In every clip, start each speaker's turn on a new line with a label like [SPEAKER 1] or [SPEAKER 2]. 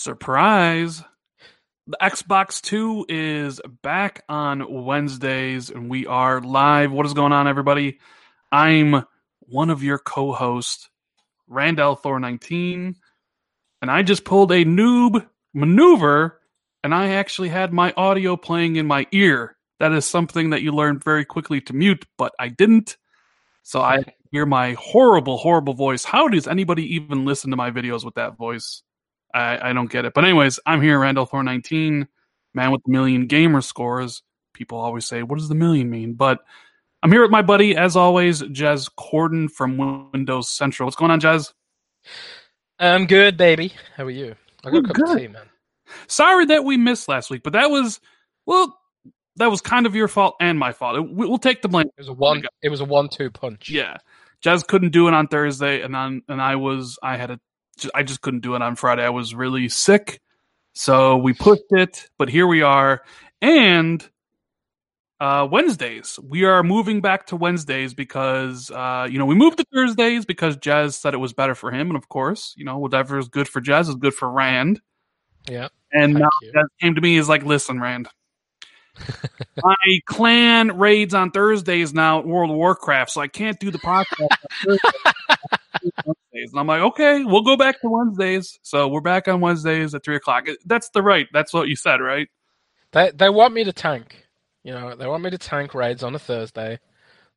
[SPEAKER 1] Surprise! The Xbox Two is back on Wednesdays, and we are live. What is going on, everybody? I'm one of your co-hosts, Rand al Thor 19, and I just pulled a noob maneuver, and I actually had my audio playing in my ear. That is something that you learn very quickly to mute, but I didn't. So I hear my horrible, horrible voice. How does anybody even listen to my videos with that voice? I, I don't get it. But anyways, I'm here, Rand al Thor 19, man with a million gamer scores. People always say, "What does the million mean?" But I'm here with my buddy, as always, Jez Corden from Windows Central. What's going on, Jez?
[SPEAKER 2] I'm good, baby. How are you? I got a cup
[SPEAKER 1] good.
[SPEAKER 2] of tea, man.
[SPEAKER 1] Sorry that we missed last week, but that was well, that was kind of your fault and my fault. We- We'll take the blame.
[SPEAKER 2] It was a one. It was a one-two punch.
[SPEAKER 1] Yeah, Jez couldn't do it on Thursday, and on and I was I had a I just couldn't do it on Friday. I was really sick, so we pushed it. But here we are, and uh, Wednesdays we are moving back to Wednesdays because uh, you know we moved to Thursdays because Jez said it was better for him, and of course you know whatever is good for Jez is good for Rand.
[SPEAKER 2] Yeah.
[SPEAKER 1] And now. Jez came to me is like, listen, Rand. my clan raids on Thursdays now at World of Warcraft, so I can't do the podcast. Wednesdays. And I'm like, okay, we'll go back to Wednesdays. So we're back on Wednesdays at three o'clock. That's the right. That's what you said, right?
[SPEAKER 2] They they want me to tank. You know, they want me to tank raids on a Thursday,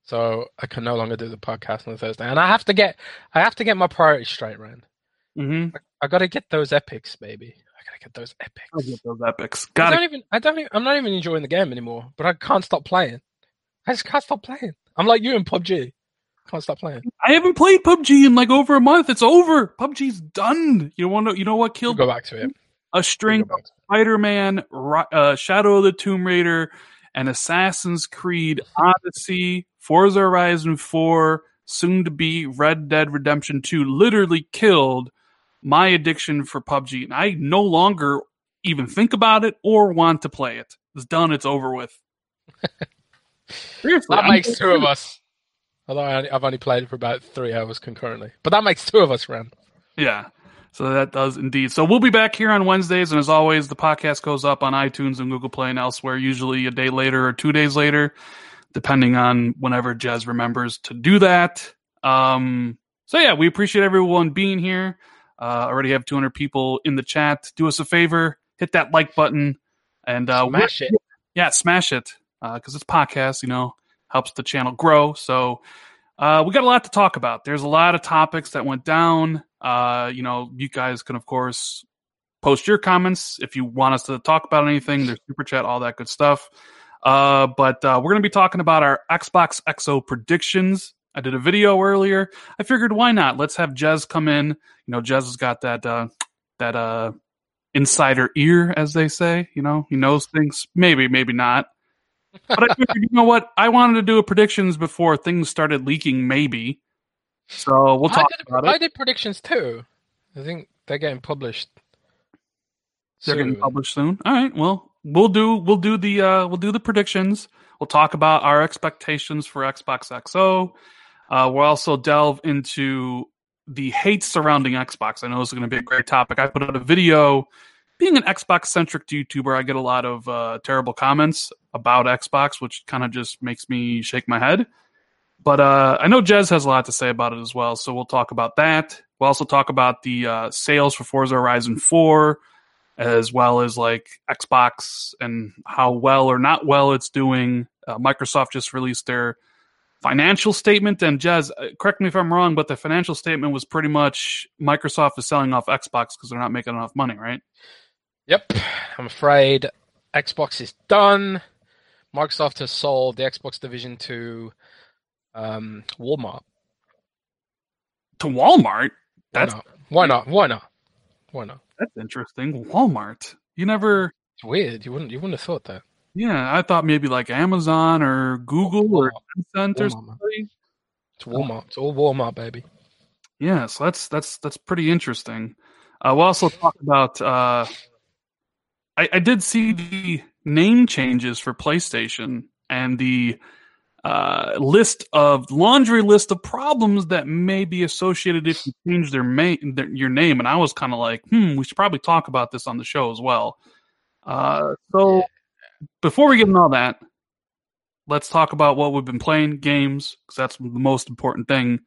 [SPEAKER 2] so I can no longer do the podcast on a Thursday. And I have to get I have to get my priorities straight, Rand.
[SPEAKER 1] Mm-hmm.
[SPEAKER 2] I got to get those epics, baby. I got to get those epics.
[SPEAKER 1] I'll get those epics.
[SPEAKER 2] I don't even. I don't. Even, I'm not even enjoying the game anymore. But I can't stop playing. I just can't stop playing. I'm like you in PUBG. Can't stop playing.
[SPEAKER 1] I haven't played PUBG in like over a month. It's over. PUBG's done. You want to? You know what
[SPEAKER 2] We'll
[SPEAKER 1] killed
[SPEAKER 2] go back to it.
[SPEAKER 1] a
[SPEAKER 2] We'll
[SPEAKER 1] string
[SPEAKER 2] to it.
[SPEAKER 1] Spider-Man, uh, Shadow of the Tomb Raider, and Assassin's Creed Odyssey, Forza Horizon 4, soon to be Red Dead Redemption 2 literally killed my addiction for PUBG. And I no longer even think about it or want to play it. It's done, it's over with. Seriously.
[SPEAKER 2] That
[SPEAKER 1] I'm-
[SPEAKER 2] makes two of us. Although I've only played it for about three hours concurrently, but that makes two of us, Rand.
[SPEAKER 1] Yeah. So that does indeed. So we'll be back here on Wednesdays, and as always, the podcast goes up on iTunes and Google Play and elsewhere, usually a day later or two days later, depending on whenever Jez remembers to do that. Um, so yeah, we appreciate everyone being here. Uh, already have 200 people in the chat. Do us a favor, hit that like button, and uh,
[SPEAKER 2] Smash it.
[SPEAKER 1] yeah, smash it because it's podcast. You know, helps the channel grow. So uh, we got a lot to talk about. There's a lot of topics that went down. Uh, you know, you guys can of course post your comments if you want us to talk about anything. There's super chat, all that good stuff. Uh, but uh, we're going to be talking about our Xbox XO predictions. I did a video earlier. I figured why not? Let's have Jez come in. You know, Jez has got that uh, that uh, insider ear, as they say. You know, he knows things. Maybe, maybe not. But I figured, you know what? I wanted to do a predictions before things started leaking. Maybe. So we'll
[SPEAKER 2] I
[SPEAKER 1] talk
[SPEAKER 2] did,
[SPEAKER 1] about it.
[SPEAKER 2] I did predictions too. I think they're getting published.
[SPEAKER 1] They're getting published soon. All right. Well, we'll do we'll do the uh, we'll do the predictions. We'll talk about our expectations for Xbox XO. Uh, we'll also delve into the hate surrounding Xbox. I know this is going to be a great topic. I put out a video. Being an Xbox centric YouTuber, I get a lot of uh, terrible comments about Xbox, which kind of just makes me shake my head. But uh, I know Jez has a lot to say about it as well, so we'll talk about that. We'll also talk about the uh, sales for Forza Horizon 4, as well as like Xbox and how well or not well it's doing. Uh, Microsoft just released their financial statement, and Jez, uh, correct me if I'm wrong, but the financial statement was pretty much Microsoft is selling off Xbox because they're not making enough money, right?
[SPEAKER 2] Yep. I'm afraid Xbox is done. Microsoft has sold the Xbox division to um, Walmart.
[SPEAKER 1] To Walmart.
[SPEAKER 2] Why
[SPEAKER 1] That's
[SPEAKER 2] not? Why not? Why not? Why not?
[SPEAKER 1] that's interesting. Walmart. You never.
[SPEAKER 2] It's weird. You wouldn't. You wouldn't have thought that.
[SPEAKER 1] Yeah, I thought maybe like Amazon or Google or Tencent or something.
[SPEAKER 2] It's Walmart. It's all Walmart, baby.
[SPEAKER 1] Yeah, so that's that's that's pretty interesting. Uh, we'll also talk about. Uh, I, I did see the name changes for PlayStation and the uh, list of laundry list of problems that may be associated if you change their, ma- their your name. And I was kind of like, hmm, we should probably talk about this on the show as well. Uh, so before we get into all that, let's talk about what we've been playing games because that's the most important thing.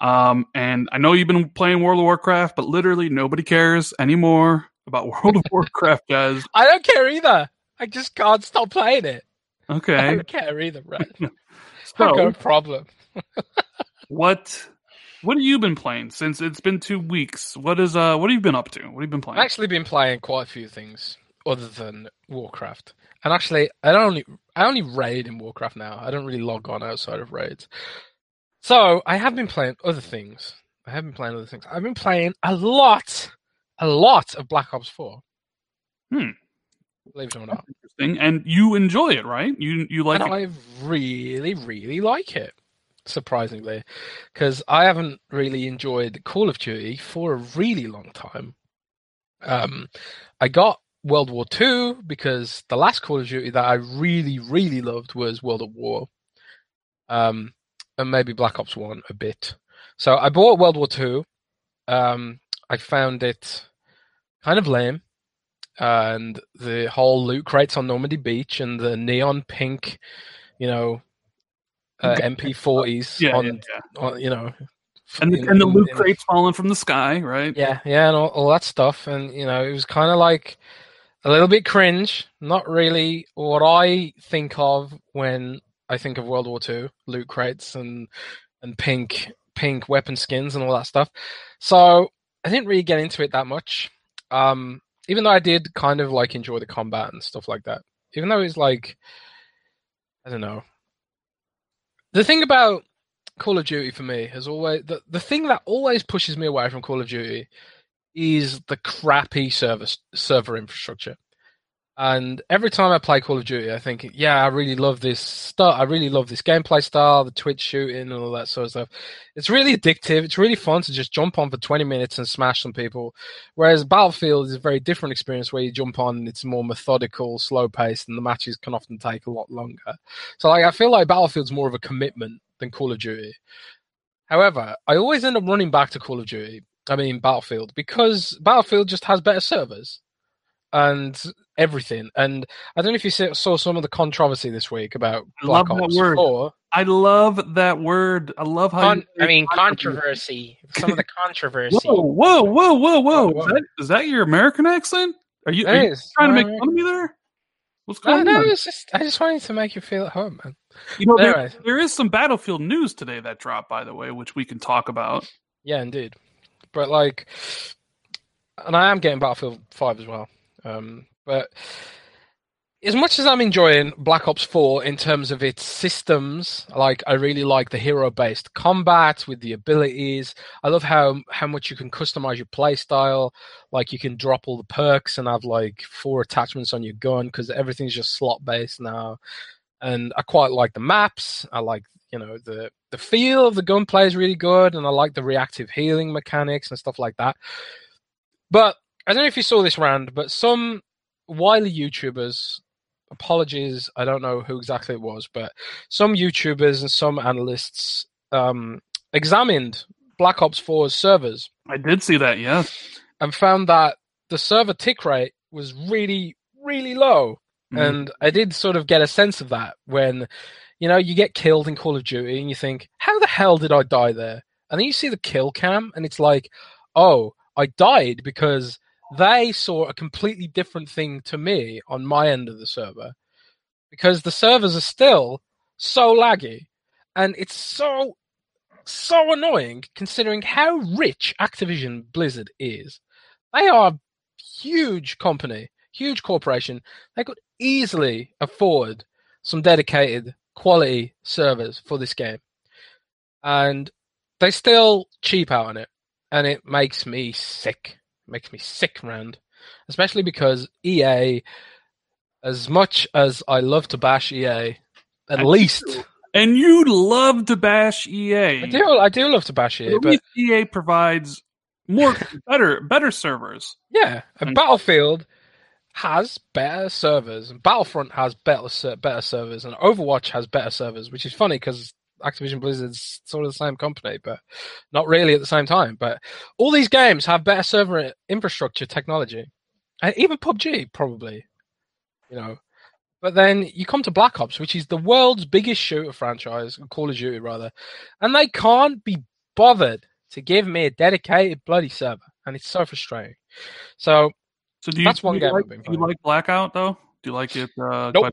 [SPEAKER 1] Um, and I know you've been playing World of Warcraft, but literally nobody cares anymore about World of Warcraft, guys.
[SPEAKER 2] I don't care either. I just can't stop playing it.
[SPEAKER 1] Okay.
[SPEAKER 2] I don't care either, right?
[SPEAKER 1] so
[SPEAKER 2] no problem.
[SPEAKER 1] what what have you been playing since it's been two weeks? What is uh what have you been up to? What have you been playing?
[SPEAKER 2] I've actually been playing quite a few things other than Warcraft. And actually, I don't only I only raid in Warcraft now. I don't really log on outside of raids. So I have been playing other things. I have been playing other things. I've been playing a lot, a lot of Black Ops Four.
[SPEAKER 1] Hmm.
[SPEAKER 2] Believe it or not,
[SPEAKER 1] Interesting. And you enjoy it, right? You you like
[SPEAKER 2] and
[SPEAKER 1] it?
[SPEAKER 2] I really, really like it. Surprisingly, because I haven't really enjoyed Call of Duty for a really long time. Um, I got World War Two because the last Call of Duty that I really, really loved was World at War. Um, and maybe Black Ops One a bit. So I bought World War Two. Um, I found it kind of lame, and the whole loot crates on Normandy Beach and the neon pink, you know, uh, MP40s
[SPEAKER 1] yeah,
[SPEAKER 2] on,
[SPEAKER 1] yeah, yeah.
[SPEAKER 2] on, you know,
[SPEAKER 1] And the,
[SPEAKER 2] in-
[SPEAKER 1] and the loot
[SPEAKER 2] in-
[SPEAKER 1] crates falling from the sky, right?
[SPEAKER 2] yeah, yeah, and all, all that stuff. And, you know, it was kind of like a little bit cringe. Not really what I think of when I think of World War II, loot crates and, and pink, pink weapon skins and all that stuff. So I didn't really get into it that much. Um, even though I did kind of like enjoy the combat and stuff like that. Even though it's like, I don't know. The thing about Call of Duty for me has always the, the thing that always pushes me away from Call of Duty is the crappy service server infrastructure. And every time I play Call of Duty, I think, yeah, I really love this stuff. I really love this gameplay style, the Twitch shooting, and all that sort of stuff. It's really addictive. It's really fun to just jump on for 20 minutes and smash some people. Whereas Battlefield is a very different experience where you jump on and it's more methodical, slow paced, and the matches can often take a lot longer. So like, I feel like Battlefield's more of a commitment than Call of Duty. However, I always end up running back to Call of Duty. I mean Battlefield because Battlefield just has better servers and everything. And I don't know if you saw saw some of the controversy this week about
[SPEAKER 1] I
[SPEAKER 2] Black
[SPEAKER 1] love that
[SPEAKER 2] Ops
[SPEAKER 1] word.
[SPEAKER 2] 4.
[SPEAKER 1] I love that word. I love how.
[SPEAKER 2] Con-
[SPEAKER 1] you
[SPEAKER 2] I mean
[SPEAKER 1] controversy.
[SPEAKER 2] controversy. Some of the controversy.
[SPEAKER 1] Whoa, whoa, whoa, whoa, whoa!
[SPEAKER 2] Whoa, whoa.
[SPEAKER 1] Is, that, is that your American accent? Are you, are you
[SPEAKER 2] is.
[SPEAKER 1] trying to make fun of me there? What's
[SPEAKER 2] No,
[SPEAKER 1] going
[SPEAKER 2] no,
[SPEAKER 1] on?
[SPEAKER 2] it's just I just wanted to make you feel at home, man.
[SPEAKER 1] You know, there, there is some Battlefield news today that dropped, by the way, which we can talk about.
[SPEAKER 2] Yeah, indeed. But like, and I am getting Battlefield Five as well. Um, but as much as I'm enjoying Black Ops Four in terms of its systems, like I really like the hero-based combat with the abilities. I love how how much you can customize your playstyle. Like you can drop all the perks and have like four attachments on your gun because everything's just slot-based now. And I quite like the maps. I like you know the the feel of the gunplay is really good, and I like the reactive healing mechanics and stuff like that. But I don't know if you saw this round, but some wily YouTubers, apologies, I don't know who exactly it was, but some YouTubers and some analysts um, examined Black Ops 4's servers
[SPEAKER 1] I did see that, yeah,
[SPEAKER 2] and found that the server tick rate was really, really low.
[SPEAKER 1] Mhm.
[SPEAKER 2] And I did sort of get a sense of that when, you know, you get killed in Call of Duty and you think, how the hell did I die there? And then you see the kill cam and it's like, oh, I died because they saw a completely different thing to me on my end of the server. Because the servers are still so laggy and it's so, so annoying considering how rich Activision Blizzard is. They are a huge company, huge corporation. They could easily afford some dedicated quality servers for this game. And they still cheap out on it. And it makes me sick. makes me sick, Rand. Especially because EA, as much as I love to bash EA, at
[SPEAKER 1] I
[SPEAKER 2] least
[SPEAKER 1] do. And you love to bash EA.
[SPEAKER 2] I do I do love to bash EA, but
[SPEAKER 1] EA provides more better better servers.
[SPEAKER 2] Yeah, And- Battlefield has better servers, and Battlefront has better better servers, and Overwatch has better servers, which is funny because Activision Blizzard's sort of the same company, but not really at the same time. But all these games have better server infrastructure technology, and even PUBG probably, you know. But then you come to Black Ops, which is the world's biggest shooter franchise, Call of Duty rather, and they can't be bothered to give me a dedicated bloody server, and it's so frustrating. So,
[SPEAKER 1] so do you,
[SPEAKER 2] that's one
[SPEAKER 1] do you
[SPEAKER 2] game.
[SPEAKER 1] Like, do you like Blackout though? Do you like it? Uh,
[SPEAKER 2] Nope.
[SPEAKER 1] quite?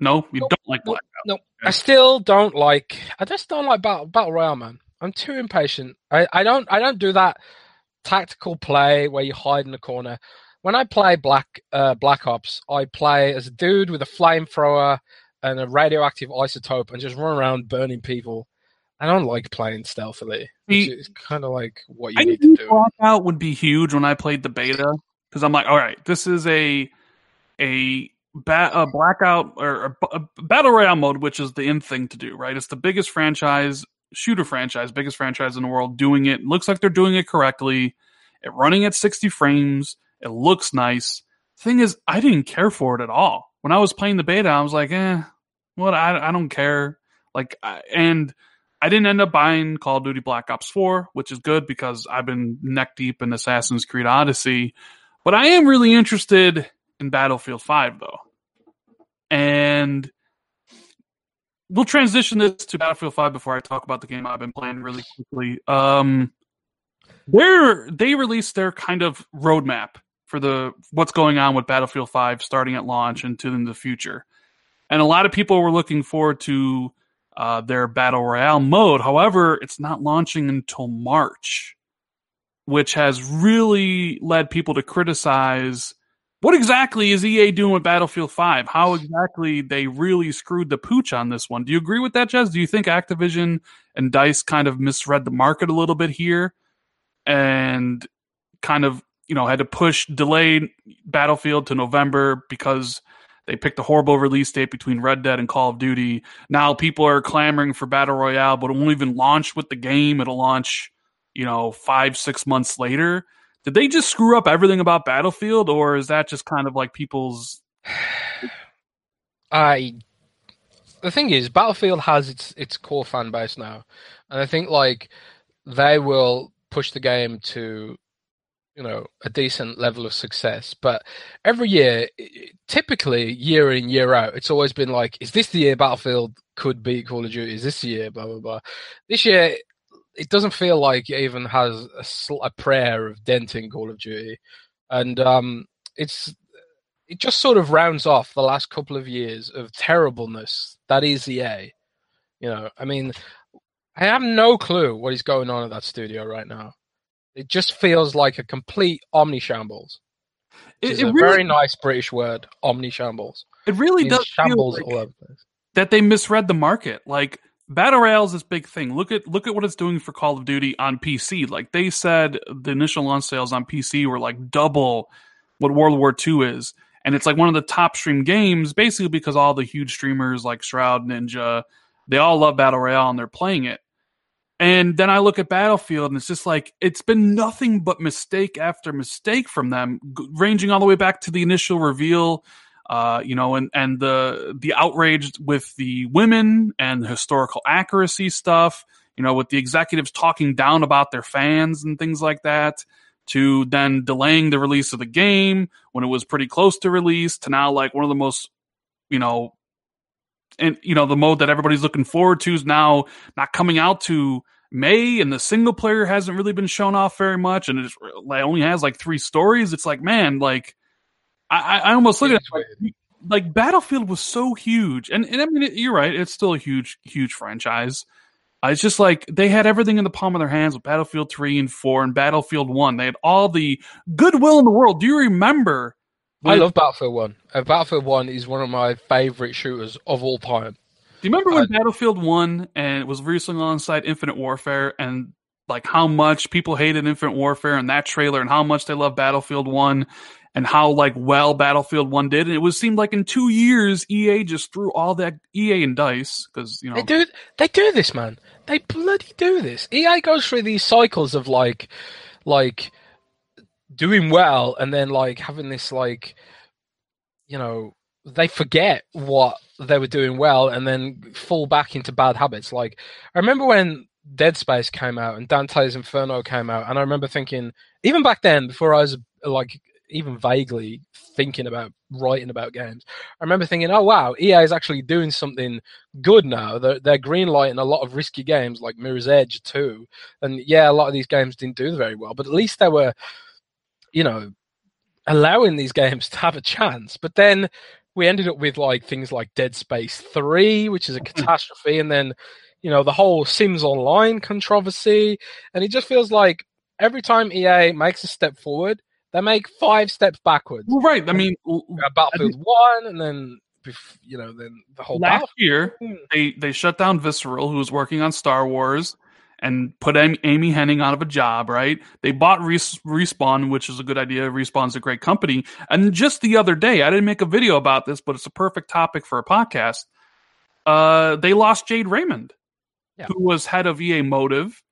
[SPEAKER 1] No, you
[SPEAKER 2] Nope.
[SPEAKER 1] don't like
[SPEAKER 2] Nope.
[SPEAKER 1] Blackout.
[SPEAKER 2] No, I
[SPEAKER 1] Okay.
[SPEAKER 2] still don't like. I just don't like battle battle royale, man. I'm too impatient. I, I don't I don't do that tactical play where you hide in the corner. When I play Black uh, Black Ops, I play as a dude with a flamethrower and a radioactive isotope and just run around burning people. I don't like playing stealthily. It's kind of like what you
[SPEAKER 1] I
[SPEAKER 2] need to do.
[SPEAKER 1] Blackout would be huge when I played the beta because I'm like, all right, this is a a, a blackout or a battle royale mode, which is the in thing to do, right? It's the biggest franchise shooter franchise, biggest franchise in the world, doing it. Looks like they're doing it correctly. It running at 60 frames. It looks nice. Thing is, I didn't care for it at all. When I was playing the beta, I was like, eh, what? I, I don't care. Like, I, and I didn't end up buying Call of Duty Black Ops 4, which is good because I've been neck deep in Assassin's Creed Odyssey. But I am really interested in Battlefield 5, though. And we'll transition this to Battlefield 5 before I talk about the game I've been playing really quickly. Um, they're, they released their kind of roadmap for the what's going on with Battlefield 5 starting at launch into in the future. And a lot of people were looking forward to uh, their battle royale mode. However, it's not launching until March, which has really led people to criticize what exactly is EA doing with Battlefield 5? How exactly they really screwed the pooch on this one. Do you agree with that, Jez? Do you think Activision and DICE kind of misread the market a little bit here and kind of, you know, had to push delay Battlefield to November because they picked a horrible release date between Red Dead and Call of Duty. Now people are clamoring for Battle Royale, but it won't even launch with the game. It'll launch, you know, five, six months later. Did they just screw up everything about Battlefield, or is that just kind of like people's?
[SPEAKER 2] I the thing is, Battlefield has its its core fan base now, and I think like they will push the game to you know a decent level of success. But every year, typically year in year out, it's always been like, is this the year Battlefield could beat Call of Duty? Is this the year? Blah blah blah. This year, it doesn't feel like it even has a, sl- a prayer of denting Call of Duty, and um, it's it just sort of rounds off the last couple of years of terribleness that is EA. You know, I mean, I have no clue what is going on at that studio right now. It just feels like a complete omni shambles.
[SPEAKER 1] It,
[SPEAKER 2] It's
[SPEAKER 1] it
[SPEAKER 2] a
[SPEAKER 1] really,
[SPEAKER 2] very nice British word, omni shambles.
[SPEAKER 1] it really
[SPEAKER 2] Means
[SPEAKER 1] does
[SPEAKER 2] shambles
[SPEAKER 1] like
[SPEAKER 2] all over the place.
[SPEAKER 1] that they misread the market. Like battle royale is this big thing. Look at look at what it's doing for Call of Duty on PC. Like they said, the initial launch sales on PC were like double what World War II is, and it's like one of the top stream games, basically because all the huge streamers like Shroud, Ninja, they all love battle royale and they're playing it. And then I look at Battlefield, and it's just like it's been nothing but mistake after mistake from them, ranging all the way back to the initial reveal, uh, you know, and and the the outrage with the women and historical accuracy stuff, you know, with the executives talking down about their fans and things like that, to then delaying the release of the game when it was pretty close to release, to now like one of the most, you know, and you know the mode that everybody's looking forward to is now not coming out to May, and the single player hasn't really been shown off very much, and it only has like three stories. It's like, man, like I, I almost look at it like, like Battlefield was so huge, and and I mean, you're right, it's still a huge, huge franchise. Uh, it's just like they had everything in the palm of their hands with Battlefield three and four and Battlefield one. They had all the goodwill in the world. Do you remember?
[SPEAKER 2] I love Battlefield One. Uh, Battlefield One is one of my favorite shooters of all time.
[SPEAKER 1] Do you remember when
[SPEAKER 2] Uh,
[SPEAKER 1] Battlefield One and it was recently alongside Infinite Warfare and like how much people hated Infinite Warfare and that trailer and how much they love Battlefield One and how like well Battlefield One did and it was seemed like in two years EA just threw all that EA and Dice because you know
[SPEAKER 2] They do. They do this, man. They bloody do this. EA goes through these cycles of like, like doing well, and then like having this like you know, they forget what they were doing well and then fall back into bad habits. Like I remember when Dead Space came out and Dante's Inferno came out, and I remember thinking, even back then, before I was like even vaguely thinking about writing about games, I remember thinking, oh wow, EA is actually doing something good now. They're, they're greenlighting a lot of risky games like Mirror's Edge too, and yeah, a lot of these games didn't do very well, but at least they were, you know, allowing these games to have a chance. But then we ended up with like things like Dead Space Three, which is a mm-hmm. catastrophe, and then you know the whole Sims Online controversy, and it just feels like every time EA makes a step forward, they make five steps backwards.
[SPEAKER 1] Well, right. I mean,
[SPEAKER 2] Battlefield One, and then you know, then the whole
[SPEAKER 1] last year they they shut down Visceral, who was working on Star Wars, and put Amy Hennig out of a job. Right? They bought Res- Respawn, which is a good idea. Respawn's a great company. And just the other day, I didn't make a video about this, but it's a perfect topic for a podcast. Uh, they lost Jade Raymond, yeah. who was head of EA Motive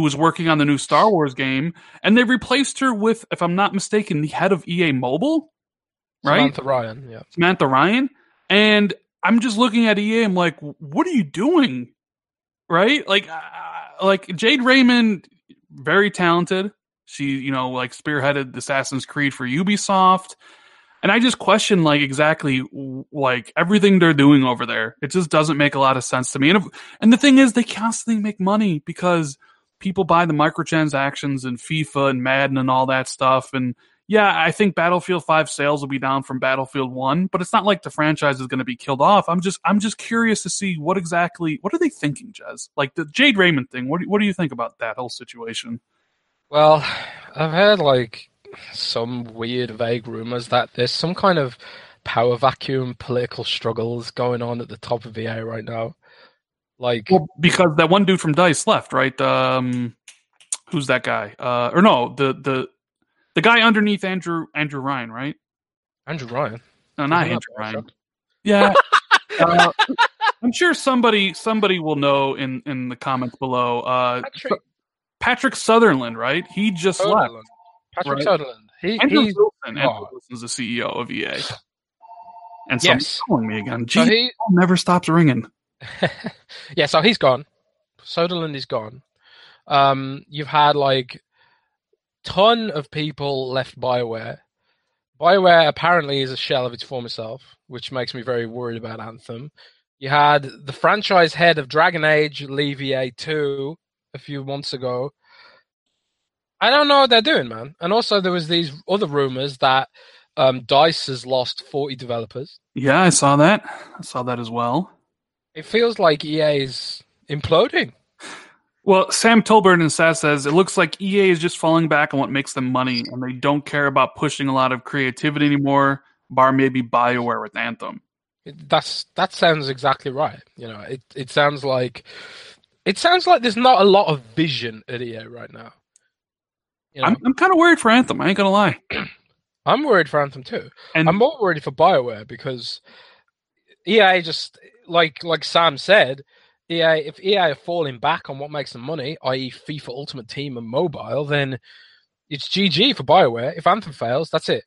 [SPEAKER 1] who was working on the new Star Wars game, and they replaced her with, if I'm not mistaken, the head of EA Mobile, right?
[SPEAKER 2] Samantha Ryan, yeah.
[SPEAKER 1] Samantha Ryan. And I'm just looking at EA. I'm like, what are you doing? Right? Like, uh, like Jade Raymond, very talented. She, you know, like spearheaded Assassin's Creed for Ubisoft. And I just question like exactly like everything they're doing over there. It just doesn't make a lot of sense to me. And if, and the thing is, they constantly make money because people buy the microtransactions and FIFA and Madden and all that stuff. And yeah, I think Battlefield 5 sales will be down from Battlefield 1, but it's not like the franchise is going to be killed off. I'm just I'm just curious to see what exactly what are they thinking, Jez? Like the Jade Raymond thing. What do, what do you think about that whole situation?
[SPEAKER 2] Well, I've heard like some weird vague rumors that there's some kind of power vacuum political struggles going on at the top of EA right now. Like
[SPEAKER 1] well, because that one dude from Dice left, right? Um, who's that guy? Uh, or no, the the the guy underneath Andrew Andrew Ryan, right?
[SPEAKER 2] Andrew Ryan.
[SPEAKER 1] No, not Andrew Ryan. Yeah. uh, I'm sure somebody somebody will know in in the comments below. Uh, Patrick, Patrick Sutherland, right? He just Sutherland. left.
[SPEAKER 2] Patrick right? Sutherland. He,
[SPEAKER 1] Andrew he's, Wilson. Andrew oh. Wilson's the CEO of EA. And someone's yes. calling me again. Gee, so he never stops ringing.
[SPEAKER 2] yeah, so he's gone. Sutherland is gone. Um, you've had like ton of people left Bioware. Bioware apparently is a shell of its former self, which makes me very worried about Anthem. You had the franchise head of Dragon Age leave EA 2 a few months ago. I don't know what they're doing, man. And also, there was these other rumors that um, Dice has lost 40 developers.
[SPEAKER 1] Yeah, I saw that. I saw that as well.
[SPEAKER 2] It feels like EA is imploding.
[SPEAKER 1] Well, Sam Tolbert and SAS says it looks like EA is just falling back on what makes them money, and they don't care about pushing a lot of creativity anymore. Bar maybe Bioware with Anthem.
[SPEAKER 2] That's that sounds exactly right. You know, it it sounds like it sounds like there's not a lot of vision at EA right now.
[SPEAKER 1] You know? I'm I'm kind of worried for Anthem. I ain't gonna lie.
[SPEAKER 2] I'm worried for Anthem too. And I'm more worried for Bioware because EA just like like Sam said, EA if EA are falling back on what makes them money, i.e., FIFA Ultimate Team and mobile, then it's GG for Bioware. If Anthem fails, that's it.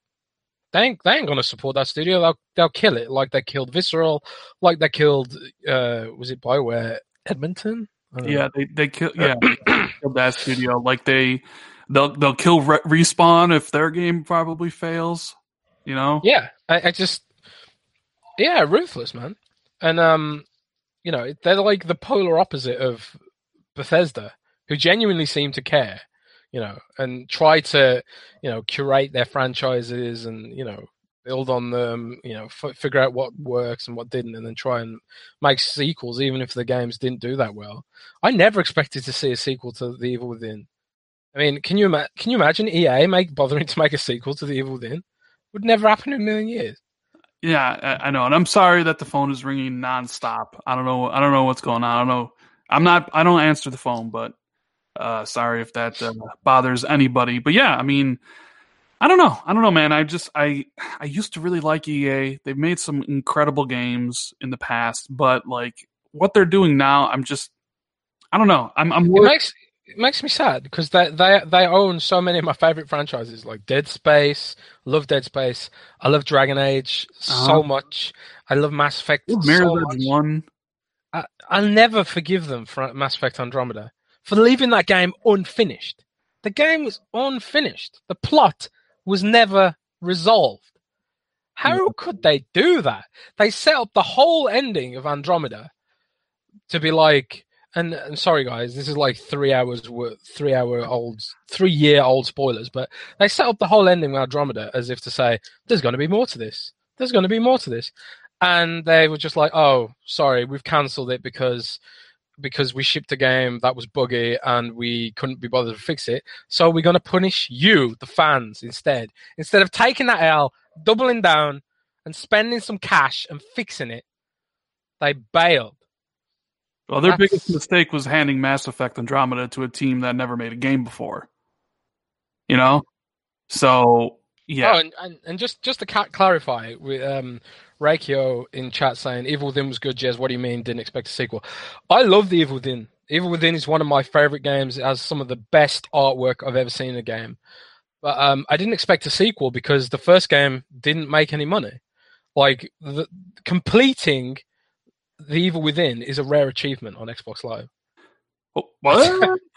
[SPEAKER 2] They ain't, they ain't gonna support that studio. They'll they'll kill it like they killed Visceral, like they killed uh was it Bioware Edmonton?
[SPEAKER 1] Yeah, they they kill yeah killed that studio. Like they they'll they'll kill Re- respawn if their game probably fails. You know?
[SPEAKER 2] Yeah, I, I just yeah, ruthless man. And um, you know, they're like the polar opposite of Bethesda, who genuinely seem to care, you know, and try to, you know, curate their franchises and you know build on them, you know, f- figure out what works and what didn't, and then try and make sequels, even if the games didn't do that well. I never expected to see a sequel to The Evil Within. I mean, can you ima- can you imagine EA make bothering to make a sequel to The Evil Within? Would never happen in a million years.
[SPEAKER 1] Yeah, I, know, and I'm sorry that the phone is ringing nonstop. I don't know. I don't know what's going on. I don't know. I'm not. I don't answer the phone, but uh, sorry if that uh, bothers anybody. But yeah, I mean, I don't know. I don't know, man. I just I I used to really like EA. They've made some incredible games in the past, but like what they're doing now, I'm just I don't know. I'm I'm
[SPEAKER 2] it makes it makes me sad because they they they own so many of my favorite franchises like Dead Space. I love Dead Space. I love Dragon Age
[SPEAKER 1] Uh-huh.
[SPEAKER 2] so much. I love Mass Effect so
[SPEAKER 1] Mirror's
[SPEAKER 2] much.
[SPEAKER 1] One.
[SPEAKER 2] I, I'll never forgive them for Mass Effect Andromeda for leaving that game unfinished. The game was unfinished. The plot was never resolved. How could they do that? They set up the whole ending of Andromeda to be like, and, and sorry guys, this is like three hours three hour old, three year old spoilers, but they set up the whole ending with Andromeda as if to say, there's going to be more to this. There's going to be more to this and they were just like, "Oh, sorry, we've cancelled it because because we shipped a game that was buggy and we couldn't be bothered to fix it. So we're going to punish you, the fans, instead. Instead of taking that L, doubling down, and spending some cash and fixing it, they bailed.
[SPEAKER 1] Well, their
[SPEAKER 2] That's-
[SPEAKER 1] biggest mistake was handing Mass Effect Andromeda to a team that never made a game before. You know, so yeah,
[SPEAKER 2] Oh, and, and, and just just to ca- clarify, with um, Reikio in chat saying Evil Within was good, Jez. What do you mean? Didn't expect a sequel? I love the Evil Within. Evil Within is one of my favorite games. It has some of the best artwork I've ever seen in a game. But um, I didn't expect a sequel because the first game didn't make any money. Like the, completing the Evil Within is a rare achievement on Xbox Live.
[SPEAKER 1] Oh, what?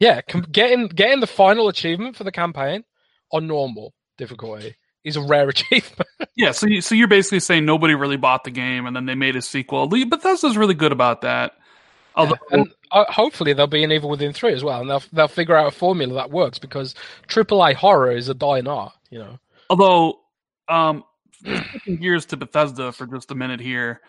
[SPEAKER 2] Yeah, com- getting getting the final achievement for the campaign on normal difficulty is a rare achievement.
[SPEAKER 1] yeah, so you, so you're basically saying nobody really bought the game, and then they made a sequel. Bethesda's really good about that. Although,
[SPEAKER 2] and uh, hopefully there'll be an Evil Within three as well, and they'll they'll figure out a formula that works because AAA horror is a dying art. You know.
[SPEAKER 1] although, um, gears to Bethesda for just a minute here.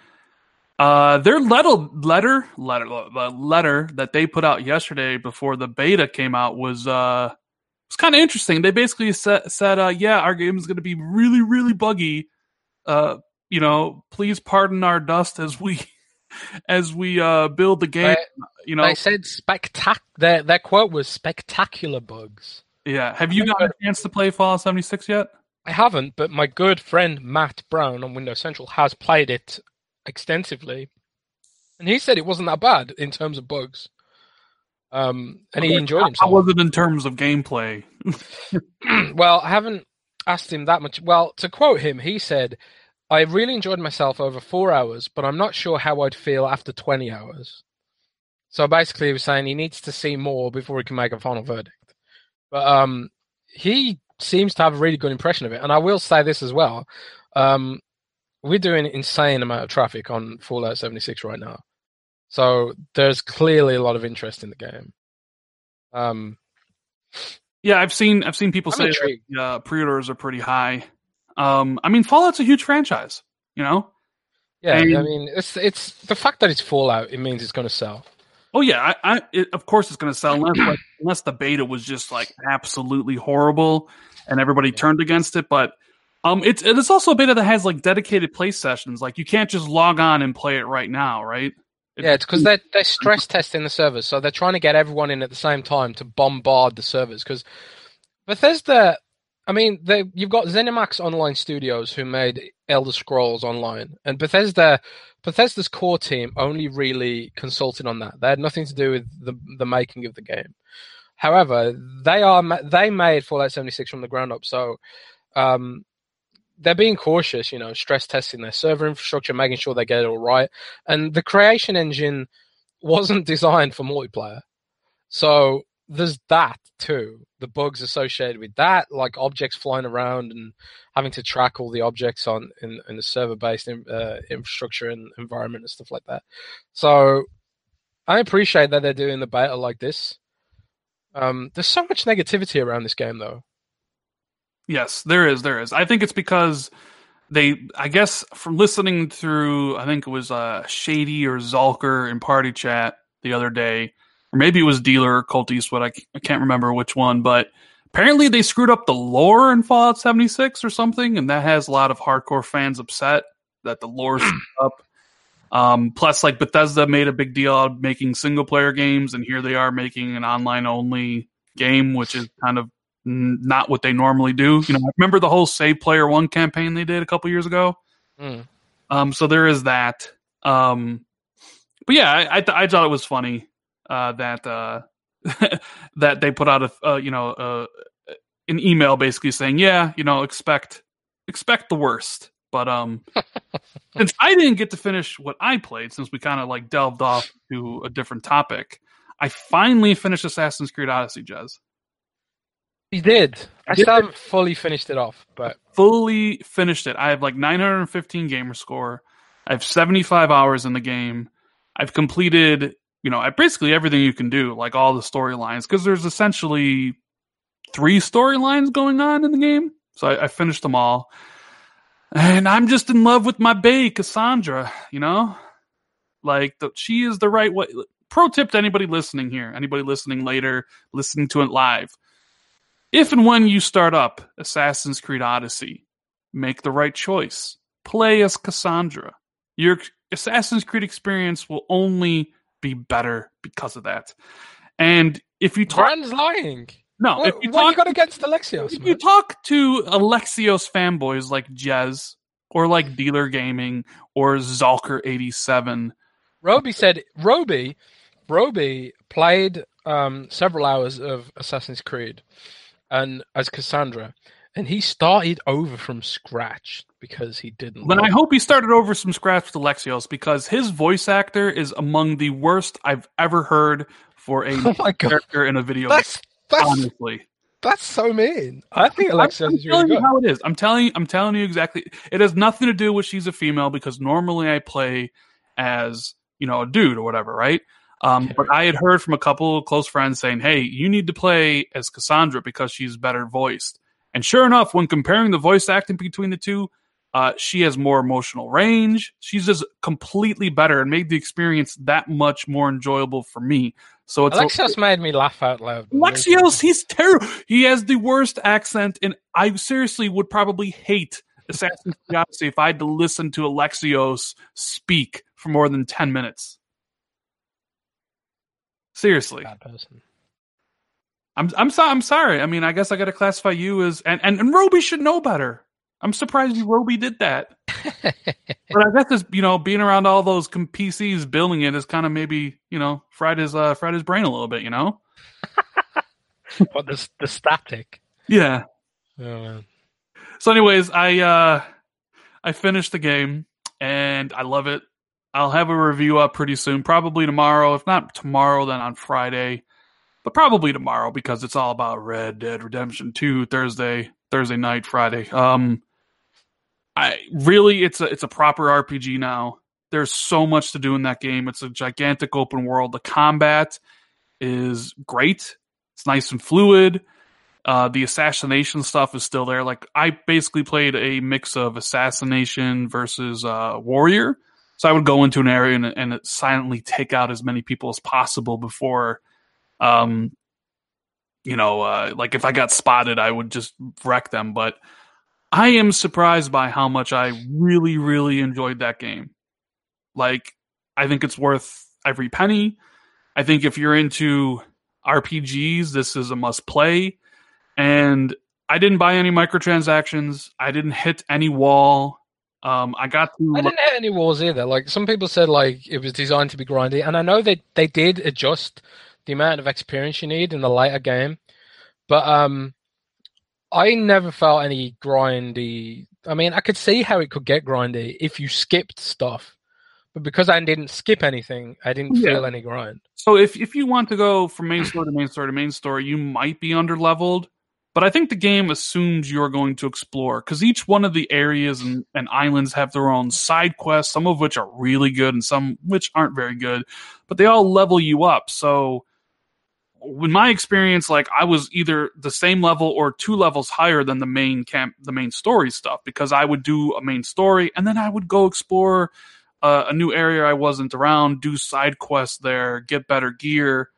[SPEAKER 1] Uh, their letter, letter, letter, letter that they put out yesterday before the beta came out was uh, was kind of interesting. They basically said, said uh, yeah, our game is going to be really, really buggy. Uh, you know, please pardon our dust as we as we uh build the game.
[SPEAKER 2] They,
[SPEAKER 1] you know,
[SPEAKER 2] they said spectac. Their their quote was spectacular bugs.
[SPEAKER 1] yeah. Have you got a chance to play Fallout seventy six yet?
[SPEAKER 2] I haven't, but my good friend Matt Brown on Windows Central has played it extensively, and he said it wasn't that bad in terms of bugs. Um, and he enjoyed
[SPEAKER 1] How
[SPEAKER 2] himself.
[SPEAKER 1] was it in terms of gameplay?
[SPEAKER 2] well, I haven't asked him that much. Well, to quote him, he said, I really enjoyed myself over four hours, but I'm not sure how I'd feel after 20 hours. So basically, he was saying he needs to see more before he can make a final verdict. But um, he seems to have a really good impression of it. And I will say this as well. Um, we're doing an insane amount of traffic on Fallout 76 right now. So there's clearly a lot of interest in the game. Um,
[SPEAKER 1] Yeah, I've seen I've seen people
[SPEAKER 2] I'm
[SPEAKER 1] say
[SPEAKER 2] intrigued.
[SPEAKER 1] that, uh, pre-orders are pretty high. Um, I mean, Fallout's a huge franchise. You know.
[SPEAKER 2] Yeah, I mean, it's it's the fact that it's Fallout. It means it's going to sell.
[SPEAKER 1] Oh yeah, I, I it, of course it's going to sell unless like, unless the beta was just like absolutely horrible and everybody turned against it. But um, it's it's also a beta that has like dedicated play sessions. Like you can't just log on and play it right now, right? It-
[SPEAKER 2] Yeah, it's because they're they're stress testing the servers, so they're trying to get everyone in at the same time to bombard the servers. Because Bethesda, I mean, they you've got ZeniMax Online Studios who made Elder Scrolls Online, and Bethesda, Bethesda's core team only really consulted on that. They had nothing to do with the the making of the game. However, they are they made Fallout 76 from the ground up, so um, they're being cautious. You know, stress testing their server infrastructure, making sure they get it all right and the creation engine wasn't designed for multiplayer. So there's that too. The bugs associated with that, like objects flying around and having to track all the objects on in, in the server-based uh, infrastructure and environment and stuff like that. So I appreciate that they're doing the beta like this. Um, there's so much negativity around this game, though.
[SPEAKER 1] Yes, there is. There is. I think it's because they. I guess from listening through, I think it was uh, Shady or Zalker in Party Chat the other day, or maybe it was Dealer or Colt Eastwood. I, I can't remember which one, but apparently they screwed up the lore in Fallout 76 or something, and that has a lot of hardcore fans upset that the lore screwed up. Um, plus, like Bethesda made a big deal out of making single player games, and here they are making an online only game, which is kind of not what they normally do. You know, remember the whole Save Player One campaign they did a couple years ago.
[SPEAKER 2] Mm.
[SPEAKER 1] Um, so there is that. Um, but yeah, I I, th- I thought it was funny uh, that uh, that they put out a uh, you know uh, an email basically saying, yeah, you know, expect expect the worst. But um, since I didn't get to finish what I played, since we kind of like delved off to a different topic, I finally finished Assassin's Creed Odyssey, Jez.
[SPEAKER 2] You did. I still haven't fully finished it off, but
[SPEAKER 1] fully finished it. I have like 915 gamer score. I have 75 hours in the game. I've completed, you know, basically everything you can do, like all the storylines, because there's essentially three storylines going on in the game. So I, I, finished them all. And I'm just in love with my bae, Cassandra, you know? Like, the, she is the right way. Pro tip to anybody listening here, anybody listening later, listening to it live if and when you start up Assassin's Creed Odyssey, make the right choice. Play as Cassandra. Your Assassin's Creed experience will only be better because of that. And if you talk,
[SPEAKER 2] Brand's lying.
[SPEAKER 1] No,
[SPEAKER 2] what,
[SPEAKER 1] if you talk,
[SPEAKER 2] you got against Alexios?
[SPEAKER 1] If
[SPEAKER 2] man?
[SPEAKER 1] you talk to Alexios fanboys like Jez or like Dealer Gaming or Zalker87,
[SPEAKER 2] Roby said Roby, Roby played um, several hours of Assassin's Creed and as Cassandra, and he started over from scratch because he didn't.
[SPEAKER 1] Then I hope he started over from scratch with Alexios because his voice actor is among the worst I've ever heard for a
[SPEAKER 2] oh
[SPEAKER 1] character in a video.
[SPEAKER 2] That's
[SPEAKER 1] game,
[SPEAKER 2] that's
[SPEAKER 1] honestly.
[SPEAKER 2] that's so mean. I think Alexios
[SPEAKER 1] I'm
[SPEAKER 2] is really good.
[SPEAKER 1] how it is. I'm telling you, I'm telling you exactly. It has nothing to do with she's a female because normally I play as you know a dude or whatever, right? Um, but I had heard from a couple of close friends saying, "Hey, you need to play as Cassandra because she's better voiced." And sure enough, when comparing the voice acting between the two, uh, she has more emotional range. She's just completely better and made the experience that much more enjoyable for me. So it's
[SPEAKER 2] Alexios made me laugh out loud.
[SPEAKER 1] Alexios, he's terrible. He has the worst accent, and I seriously would probably hate Assassin's Creed Odyssey if I had to listen to Alexios speak for more than ten minutes. Seriously,
[SPEAKER 2] Bad person.
[SPEAKER 1] I'm I'm sorry. I'm sorry. I mean, I guess I got to classify you as and and, and Roby should know better. I'm surprised you Roby did that. but I guess this, you know, being around all those com- PCs building it is kind of maybe you know fried his uh, fried his brain a little bit. You know.
[SPEAKER 2] what the the static?
[SPEAKER 1] Yeah.
[SPEAKER 2] Oh, man.
[SPEAKER 1] So, anyways, I uh I finished the game and I love it. I'll have a review up pretty soon, probably tomorrow. If not tomorrow, then on Friday. But probably tomorrow because it's all about Red Dead Redemption 2 Thursday, Thursday night, Friday. Um I really it's a it's a proper RPG now. There's so much to do in that game. It's a gigantic open world. The combat is great. It's nice and fluid. Uh, the assassination stuff is still there. Like I basically played a mix of assassination versus uh, warrior. So I would go into an area and, and silently take out as many people as possible before, um, you know, uh, like if I got spotted, I would just wreck them. But I am surprised by how much I really, really enjoyed that game. Like, I think it's worth every penny. I think if you're into RPGs, this is a must play. And I didn't buy any microtransactions. I didn't hit any wall. Um, I got to.
[SPEAKER 2] I didn't have any walls either. Like some people said, like it was designed to be grindy, and I know that they did adjust the amount of experience you need in the later game, but um, I never felt any grindy. I mean, I could see how it could get grindy if you skipped stuff, but because I didn't skip anything, I didn't
[SPEAKER 1] Yeah.
[SPEAKER 2] feel any grind.
[SPEAKER 1] So if if you want to go from main story to main story to main story, you might be under leveled. But I think the game assumes you're going to explore because each one of the areas and, and islands have their own side quests, some of which are really good and some which aren't very good, but they all level you up. So in my experience, like I was either the same level or two levels higher than the main camp, the main story stuff, because I would do a main story and then I would go explore uh, a new area I wasn't around, do side quests there, get better gear.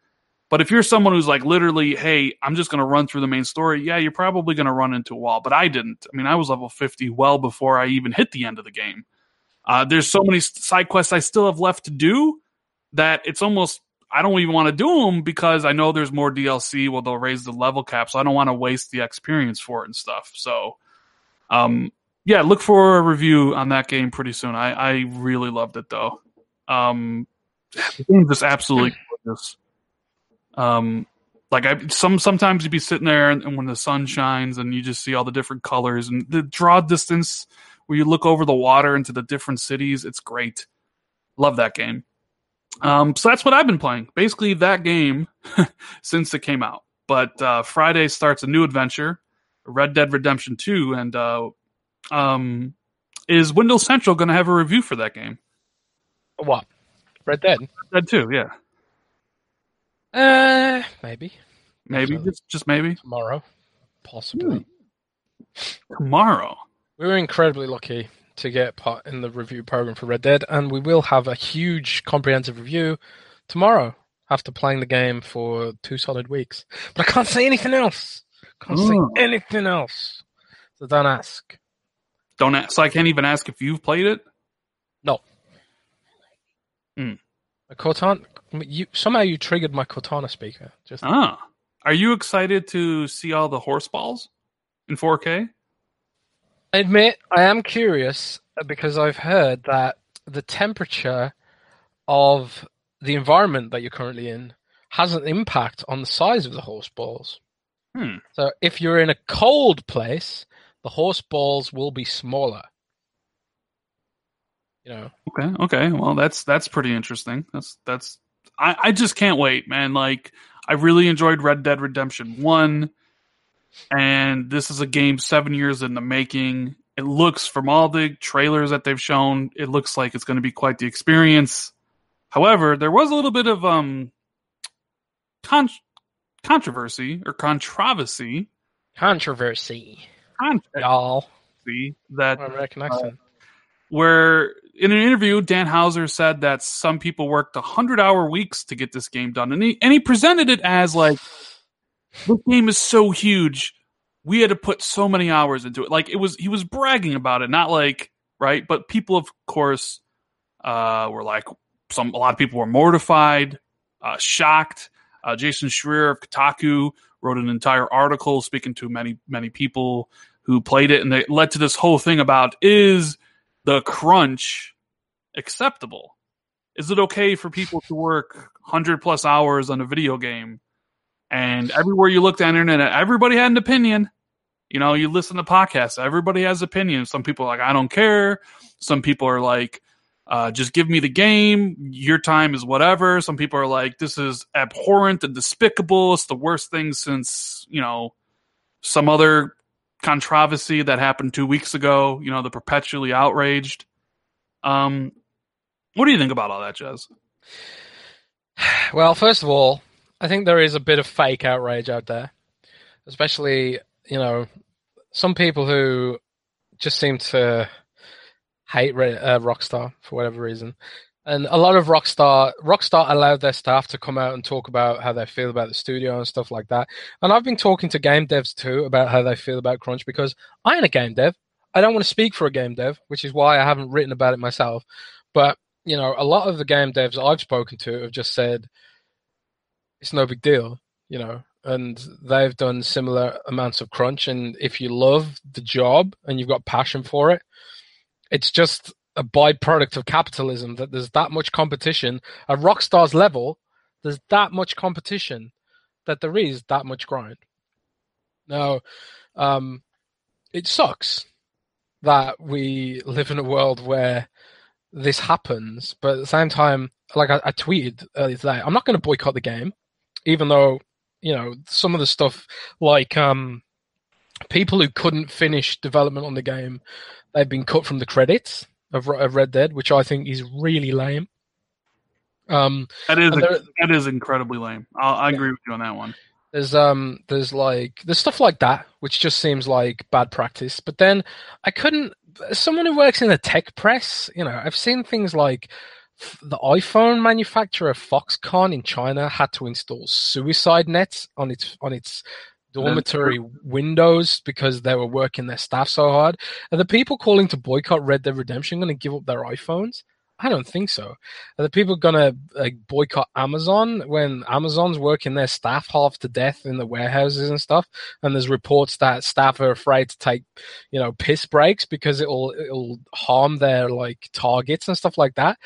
[SPEAKER 1] But if you're someone who's like literally, hey, I'm just going to run through the main story, yeah, you're probably going to run into a wall. But I didn't. I mean, I was level 50 well before I even hit the end of the game. Uh, there's so many side quests I still have left to do that it's almost I don't even want to do them because I know there's more DLC where they'll raise the level cap, so I don't want to waste the experience for it and stuff. So, um, yeah, look for a review on that game pretty soon. I, I really loved it though. Um, the game just absolutely gorgeous. Um, like I some sometimes you'd be sitting there and, and when the sun shines and you just see all the different colors and the draw distance where you look over the water into the different cities. It's great. Love that game. Um, so that's what I've been playing. Basically, that game since it came out. But uh, Friday starts a new adventure, Red Dead Redemption 2, and uh, um, is Windows Central going to have a review for that game?
[SPEAKER 2] What? Red Dead?
[SPEAKER 1] Red Dead 2, yeah.
[SPEAKER 2] Uh, maybe.
[SPEAKER 1] Maybe, just, just maybe.
[SPEAKER 2] Tomorrow. Possibly.
[SPEAKER 1] Hmm. Tomorrow.
[SPEAKER 2] We were incredibly lucky to get part in the review program for Red Dead, and we will have a huge comprehensive review tomorrow after playing the game for two solid weeks. But I can't say anything else. Can't say anything else. So don't ask.
[SPEAKER 1] Don't ask. So I can't even ask if you've played it.
[SPEAKER 2] No.
[SPEAKER 1] Hmm.
[SPEAKER 2] Cortana, you somehow you triggered my Cortana speaker. Just
[SPEAKER 1] ah, are you excited to see all the horse balls in 4K?
[SPEAKER 2] I admit I am curious because I've heard that the temperature of the environment that you're currently in has an impact on the size of the horse balls.
[SPEAKER 1] Hmm.
[SPEAKER 2] So if you're in a cold place, the horse balls will be smaller. You know.
[SPEAKER 1] Okay. Okay. Well, that's that's pretty interesting. That's that's. I I just can't wait, man. Like I really enjoyed Red Dead Redemption One, and this is a game seven years in the making. It looks from all the trailers that they've shown, it looks like it's going to be quite the experience. However, there was a little bit of um con- controversy or controversy.
[SPEAKER 2] Controversy.
[SPEAKER 1] Controversy
[SPEAKER 2] Y'all.
[SPEAKER 1] that
[SPEAKER 2] American
[SPEAKER 1] uh, where in an interview, Dan Houser said that some people worked 100 hour weeks to get this game done. And he, and he presented it as like, this game is so huge. We had to put so many hours into it. Like it was, he was bragging about it, not like, right. But people, of course, uh, were like, some, a lot of people were mortified, uh, shocked. Uh, Jason Schreier of Kotaku wrote an entire article speaking to many, many people who played it. And it led to this whole thing about is, the crunch acceptable? Is it okay for people to work 100 plus hours on a video game? And everywhere you looked on the internet, everybody had an opinion. You know, you listen to podcasts, everybody has opinions. Some people are like, I don't care. Some people are like, uh, just give me the game. Your time is whatever. Some people are like, this is abhorrent and despicable. It's the worst thing since, you know, some other controversy that happened two weeks ago. You know, the perpetually outraged. Um, what do you think about all that, Jez?
[SPEAKER 2] Well, first of all, I think there is a bit of fake outrage out there, especially you know some people who just seem to hate uh, Rockstar for whatever reason. And a lot of Rockstar Rockstar allowed their staff to come out and talk about how they feel about the studio and stuff like that. And I've been talking to game devs too about how they feel about crunch because I ain't a game dev. I don't want to speak for a game dev, which is why I haven't written about it myself. But you know, a lot of the game devs I've spoken to have just said it's no big deal, you know, and they've done similar amounts of crunch. And if you love the job and you've got passion for it, it's just a byproduct of capitalism that there's that much competition at Rockstar's level. There's that much competition that there is that much grind. Now, um, it sucks that we live in a world where this happens, but at the same time, like I, I tweeted earlier today, I'm not going to boycott the game, even though you know some of the stuff like um, people who couldn't finish development on the game, they've been cut from the credits of, of Red Dead, which I think is really lame. Um,
[SPEAKER 1] that is there, that is incredibly lame. I'll, I yeah. agree with you on that one.
[SPEAKER 2] There's um there's like there's stuff like that which just seems like bad practice. But then I couldn't. Someone who works in the tech press, you know, I've seen things like the iPhone manufacturer Foxconn in China had to install suicide nets on its on its dormitory windows because they were working their staff so hard. Are the people calling to boycott Red Dead Redemption going to give up their iPhones? I don't think so. Are the people gonna like boycott Amazon when Amazon's working their staff half to death in the warehouses and stuff? And there's reports that staff are afraid to take, you know, piss breaks because it'll it'll harm their like targets and stuff like that.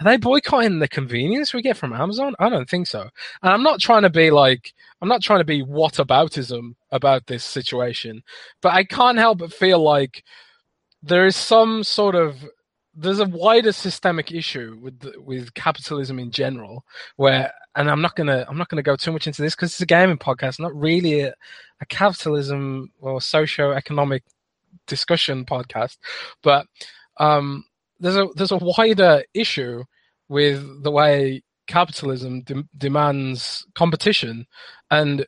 [SPEAKER 2] Are they boycotting the convenience we get from Amazon? I don't think so. And I'm not trying to be like I'm not trying to be whataboutism about this situation, but I can't help but feel like there is some sort of there's a wider systemic issue with with capitalism in general where and i'm not gonna i'm not gonna go too much into this because it's a gaming podcast not really a, a capitalism or socio-economic discussion podcast but um, there's a there's a wider issue with the way capitalism de- demands competition and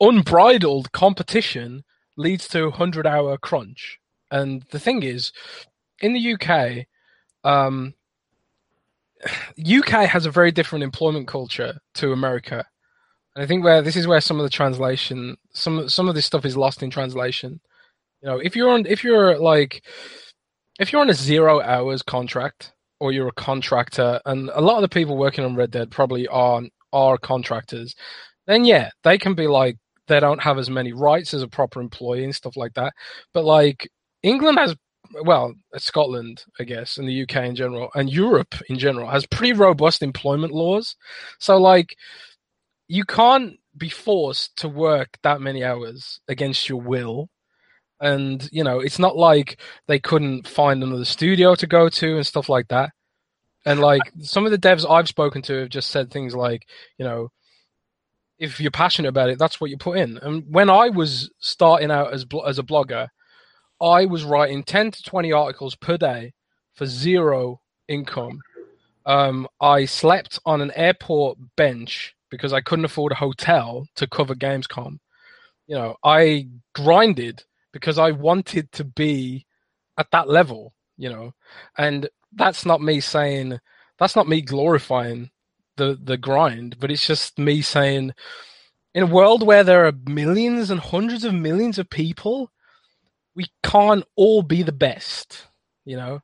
[SPEAKER 2] unbridled competition leads to 100 hour crunch and the thing is in the UK, um, UK has a very different employment culture to America. And I think where this is where some of the translation, some some of this stuff is lost in translation. You know, if you're on, if you're like, if you're on a zero hours contract or you're a contractor, and a lot of the people working on Red Dead probably aren't are contractors, then yeah, they can be like they don't have as many rights as a proper employee and stuff like that. But like England has well, Scotland, I guess, and the UK in general, and Europe in general has pretty robust employment laws. So, like, you can't be forced to work that many hours against your will. And, you know, it's not like they couldn't find another studio to go to and stuff like that. And, like, some of the devs I've spoken to have just said things like, you know, if you're passionate about it, that's what you put in. And when I was starting out as as a blogger, I was writing 10 to 20 articles per day for zero income. Um, I slept on an airport bench because I couldn't afford a hotel to cover Gamescom. You know, I grinded because I wanted to be at that level, you know, and that's not me saying, that's not me glorifying the, the grind, but it's just me saying, in a world where there are millions and hundreds of millions of people we can't all be the best, you know.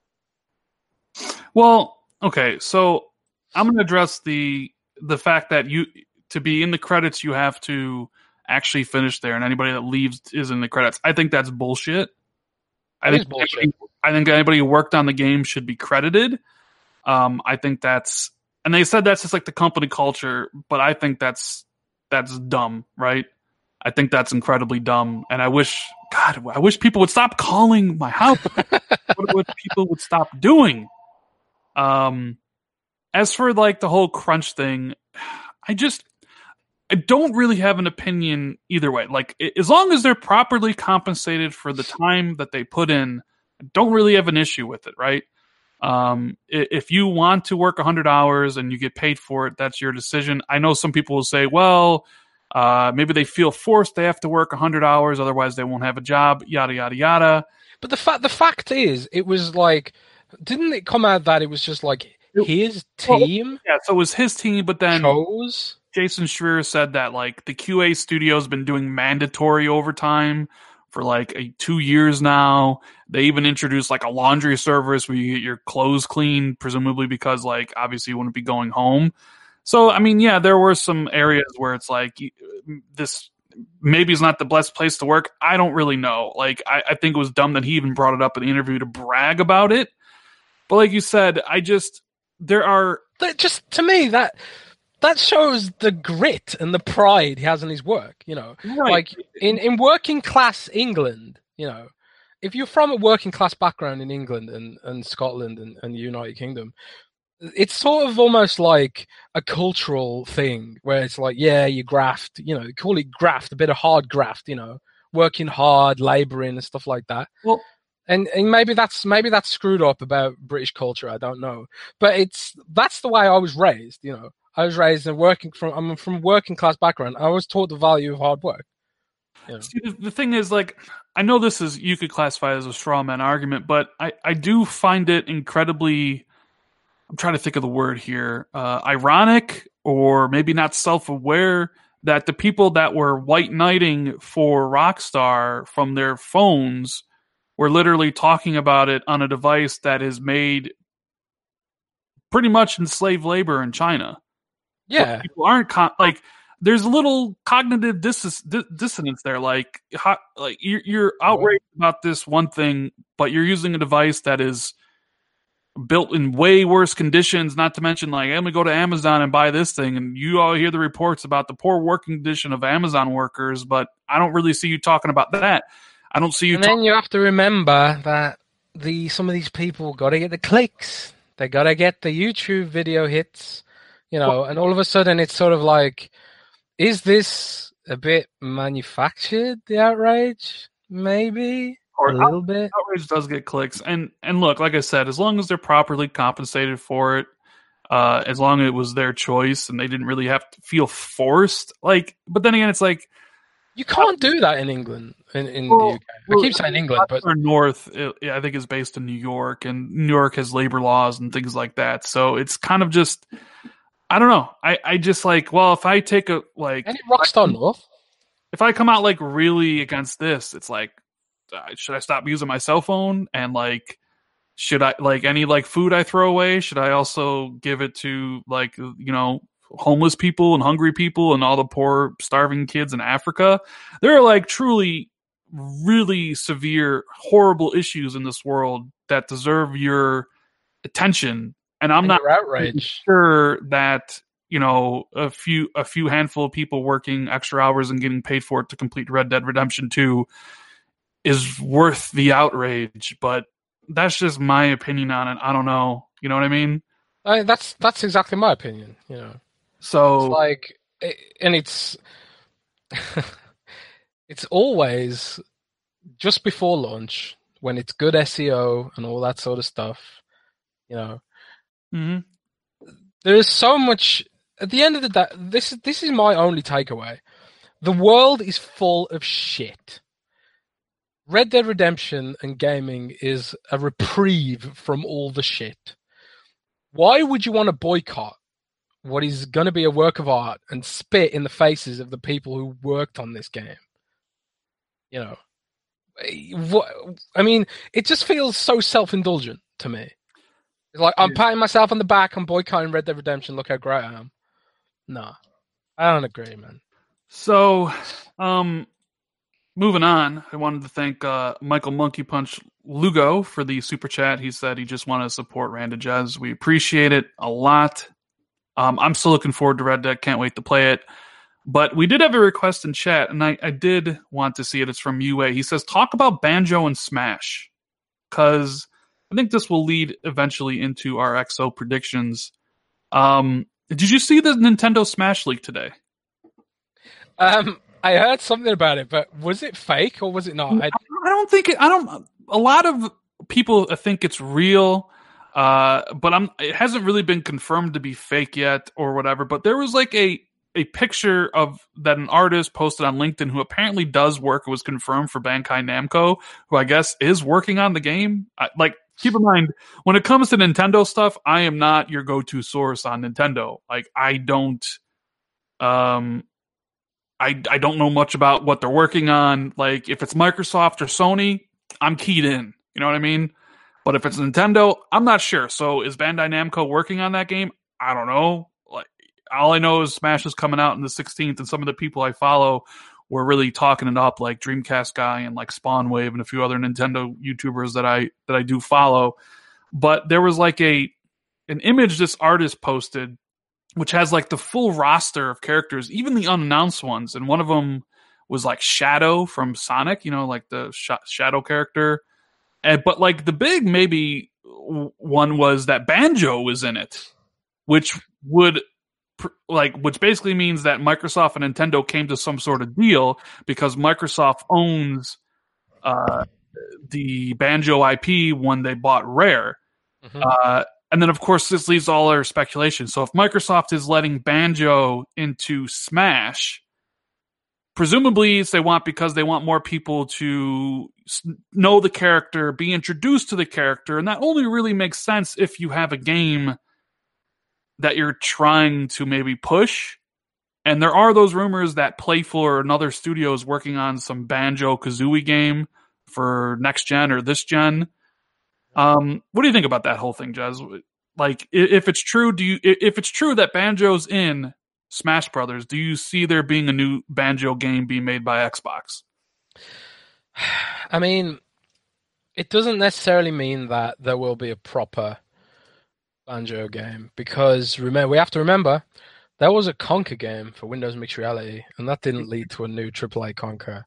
[SPEAKER 1] Well, okay, so I'm going to address the the fact that you to be in the credits you have to actually finish there, and anybody that leaves is in the credits. I think that's bullshit. I think bullshit. Anybody, I think anybody who worked on the game should be credited. Um, I think that's and they said that's just like the company culture, but I think that's that's dumb, right? I think that's incredibly dumb, and I wish God, I wish people would stop calling my house. what would people would stop doing? Um, as for like the whole crunch thing, I just I don't really have an opinion either way. Like as long as they're properly compensated for the time that they put in, I don't really have an issue with it, right? Um, if you want to work 100 hours and you get paid for it, that's your decision. I know some people will say, well, uh, maybe they feel forced they have to work 100 hours, otherwise they won't have a job. Yada yada yada.
[SPEAKER 2] But the fact the fact is, it was like, didn't it come out that it was just like his team? Well,
[SPEAKER 1] yeah, so it was his team, but then
[SPEAKER 2] chose.
[SPEAKER 1] Jason Schreier said that like the QA studio's been doing mandatory overtime for like a, two years now. They even introduced like a laundry service where you get your clothes cleaned, presumably because like obviously you wouldn't be going home. So, I mean, yeah, there were some areas where it's like this maybe is not the best place to work. I don't really know. Like, I, I think it was dumb that he even brought it up in the interview to brag about it. But like you said, I just there are
[SPEAKER 2] just to me that that shows the grit and the pride he has in his work. You know, right. like in in working class England, you know, if you're from a working class background in England and, and Scotland and, and the United Kingdom, it's sort of almost like a cultural thing where it's like, yeah, you graft, you know, call it graft, a bit of hard graft, you know, working hard, laboring and stuff like that.
[SPEAKER 1] Well,
[SPEAKER 2] and, and maybe that's maybe that's screwed up about British culture. I don't know, but it's that's the way I was raised. You know, I was raised in working from I'm from working class background. I was taught the value of hard work.
[SPEAKER 1] Know? See, the thing is, like, I know this is you could classify as a straw man argument, but I I do find it incredibly I'm trying to think of the word here, uh, ironic or maybe not self aware that the people that were white knighting for Rockstar from their phones were literally talking about it on a device that is made pretty much in slave labor in China.
[SPEAKER 2] Yeah,
[SPEAKER 1] people aren't con- like there's a little cognitive dis- dissonance there. Like, how, like you're, you're outraged about this one thing, but you're using a device that is built in way worse conditions. Not to mention, like, I'm gonna go to Amazon and buy this thing, and you all hear the reports about the poor working condition of Amazon workers, but I don't really see you talking about that. I don't see you.
[SPEAKER 2] And then you have to remember that the some of these people got to get the clicks. They got to get the YouTube video hits, you know. And all of a sudden, it's sort of like, is this a bit manufactured? The outrage, maybe or a little bit.
[SPEAKER 1] Outrage does get clicks, and and look, like I said, as long as they're properly compensated for it, uh, as long as it was their choice and they didn't really have to feel forced. Like, but then again, it's like
[SPEAKER 2] you can't do that in England. In, in well, the UK, I keep saying England, but
[SPEAKER 1] North, it, I think, is based in New York, and New York has labor laws and things like that. So it's kind of just, I don't know. I, I just like, well, if I take a like,
[SPEAKER 2] any Rockstar North,
[SPEAKER 1] if I come out like really against this, it's like, uh, should I stop using my cell phone and like should I like any like food I throw away? Should I also give it to like you know homeless people and hungry people and all the poor starving kids in Africa? There are like truly really severe horrible issues in this world that deserve your attention and I'm and not
[SPEAKER 2] outrage.
[SPEAKER 1] sure that you know a few a few handful of people working extra hours and getting paid for it to complete Red Dead Redemption 2 is worth the outrage, but that's just my opinion on it. I don't know. You know what I mean?
[SPEAKER 2] I, that's that's exactly my opinion. You know.
[SPEAKER 1] So
[SPEAKER 2] it's like, and it's it's always just before launch when it's good SEO and all that sort of stuff. You know,
[SPEAKER 1] mm-hmm.
[SPEAKER 2] there is so much. At the end of the day, this this is my only takeaway. The world is full of shit. Red Dead Redemption and gaming is a reprieve from all the shit. Why would you want to boycott what is going to be a work of art and spit in the faces of the people who worked on this game? You know, what, I mean, it just feels so self indulgent to me. It's like I'm patting myself on the back, I'm boycotting Red Dead Redemption. Look how great I am. No, I don't agree, man.
[SPEAKER 1] So, um, moving on, I wanted to thank uh, Michael Monkey Punch Lugo for the super chat. He said he just wanted to support Random Jazz. We appreciate it a lot. Um, I'm still looking forward to Red Dead. Can't wait to play it. But we did have a request in chat, and I, I did want to see it. It's from UA. He says, talk about Banjo and Smash. Because I think this will lead eventually into our XO predictions. Um, did you see the Nintendo Smash leak today?
[SPEAKER 2] Um, I heard something about it, but was it fake or was it not?
[SPEAKER 1] I, I don't think it. I don't. A lot of people think it's real, uh, but I'm. It hasn't really been confirmed to be fake yet or whatever. But there was like a a picture of that an artist posted on LinkedIn who apparently does work. It was confirmed for Bandai Namco, who I guess is working on the game. I, like, keep in mind when it comes to Nintendo stuff, I am not your go to source on Nintendo. Like, I don't. Um, I I don't know much about what they're working on. Like if it's Microsoft or Sony, I'm keyed in. You know what I mean? But if it's Nintendo, I'm not sure. So is Bandai Namco working on that game? I don't know. Like all I know is Smash is coming out in the 16th, and some of the people I follow were really talking it up, like Dreamcast guy and like SpawnWave and a few other Nintendo YouTubers that I that I do follow. But there was like a an image this artist posted which has like the full roster of characters, even the unannounced ones. And one of them was like Shadow from Sonic, you know, like the sh- Shadow character. And, but like the big maybe one was that Banjo was in it, which would like which basically means that Microsoft and Nintendo came to some sort of deal because Microsoft owns uh, the Banjo IP when they bought Rare. Mm-hmm. Uh, and then, of course, this leaves all our speculation. So, if Microsoft is letting Banjo into Smash, presumably it's they want because they want more people to know the character, be introduced to the character, and that only really makes sense if you have a game that you're trying to maybe push. And there are those rumors that Playful or another studio is working on some Banjo Kazooie game for next gen or this gen. Um, what do you think about that whole thing, Jez? Like, if it's true, do you? If it's true that Banjo's in Smash Brothers, do you see there being a new Banjo game being made by Xbox?
[SPEAKER 2] I mean, it doesn't necessarily mean that there will be a proper Banjo game because remember we have to remember there was a Conker game for Windows Mixed Reality, and that didn't lead to a new AAA Conker.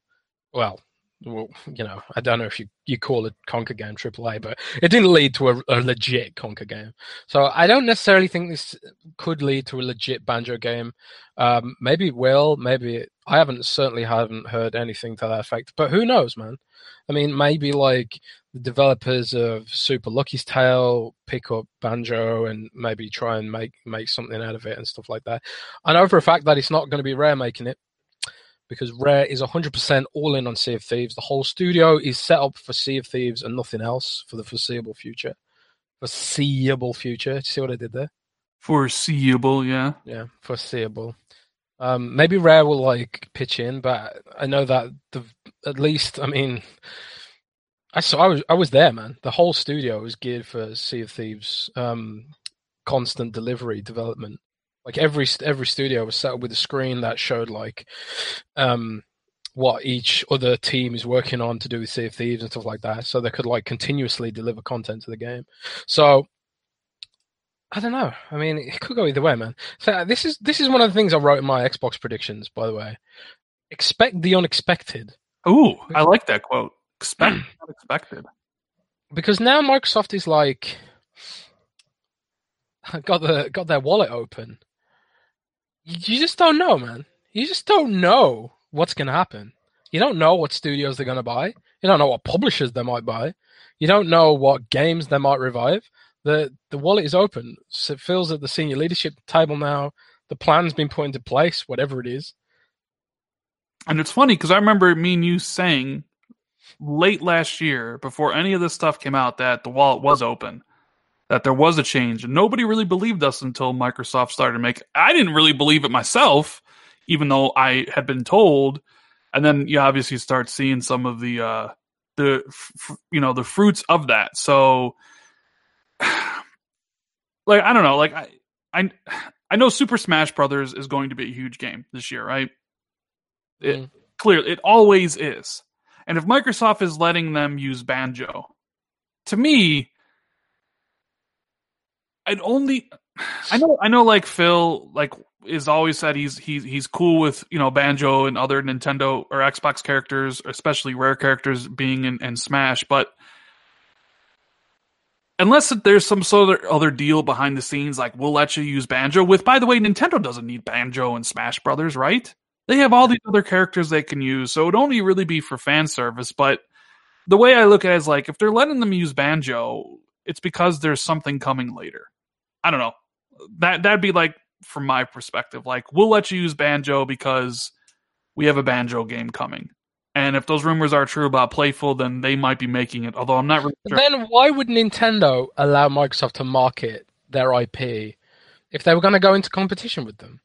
[SPEAKER 2] Well, well, you know, I don't know if you, you call it Conker game AAA, but it didn't lead to a, a legit Conker game. So I don't necessarily think this could lead to a legit Banjo game. Um, maybe it will, maybe it, I haven't certainly haven't heard anything to that effect. But who knows, man? I mean, maybe like the developers of Super Lucky's Tale pick up Banjo and maybe try and make make something out of it and stuff like that. I know for a fact that it's not going to be Rare making it because Rare is 100% all in on Sea of Thieves. The whole studio is set up for Sea of Thieves and nothing else for the foreseeable future. Foreseeable future. Do you see what I did there?
[SPEAKER 1] Foreseeable, yeah.
[SPEAKER 2] Yeah, foreseeable. Um, maybe Rare will like pitch in, but I know that the at least I mean, I saw I was I was there, man. The whole studio was geared for Sea of Thieves, um, constant delivery development. Like every every studio was set up with a screen that showed like, um, what each other team is working on to do with Sea of Thieves and stuff like that, so they could like continuously deliver content to the game. So I don't know. I mean, it could go either way, man. So uh, this is this is one of the things I wrote in my Xbox predictions, by the way. Expect the unexpected,
[SPEAKER 1] Ooh, I like that quote. Expect the unexpected.
[SPEAKER 2] because now Microsoft is like got the got their wallet open. You just don't know, man. You just don't know what's gonna happen. You don't know what studios they're gonna buy. You don't know what publishers they might buy. You don't know what games they might revive. The the wallet is open. So it feels at the senior leadership table now. The plan's been put into place, whatever it is.
[SPEAKER 1] And it's funny because I remember me and you saying late last year, before any of this stuff came out, that the wallet was open, that there was a change, and nobody really believed us until Microsoft started to make. I didn't really believe it myself, even though I had been told. And then you obviously start seeing some of the uh, the you know the fruits of that. So, like I don't know, like I I I know Super Smash Brothers is going to be a huge game this year, right? It,
[SPEAKER 2] Mm.
[SPEAKER 1] clear it always is. And if Microsoft is letting them use Banjo, to me, I'd only I know I know like Phil like is always said he's he's he's cool with you know Banjo and other Nintendo or Xbox characters, especially rare characters being in, in Smash, but unless there's some sort of other deal behind the scenes, like we'll let you use Banjo with. By the way, Nintendo doesn't need Banjo and Smash Brothers, right? They have all these other characters they can use, so it'd only really be for fan service. But the way I look at it is like if they're letting them use Banjo, it's because there's something coming later. I don't know. That that'd be like from my perspective, like we'll let you use Banjo because we have a Banjo game coming. And if those rumors are true about Playful, then they might be making it. Although I'm not really sure.
[SPEAKER 2] then why would Nintendo allow Microsoft to market their IP if they were going to go into competition with them?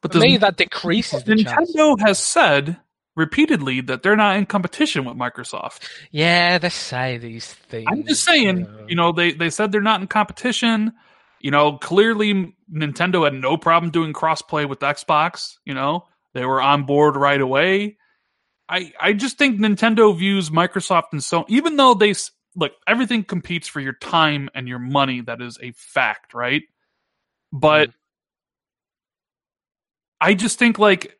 [SPEAKER 1] But
[SPEAKER 2] For me, that decreases the chance.
[SPEAKER 1] Nintendo has said repeatedly that they're not in competition with Microsoft.
[SPEAKER 2] Yeah, they say these things.
[SPEAKER 1] I'm just saying, you know, they they said they're not in competition. You know, clearly Nintendo had no problem doing crossplay with Xbox. You know, they were on board right away. I I just think Nintendo views Microsoft and so even though they look everything competes for your time and your money. That is a fact, right? But mm-hmm. I just think like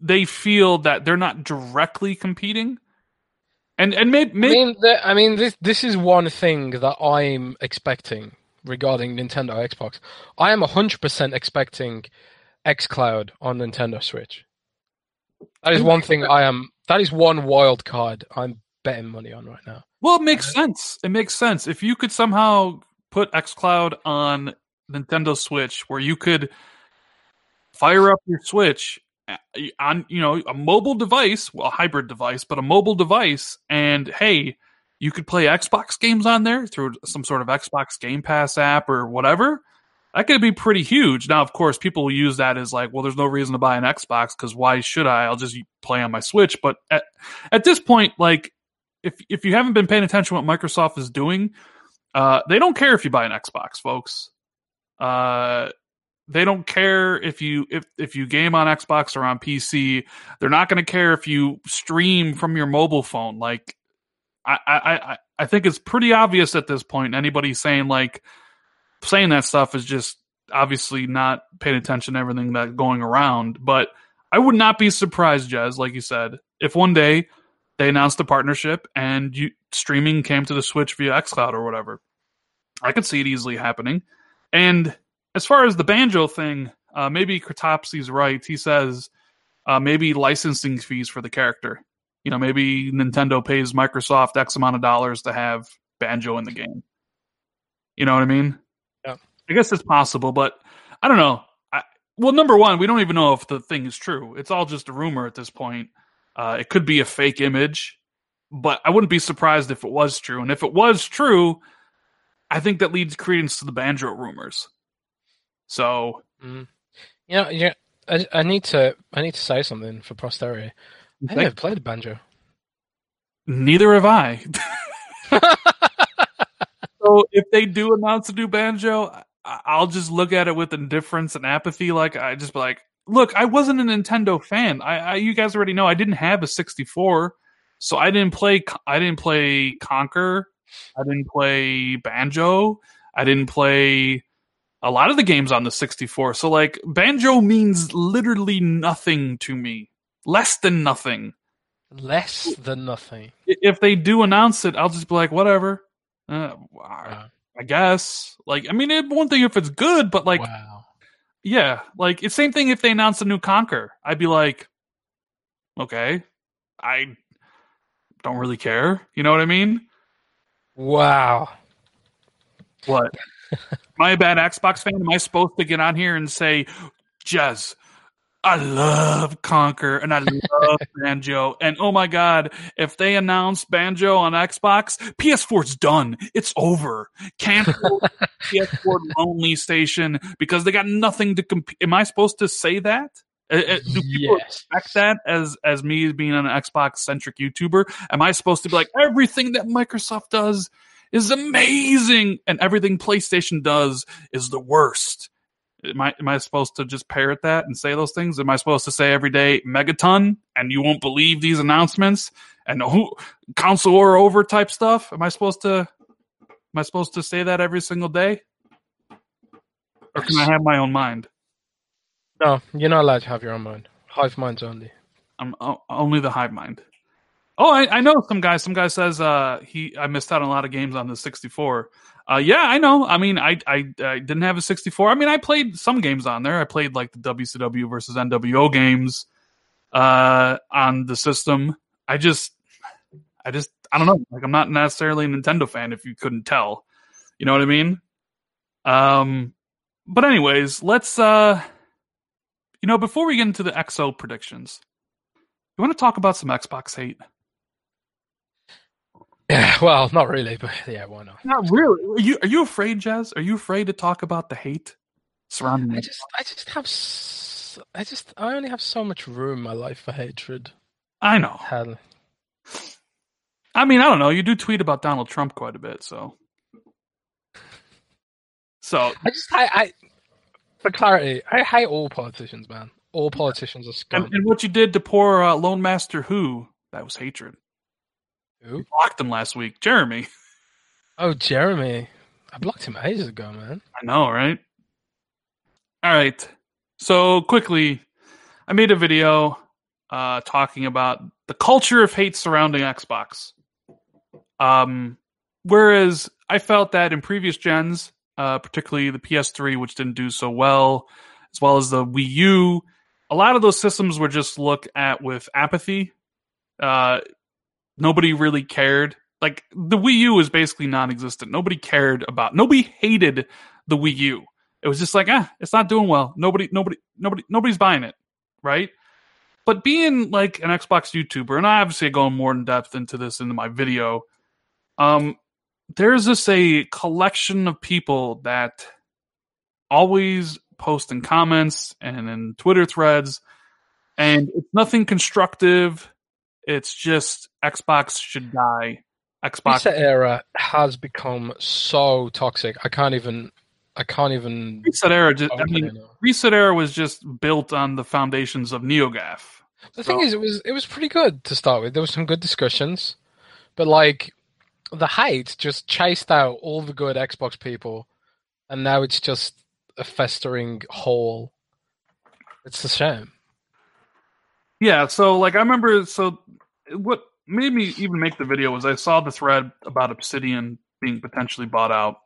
[SPEAKER 1] they feel that they're not directly competing. And and maybe,
[SPEAKER 2] I mean, the, I mean, this this is one thing that I'm expecting regarding Nintendo Xbox. I am hundred percent expecting XCloud on Nintendo Switch. That is one thing I am. That is one wild card I'm betting money on right now.
[SPEAKER 1] Well, it makes sense. It makes sense. If you could somehow put xCloud on Nintendo Switch where you could fire up your Switch uh, on, you know, a mobile device, well, a hybrid device, but a mobile device, and hey, you could play Xbox games on there through some sort of Xbox Game Pass app or whatever. That could be pretty huge. Now, of course, people use that as like, well, there's no reason to buy an Xbox because why should I? I'll just play on my Switch. But at, at this point, like, if if you haven't been paying attention to what Microsoft is doing, Uh, they don't care if you buy an Xbox, folks. Uh, they don't care if you if if you game on Xbox or on PC. They're not going to care if you stream from your mobile phone. Like, I I I think it's pretty obvious at this point. Anybody saying like saying that stuff is just obviously not paying attention to everything that's going around. But I would not be surprised, Jez, like you said, if one day they announced a partnership and you, streaming came to the Switch via xCloud or whatever. I could see it easily happening. And as far as the banjo thing, uh, maybe Kratopsky's right. He says uh, maybe licensing fees for the character. You know, maybe Nintendo pays Microsoft X amount of dollars to have banjo in the game. You know what I mean? I guess it's possible, but I don't know. I, well, number one, we don't even know if the thing is true. It's all just a rumor at this point. Uh, it could be a fake image, but I wouldn't be surprised if it was true. And if it was true, I think that leads credence to the banjo rumors. So,
[SPEAKER 2] mm. you know, yeah, I, I need to I need to say something for posterity. I never played banjo.
[SPEAKER 1] Neither have I. so if they do announce a new banjo, I'll just look at it with indifference and apathy. Like I just be like, look, I wasn't a Nintendo fan. I, I you guys already know I didn't have a 64, so I didn't play. I didn't play Conker. I didn't play Banjo. I didn't play a lot of the games on the 64. So like Banjo means literally nothing to me. Less than nothing.
[SPEAKER 2] Less than nothing.
[SPEAKER 1] If they do announce it, I'll just be like, whatever. Uh, wow. I guess. Like, I mean, it one thing if it's good, but like,
[SPEAKER 2] wow.
[SPEAKER 1] yeah, like it's same thing if they announce a new Conker. I'd be like, okay, I don't really care. You know what I mean?
[SPEAKER 2] Wow.
[SPEAKER 1] What? Am I a bad Xbox fan? Am I supposed to get on here and say, Jez, I love Conker and I love Banjo. And oh my God, if they announce Banjo on Xbox, PS4's done. It's over. Cancel PS4 Lonely Station because they got nothing to compete. Am I supposed to say that? Uh, uh, do people yes. expect that as as me being an Xbox centric YouTuber? Am I supposed to be like everything that Microsoft does is amazing and everything PlayStation does is the worst? Am I am I supposed to just parrot that and say those things? Am I supposed to say every day megaton and you won't believe these announcements and who console or over type stuff? Am I supposed to am I supposed to say that every single day? Or can I have my own mind?
[SPEAKER 2] No, you're not allowed to have your own mind. Hive minds only.
[SPEAKER 1] I'm only the hive mind. Oh, I, I, know some guy. Some guy says uh, he I missed out on a lot of games on the 64. Uh, yeah, I know. I mean, I, I, I didn't have a 64. I mean, I played some games on there. I played like the WCW versus NWO games uh, on the system. I just, I just, I don't know. Like, I'm not necessarily a Nintendo fan. If you couldn't tell, you know what I mean. Um, but anyways, let's uh, you know, before we get into the XO predictions, you want to talk about some Xbox hate?
[SPEAKER 2] Yeah, well, not really, but yeah, why not?
[SPEAKER 1] Not really. Are you are you afraid, Jez? Are you afraid to talk about the hate surrounding?
[SPEAKER 2] I just, I just have, so, I just, I only have so much room in my life for hatred.
[SPEAKER 1] I know.
[SPEAKER 2] Hell.
[SPEAKER 1] I mean, I don't know. You do tweet about Donald Trump quite a bit, so. So
[SPEAKER 2] I just, I, I, for clarity, I hate all politicians, man. All politicians are scum.
[SPEAKER 1] And, and what you did to poor uh, Lone Master Who, that was hatred.
[SPEAKER 2] Who?
[SPEAKER 1] You blocked him last week, Jeremy.
[SPEAKER 2] Oh, Jeremy. I blocked him ages ago, man.
[SPEAKER 1] I know, right? All right. So quickly, I made a video uh, talking about the culture of hate surrounding Xbox. Um, whereas I felt that in previous gens, uh, particularly the PS3, which didn't do so well, as well as the Wii U, a lot of those systems were just looked at with apathy. Uh, nobody really cared. Like the Wii U was basically non-existent. Nobody cared about. Nobody hated the Wii U. It was just like, ah, it's not doing well. Nobody, nobody, nobody, nobody's buying it, right? But being like an Xbox YouTuber, and I obviously go more in depth into this in my video, um, there's just a collection of people that always post in comments and in Twitter threads, and it's nothing constructive. It's just Xbox should die. Xbox.
[SPEAKER 2] ResetEra has become so toxic. I can't even. I can't even.
[SPEAKER 1] ResetEra. Just, I mean. ResetEra was just built on the foundations of NeoGaf.
[SPEAKER 2] The thing is, it was it was pretty good to start with. There was some good discussions, but like the hate just chased out all the good Xbox people, and now it's just a festering hole. It's a shame.
[SPEAKER 1] Yeah, so like I remember, so what made me even make the video was I saw the thread about Obsidian being potentially bought out,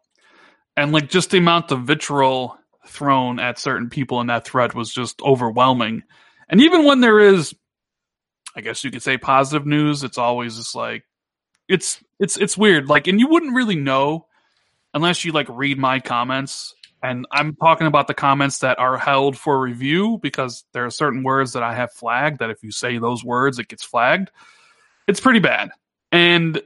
[SPEAKER 1] and like just the amount of vitriol thrown at certain people in that thread was just overwhelming. And even when there is, I guess you could say positive news, it's always just like it's it's it's weird. Like, and you wouldn't really know unless you like read my comments. And I'm talking about the comments that are held for review because there are certain words that I have flagged that if you say those words, it gets flagged. It's pretty bad. And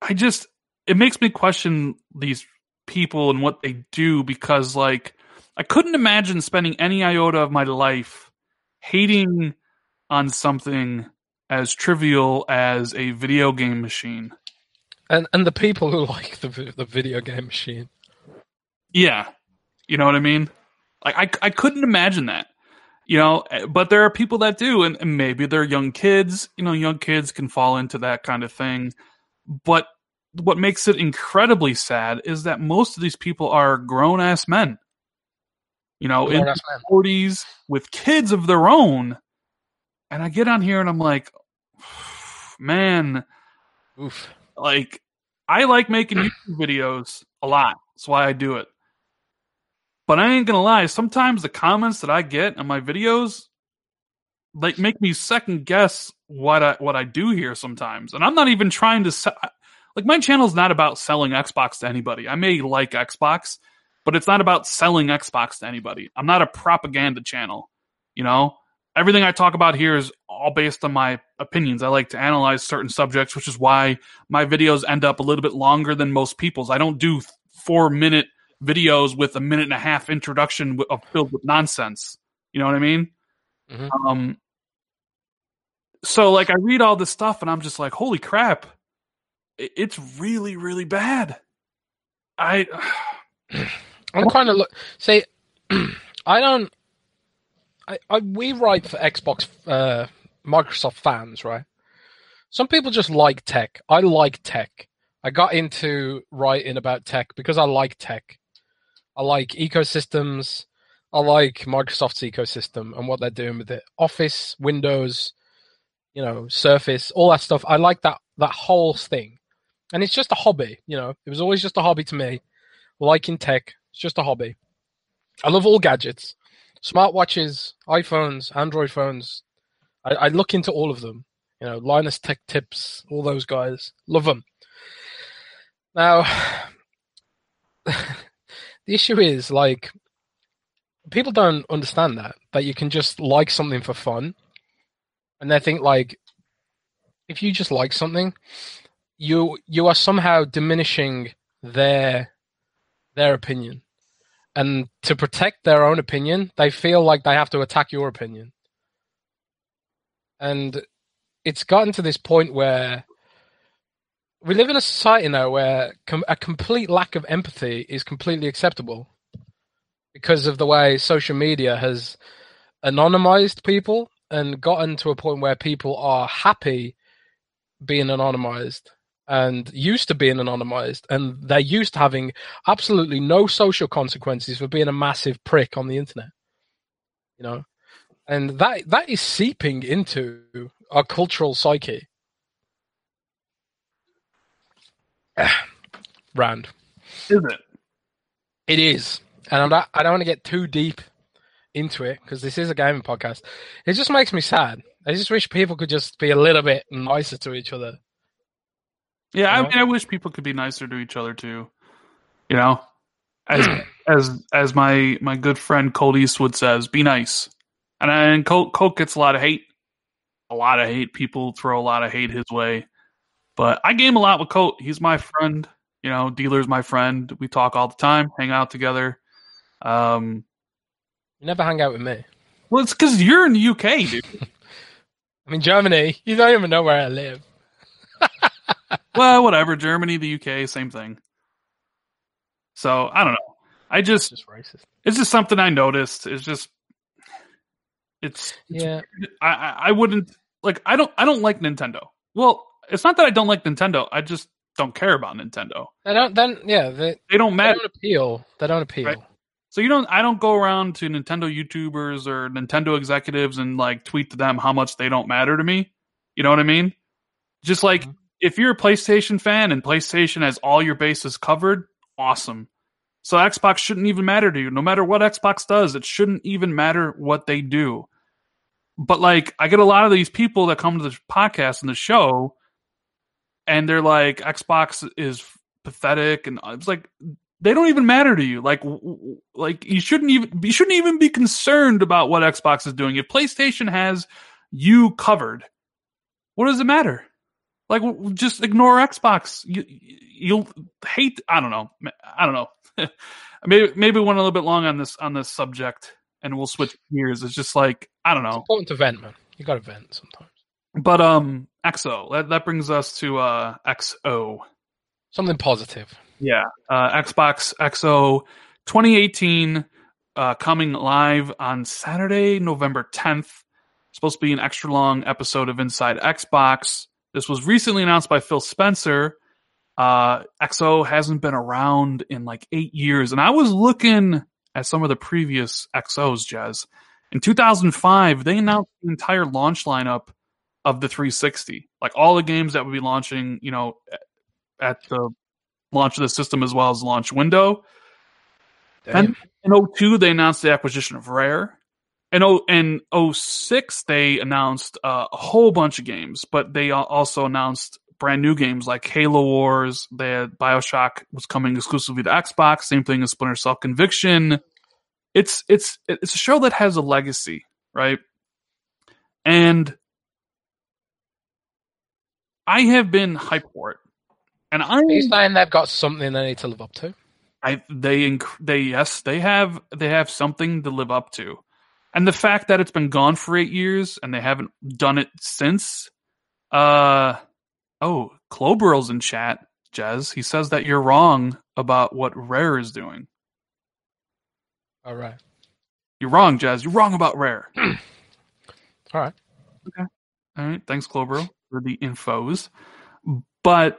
[SPEAKER 1] I just, it makes me question these people and what they do because, like, I couldn't imagine spending any iota of my life hating on something as trivial as a video game machine.
[SPEAKER 2] And and the people who like the the video game machine.
[SPEAKER 1] Yeah. You know what I mean? Like I I couldn't imagine that. You know, but there are people that do and, and maybe they're young kids, you know, young kids can fall into that kind of thing. But what makes it incredibly sad is that most of these people are grown ass men. You know, in
[SPEAKER 2] Grown-ass men.
[SPEAKER 1] forties with kids of their own. And I get on here and I'm like, man,
[SPEAKER 2] Oof.
[SPEAKER 1] like I like making YouTube videos a lot. That's why I do it. But I ain't gonna lie, sometimes the comments that I get on my videos like make me second guess what I what I do here sometimes. And I'm not even trying to like my channel's not about selling Xbox to anybody. I may like Xbox, but it's not about selling Xbox to anybody. I'm not a propaganda channel, you know? Everything I talk about here is all based on my opinions. I like to analyze certain subjects, which is why my videos end up a little bit longer than most people's. I don't do four minute videos with a minute and a half introduction of filled with nonsense. You know what I mean?
[SPEAKER 2] Mhm.
[SPEAKER 1] Um. So like I read all this stuff and I'm just like, holy crap, it's really really bad. I
[SPEAKER 2] I'm kind of look. See, I don't. I, I we write for Xbox, uh, Microsoft fans, right? Some people just like tech. I like tech. I got into writing about tech because I like tech. I like ecosystems. I like Microsoft's ecosystem and what they're doing with it. Office, Windows, you know, Surface, all that stuff. I like that that whole thing. And it's just a hobby, you know. It was always just a hobby to me. Liking tech, it's just a hobby. I love all gadgets. Smartwatches, iPhones, Android phones. I, I look into all of them. You know, Linus Tech Tips, all those guys. Love them. Now, the issue is like people don't understand that that you can just like something for fun, and they think like if you just like something, you you are somehow diminishing their their opinion, and to protect their own opinion, they feel like they have to attack your opinion, and it's gotten to this point where we live in a society now where com- a complete lack of empathy is completely acceptable because of the way social media has anonymized people and gotten to a point where people are happy being anonymized and used to being anonymized and they're used to having absolutely no social consequences for being a massive prick on the internet you know? And that that is seeping into our cultural psyche Rand.
[SPEAKER 1] is it?
[SPEAKER 2] It is, and I'm not, I don't want to get too deep into it because this is a gaming podcast. It just makes me sad. I just wish people could just be a little bit nicer to each other.
[SPEAKER 1] Yeah, I mean, I wish people could be nicer to each other too. You know, as as as my my good friend Colt Eastwood says, be nice. And and Colt Colt gets a lot of hate, a lot of hate. People throw a lot of hate his way, but I game a lot with Colt. He's my friend. You know, dealer's my friend. We talk all the time, hang out together. Um,
[SPEAKER 2] You never hang out with me.
[SPEAKER 1] well, it's because you're in the UK, dude.
[SPEAKER 2] I'm in Germany. You don't even know where I live.
[SPEAKER 1] well, whatever. Germany, the UK, same thing. So I don't know. I just,
[SPEAKER 2] Just racist.
[SPEAKER 1] it's just something I noticed. It's just, it's, it's
[SPEAKER 2] Yeah.
[SPEAKER 1] I, I I wouldn't like. I don't. I don't like Nintendo. Well, it's not that I don't like Nintendo. I just don't care about Nintendo.
[SPEAKER 2] They don't. Then yeah, they,
[SPEAKER 1] They don't
[SPEAKER 2] they
[SPEAKER 1] matter.
[SPEAKER 2] don't appeal. They don't appeal.
[SPEAKER 1] Right. So you don't. I don't go around to Nintendo YouTubers or Nintendo executives and like tweet to them how much they don't matter to me. You know what I mean? Just like
[SPEAKER 2] Mhm.
[SPEAKER 1] if you're a PlayStation fan and PlayStation has all your bases covered, awesome. So Xbox shouldn't even matter to you. No matter what Xbox does, it shouldn't even matter what they do. But like I get a lot of these people that come to the podcast and the show and they're like Xbox is pathetic and it's like they don't even matter to you. Like, like you shouldn't even you shouldn't even be concerned about what Xbox is doing. If PlayStation has you covered, what does it matter? Like, just ignore Xbox. You you'll hate. I don't know. I don't know. maybe maybe we went a little bit long on this on this subject, and we'll switch gears. It's just like I don't
[SPEAKER 2] It's
[SPEAKER 1] know.
[SPEAKER 2] important to vent, man. You got to vent sometimes.
[SPEAKER 1] But um, XO. That that brings us to uh XO.
[SPEAKER 2] Something positive.
[SPEAKER 1] Yeah, uh, Xbox XO 2018 uh, coming live on Saturday, November 10th. Supposed to be an extra long episode of Inside Xbox. This was recently announced by Phil Spencer. Uh, XO hasn't been around in like eight years, and I was looking at some of the previous XOs, Jez. In 2005, they announced the entire launch lineup of the 360, like all the games that would be launching, you know, at the launch of the system as well as launch window. And in 02, they announced the acquisition of Rare. O, in 06, they announced uh, a whole bunch of games, but they also announced brand new games like Halo Wars. They had Bioshock was coming exclusively to Xbox. Same thing as Splinter Cell Conviction. It's it's it's a show that has a legacy, right? And I have been hyped for it, and I
[SPEAKER 2] Are you saying they've got something they need to live up to?
[SPEAKER 1] I they they yes they have they have something to live up to, and the fact that it's been gone for eight years and they haven't done it since. Uh oh, Cloburl's in chat. Jez, he says that you're wrong about what Rare is doing.
[SPEAKER 2] All right.
[SPEAKER 1] You're wrong, Jez. You're wrong about Rare.
[SPEAKER 2] All right. Okay.
[SPEAKER 1] All right. thanks, Cloburl, for the infos. But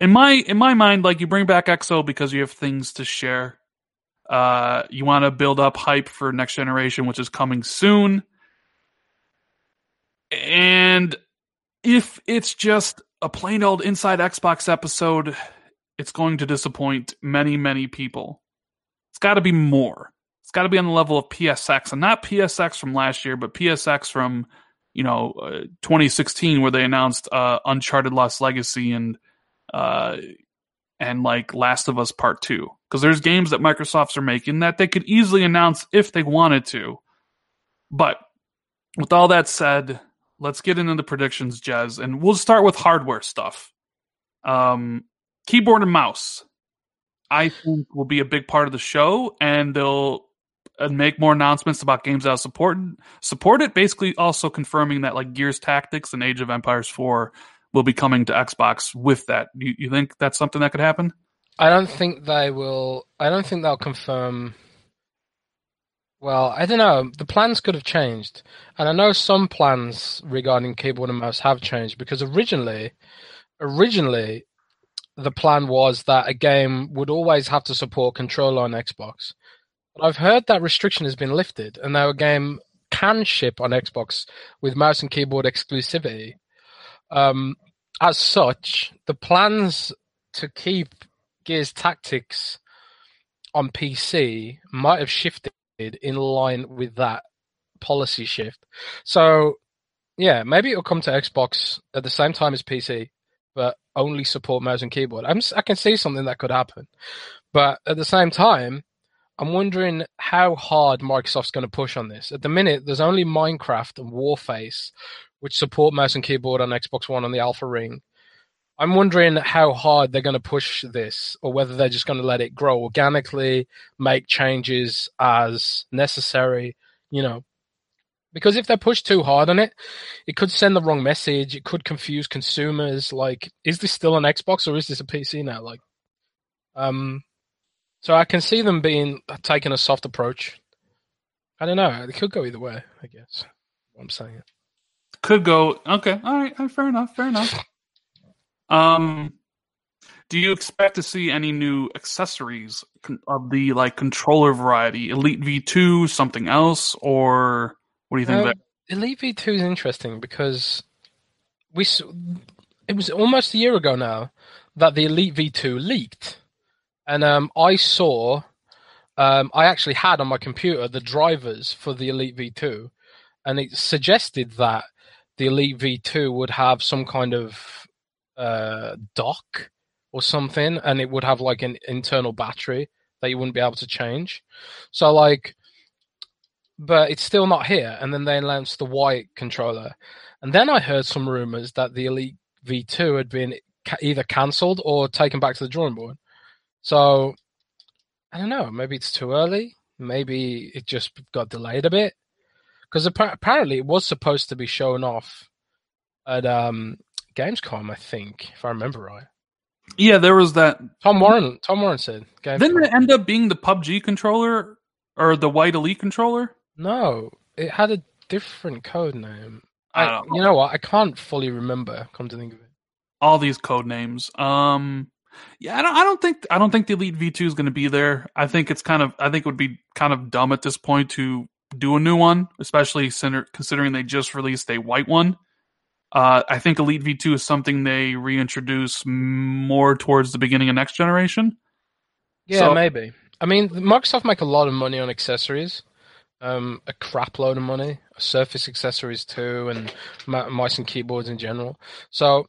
[SPEAKER 1] in my in my mind, like you bring back EXO because you have things to share. Uh, you want to build up hype for next generation, which is coming soon. And if it's just a plain old inside Xbox episode, it's going to disappoint many, many people. It's got to be more. It's got to be on the level of PSX, and not PSX from last year, but PSX from you know uh, 2016, where they announced uh, Uncharted Lost Legacy and uh, and like Last of Us Part Two. Because there's games that Microsoft's are making that they could easily announce if they wanted to. But with all that said, let's get into the predictions, Jez, and we'll start with hardware stuff. Um, keyboard and mouse, I think, will be a big part of the show, and they'll uh, make more announcements about games that support support it. Basically, also confirming that like Gears Tactics and Age of Empires Four will be coming to Xbox with that. You, you think that's something that could happen?
[SPEAKER 2] I don't think they will. I don't think they'll confirm. Well, I don't know. The plans could have changed, and I know some plans regarding keyboard and mouse have changed because originally, originally, the plan was that a game would always have to support controller on Xbox. But I've heard that restriction has been lifted, and now a game can ship on Xbox with mouse and keyboard exclusivity. Um, as such, the plans to keep Gears Tactics on PC might have shifted in line with that policy shift. So, yeah, maybe it'll come to Xbox at the same time as PC, but only support mouse and keyboard. I'm, I can see something that could happen, but at the same time, I'm wondering how hard Microsoft's going to push on this. At the minute, there's only Minecraft and Warface, which support mouse and keyboard on Xbox One on the Alpha Ring. I'm wondering how hard they're going to push this, or whether they're just going to let it grow organically, make changes as necessary. You know, Because if they push too hard on it, it could send the wrong message. It could confuse consumers. Like, is this still an Xbox or is this a PC now? Like, um, so I can see them being taking a soft approach. I don't know. It could go either way. I guess. I'm saying.
[SPEAKER 1] it Could go. Okay. All right. Fair enough. Fair enough. Um, do you expect to see any new accessories of the like controller variety, Elite V2, something else, or what do you think? Um,
[SPEAKER 2] Elite V2 is interesting because we it was almost a year ago now that the Elite V2 leaked, and um, I saw. Um, I actually had on my computer the drivers for the Elite V2, and it suggested that the Elite V2 would have some kind of uh, dock or something, and it would have like an internal battery that you wouldn't be able to change. So like, but it's still not here. And then they announced the white controller, and then I heard some rumors that the Elite V2 had been either cancelled or taken back to the drawing board. So I don't know. Maybe it's too early. Maybe it just got delayed a bit because apparently it was supposed to be shown off at um, Gamescom, I think, if I remember right.
[SPEAKER 1] Yeah, there was that.
[SPEAKER 2] Tom Warren. Tom Warren said.
[SPEAKER 1] Gamescom. Didn't it end up being the PUBG controller or the White Elite controller?
[SPEAKER 2] No, it had a different code name. I, I know. You know what? I can't fully remember. Come to think of it,
[SPEAKER 1] all these code names. Um, yeah, I don't. I don't think. I don't think the Elite V two is going to be there. I think it's kind of. I think it would be kind of dumb at this point to do a new one, especially considering they just released a white one. Uh, I think Elite V2 is something they reintroduce more towards the beginning of next generation.
[SPEAKER 2] Yeah, so, maybe. I mean, Microsoft make a lot of money on accessories, um, a crap load of money, Surface accessories too, and mice and keyboards in general. So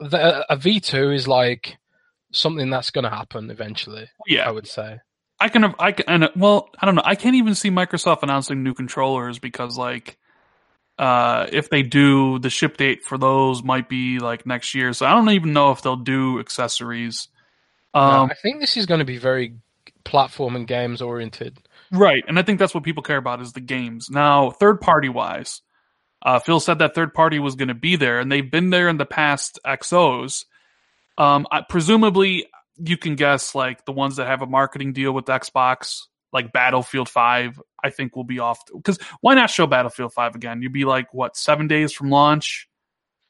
[SPEAKER 2] the, a V2 is like something that's going to happen eventually. Yeah, I would say.
[SPEAKER 1] I can, have I can, and well, I don't know. I can't even see Microsoft announcing new controllers because, like, uh, if they do, the ship date for those might be like next year. So I don't even know if they'll do accessories.
[SPEAKER 2] Um, no, I think this is going to be very platform and games oriented.
[SPEAKER 1] Right, and I think that's what people care about is the games. Now, third party wise, uh, Phil said that third party was going to be there, and they've been there in the past XOs. Um, I, presumably, you can guess like the ones that have a marketing deal with Xbox, like Battlefield Five. I think will be off because why not show Battlefield Five again? You'd be like what seven days from launch.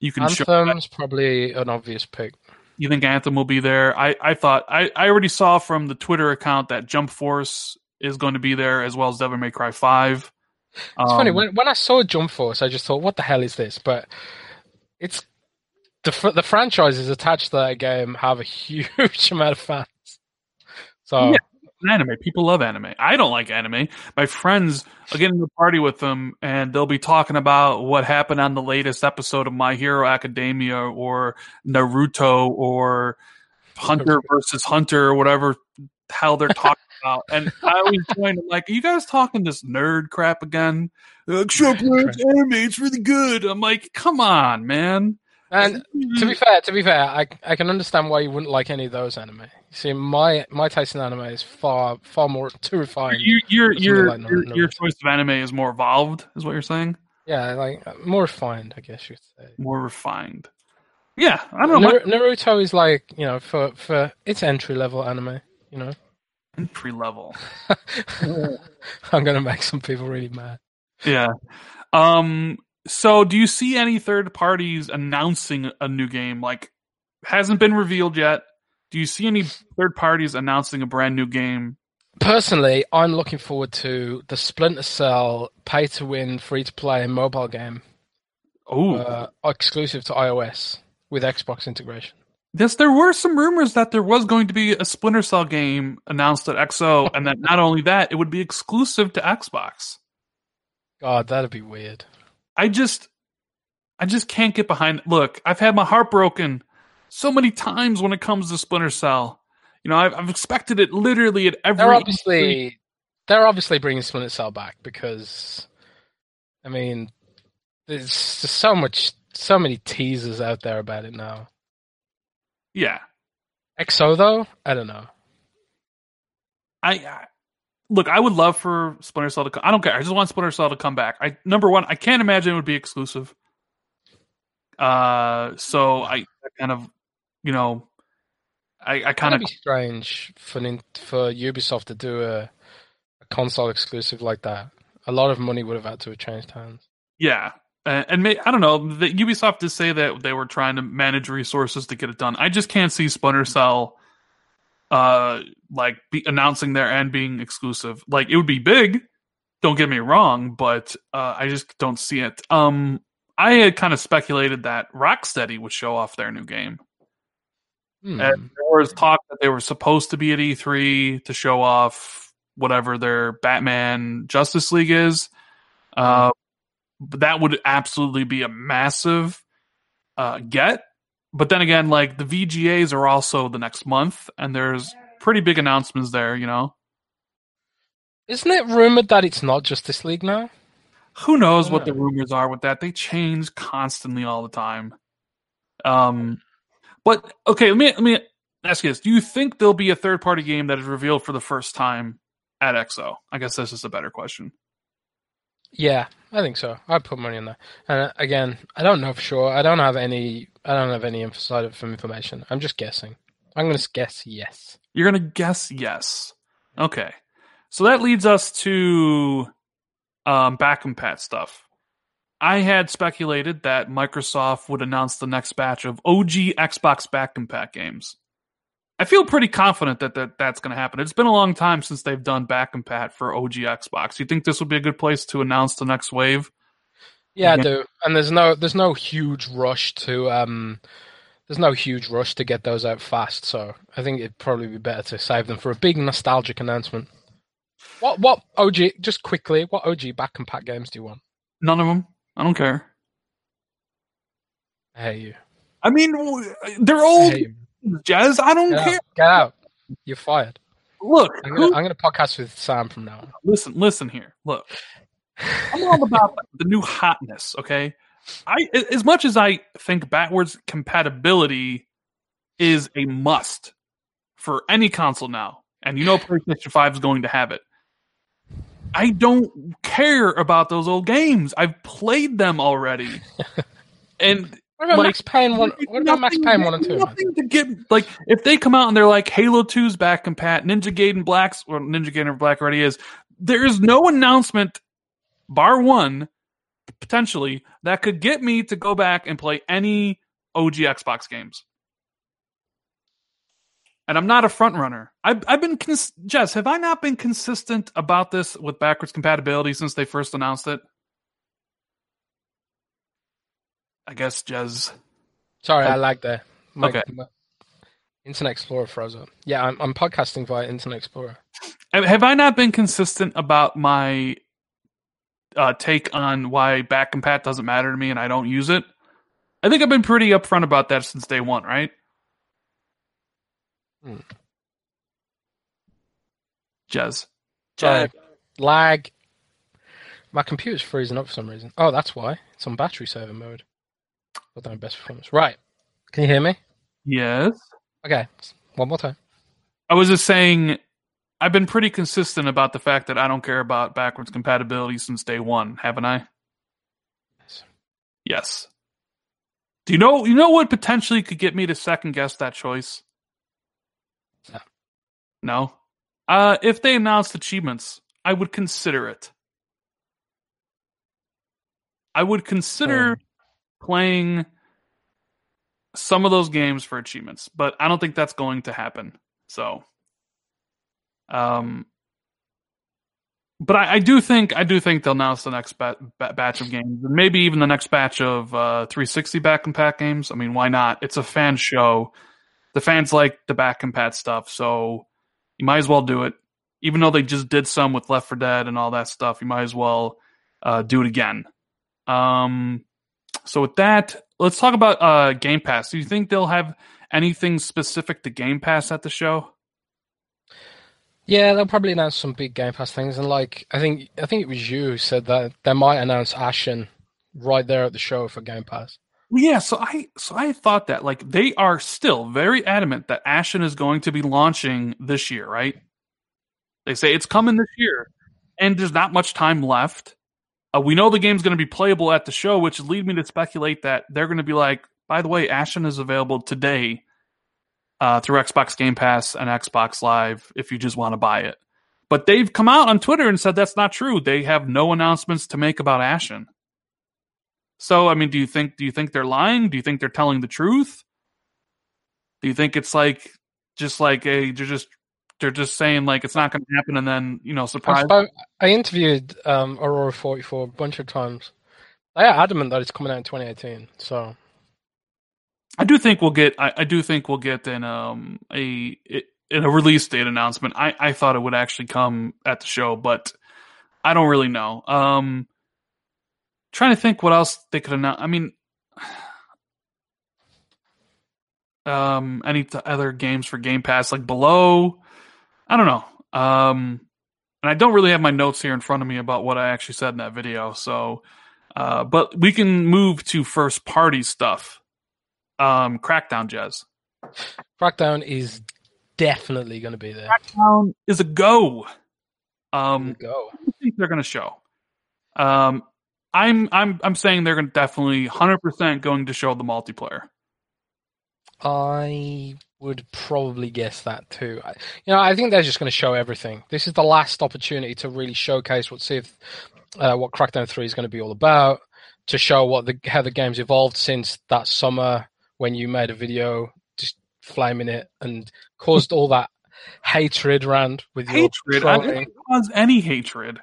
[SPEAKER 2] You can Anthem's show probably an obvious pick.
[SPEAKER 1] You think Anthem will be there? I, I thought I, I already saw from the Twitter account that Jump Force is going to be there as well as Devil May Cry Five.
[SPEAKER 2] It's um, funny when when I saw Jump Force, I just thought, "What the hell is this?" But it's the the franchises attached to that game have a huge amount of fans. So yeah,
[SPEAKER 1] anime. People love anime. I don't like anime. My friends, I'll get into a party with them, and they'll be talking about what happened on the latest episode of My Hero Academia or Naruto or Hunter versus Hunter or whatever hell they're talking about. And I always join them like, Are you guys talking this nerd crap again? Except anime, it's really good. I'm like, come on, man.
[SPEAKER 2] And to be fair, to be fair, I I can understand why you wouldn't like any of those anime. See, my my taste in anime is far far more too refined.
[SPEAKER 1] You, your your like your, your choice of anime is more evolved, is what you're saying?
[SPEAKER 2] Yeah, like more refined, I guess you'd say.
[SPEAKER 1] More refined. Yeah, I don't know.
[SPEAKER 2] Naruto is like you know for for it's entry level anime, you know.
[SPEAKER 1] Entry level.
[SPEAKER 2] I'm gonna make some people really mad.
[SPEAKER 1] Yeah. Um. So, do you see any third parties announcing a new game? Like, hasn't been revealed yet do you see any third parties announcing a brand new game?
[SPEAKER 2] Personally, I'm looking forward to the Splinter Cell pay to win, free to play mobile game.
[SPEAKER 1] Oh,
[SPEAKER 2] uh, exclusive to iOS with Xbox integration.
[SPEAKER 1] Yes, there were some rumors that there was going to be a Splinter Cell game announced at XO, and that not only that, it would be exclusive to Xbox.
[SPEAKER 2] God, that'd be weird.
[SPEAKER 1] I just, I just can't get behind. Look, I've had my heart broken so many times when it comes to Splinter Cell. You know, I've, I've expected it literally at every.
[SPEAKER 2] They're obviously they're obviously bringing Splinter Cell back because, I mean, there's just so much, so many teasers out there about it now.
[SPEAKER 1] Yeah.
[SPEAKER 2] XO though, I don't know.
[SPEAKER 1] I look, I would love for Splinter Cell to. come I don't care. I just want Splinter Cell to come back. I number one, I can't imagine it would be exclusive. Uh, so I kind of, you know, I, I kind of
[SPEAKER 2] be strange for for Ubisoft to do a, a console exclusive like that. A lot of money would have had to have changed hands.
[SPEAKER 1] Yeah, uh, and may, I don't know. The Ubisoft did say that they were trying to manage resources to get it done. I just can't see Splinter Cell, uh, like be announcing their end being exclusive. Like it would be big. Don't get me wrong, but uh, I just don't see it. Um, I had kind of speculated that Rocksteady would show off their new game. Hmm. And there was talk that they were supposed to be at E3 to show off whatever their Batman Justice League is. Uh, but that would absolutely be a massive uh, get. But then again, like the VGAs are also the next month, and there's pretty big announcements there, you know.
[SPEAKER 2] Isn't it rumored that it's not Justice League now?
[SPEAKER 1] Who knows what the rumors are with that? They change constantly all the time. Um, but okay, let me let me ask you this: Do you think there'll be a third party game that is revealed for the first time at XO? I guess this is a better question.
[SPEAKER 2] Yeah, I think so. I'd put money on that. And uh, again, I don't know for sure. I don't have any. I don't have any inside information. I'm just guessing. I'm going to guess yes.
[SPEAKER 1] You're going to guess yes. Okay, so that leads us to um, back compat stuff. I had speculated that Microsoft would announce the next batch of OG Xbox back compat games. I feel pretty confident that, that that's going to happen. It's been a long time since they've done back compat for OG Xbox. You think this would be a good place to announce the next wave?
[SPEAKER 2] Yeah, I do. And there's no there's no huge rush to um there's no huge rush to get those out fast. So I think it'd probably be better to save them for a big nostalgic announcement. What what OG? Just quickly, what OG back compat games do you want?
[SPEAKER 1] None of them. I don't care.
[SPEAKER 2] I hate you.
[SPEAKER 1] I mean, they're old. Jazz. I don't
[SPEAKER 2] Get
[SPEAKER 1] care.
[SPEAKER 2] Out. Get out. You're fired.
[SPEAKER 1] Look,
[SPEAKER 2] I'm gonna, I'm gonna podcast with Sam from now on.
[SPEAKER 1] Listen, listen here. Look, I'm all about the new hotness. Okay, I as much as I think backwards compatibility is a must for any console now, and you know PlayStation Five is going to have it. I don't care about those old games. I've played them already. and
[SPEAKER 2] what about like, Max Payne one? What about Max Payne one and two?
[SPEAKER 1] Nothing to get like if they come out and they're like Halo 2's back compat, Ninja Gaiden Black's or Ninja Gaiden Black already is. There is no announcement, bar one, potentially that could get me to go back and play any OG Xbox games and I'm not a front runner. I've, I've been cons- Jez. Have I not been consistent about this with backwards compatibility since they first announced it? I guess Jez.
[SPEAKER 2] Sorry, I, like that. My, okay. My Internet Explorer froze up. Yeah, I'm, I'm podcasting via Internet Explorer.
[SPEAKER 1] Have I not been consistent about my uh, take on why back compat doesn't matter to me and I don't use it? I think I've been pretty upfront about that since day one, right? Hmm. Jazz.
[SPEAKER 2] Lag. lag. My computer's freezing up for some reason. Oh, that's why. It's on battery saver mode. Not doing best performance. Right. Can you hear me?
[SPEAKER 1] Yes.
[SPEAKER 2] Okay. One more time.
[SPEAKER 1] I was just saying I've been pretty consistent about the fact that I don't care about backwards compatibility since day one, haven't I? Yes. Yes. Do you know you know what potentially could get me to second guess that choice? No. Uh, if they announced achievements, I would consider it. I would consider oh. playing some of those games for achievements, but I don't think that's going to happen. So, um, but I, I do think I do think they'll announce the next bat, bat, batch of games, and maybe even the next batch of uh, 360 back compat games. I mean, why not? It's a fan show. The fans like the back compat stuff, so you might as well do it. Even though they just did some with Left 4 Dead and all that stuff, you might as well uh, do it again. Um, so with that, let's talk about uh, Game Pass. Do you think they'll have anything specific to Game Pass at the show?
[SPEAKER 2] Yeah, they'll probably announce some big Game Pass things, and like I think I think it was you who said that they might announce Ashen right there at the show for Game Pass.
[SPEAKER 1] Yeah, so I so I thought that like they are still very adamant that Ashen is going to be launching this year, right? They say it's coming this year, and there's not much time left. Uh, we know the game's going to be playable at the show, which lead me to speculate that they're going to be like, by the way, Ashen is available today uh, through Xbox Game Pass and Xbox Live if you just want to buy it. But they've come out on Twitter and said that's not true. They have no announcements to make about Ashen. So, I mean, do you think do you think they're lying? Do you think they're telling the truth? Do you think it's like just like a they're just they're just saying like it's not going to happen and then you know surprise?
[SPEAKER 2] I, interviewed um, Aurora Forty Four a bunch of times. They are adamant that it's coming out in 2018. So
[SPEAKER 1] I do think we'll get. I, I do think we'll get an um a in a release date announcement. I I thought it would actually come at the show, but I don't really know. Um, trying to think what else they could announce. I mean, um, any t- other games for Game Pass like below? I don't know. Um, and I don't really have my notes here in front of me about what I actually said in that video. So, uh, but we can move to first party stuff. Um, Crackdown, Jez.
[SPEAKER 2] Crackdown is definitely going to be there.
[SPEAKER 1] Crackdown is a go. Um,
[SPEAKER 2] go.
[SPEAKER 1] I think they're going to show. Um, I'm I'm I'm saying they're going to definitely 100% going to show the multiplayer.
[SPEAKER 2] I would probably guess that too. I, you know, I think they're just going to show everything. This is the last opportunity to really showcase what see if uh, what Crackdown Three is going to be all about. To show what the how the game's evolved since that summer when you made a video just flaming it and caused all that hatred around with
[SPEAKER 1] your hatred. I didn't cause any hatred.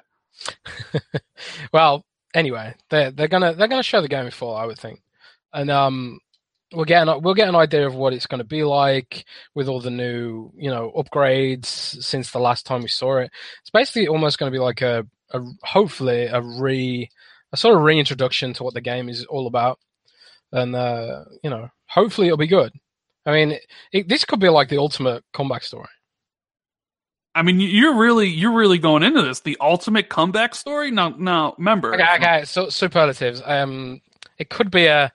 [SPEAKER 2] well, anyway, they're they're gonna they're gonna show the game in full, I would think, and um, we'll get an, we'll get an idea of what it's going to be like with all the new you know upgrades since the last time we saw it. It's basically almost going to be like a, a hopefully a re a sort of reintroduction to what the game is all about, and uh, you know hopefully it'll be good. I mean, it, this could be like the ultimate comeback story.
[SPEAKER 1] I mean, you're really you're really going into this the ultimate comeback story. Now, now, remember.
[SPEAKER 2] Okay, okay. So superlatives. Um, it could be a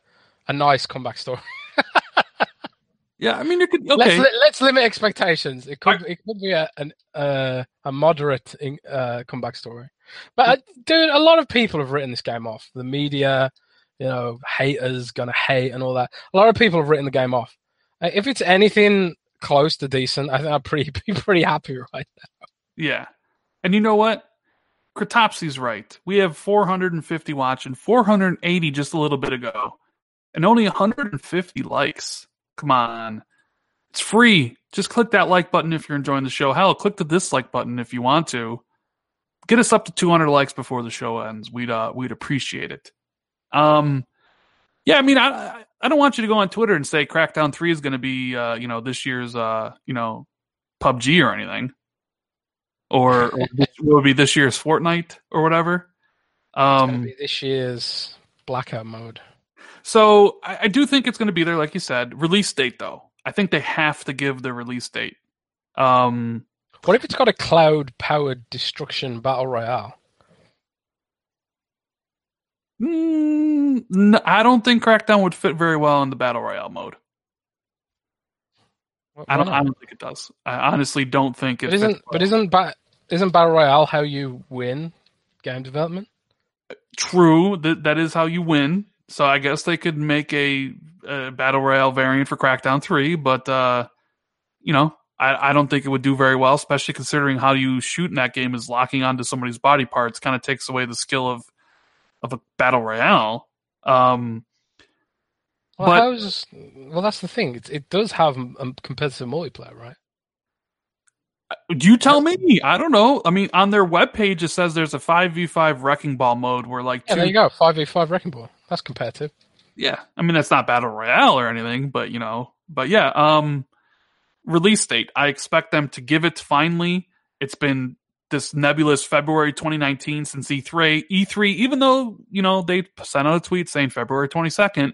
[SPEAKER 2] a nice comeback story.
[SPEAKER 1] yeah, I mean, it could. Okay,
[SPEAKER 2] let's, let's limit expectations. It could I, it could be a an, uh, a moderate uh, comeback story. But uh, dude, a lot of people have written this game off. The media, you know, haters gonna hate and all that. A lot of people have written the game off. Uh, if it's anything close to decent, I think I'm pretty pretty happy right now.
[SPEAKER 1] Yeah, and you know what? Kratopsy's right. We have 450 watching, 480 just a little bit ago and only 150 likes. Come on. It's free. Just click that like button if you're enjoying the show. Hell, click the dislike button if you want to. Get us up to 200 likes before the show ends. We'd uh, we'd appreciate it. Um, yeah, I mean, I I don't want you to go on Twitter and say Crackdown Three is going to be uh, you know this year's uh, you know PUBG or anything, or, or would be this year's Fortnite or whatever.
[SPEAKER 2] Um, this year's blackout mode.
[SPEAKER 1] So I, I do think it's going to be there, like you said. Release date, though, I think they have to give the release date. Um,
[SPEAKER 2] what if it's got a cloud-powered destruction battle royale?
[SPEAKER 1] Mm, no, I don't think Crackdown would fit very well in the battle royale mode. I don't. I don't think it does. I honestly don't think it.
[SPEAKER 2] But isn't well. but isn't ba- isn't battle royale how you win game development?
[SPEAKER 1] True. That that is how you win. So I guess they could make a, a battle royale variant for Crackdown Three, but uh, you know, I, I don't think it would do very well, especially considering how you shoot in that game is locking onto somebody's body parts. Kind of takes away the skill of of a battle royale. Um,
[SPEAKER 2] well, but, how's, well, that's the thing. It, it does have a competitive multiplayer, right?
[SPEAKER 1] Uh, you tell me. I don't know. I mean, on their webpage, it says there's a 5v5 wrecking ball mode where, like,
[SPEAKER 2] yeah, two... there you go. 5v5 wrecking ball. That's competitive.
[SPEAKER 1] Yeah, I mean that's not battle royale or anything, but you know, but yeah. Um, release date. I expect them to give it finally. It's been this nebulous February 2019 since E3. E3, even though you know they sent out a tweet saying February 22nd,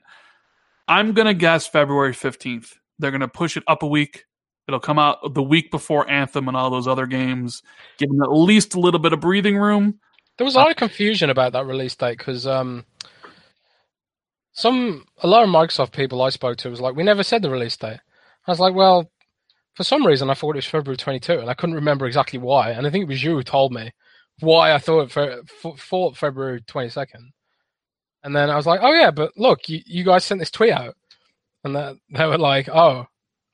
[SPEAKER 1] I'm gonna guess February 15th. They're gonna push it up a week. It'll come out the week before Anthem and all those other games, giving at least a little bit of breathing room.
[SPEAKER 2] There was a lot of confusion about that release date because um, some a lot of Microsoft people I spoke to was like, "We never said the release date." I was like, "Well, for some reason I thought it was February 22, and I couldn't remember exactly why. And I think it was you who told me why I thought thought February 22nd. And then I was like, oh yeah, but look, you, you guys sent this tweet out, and that they were like, oh,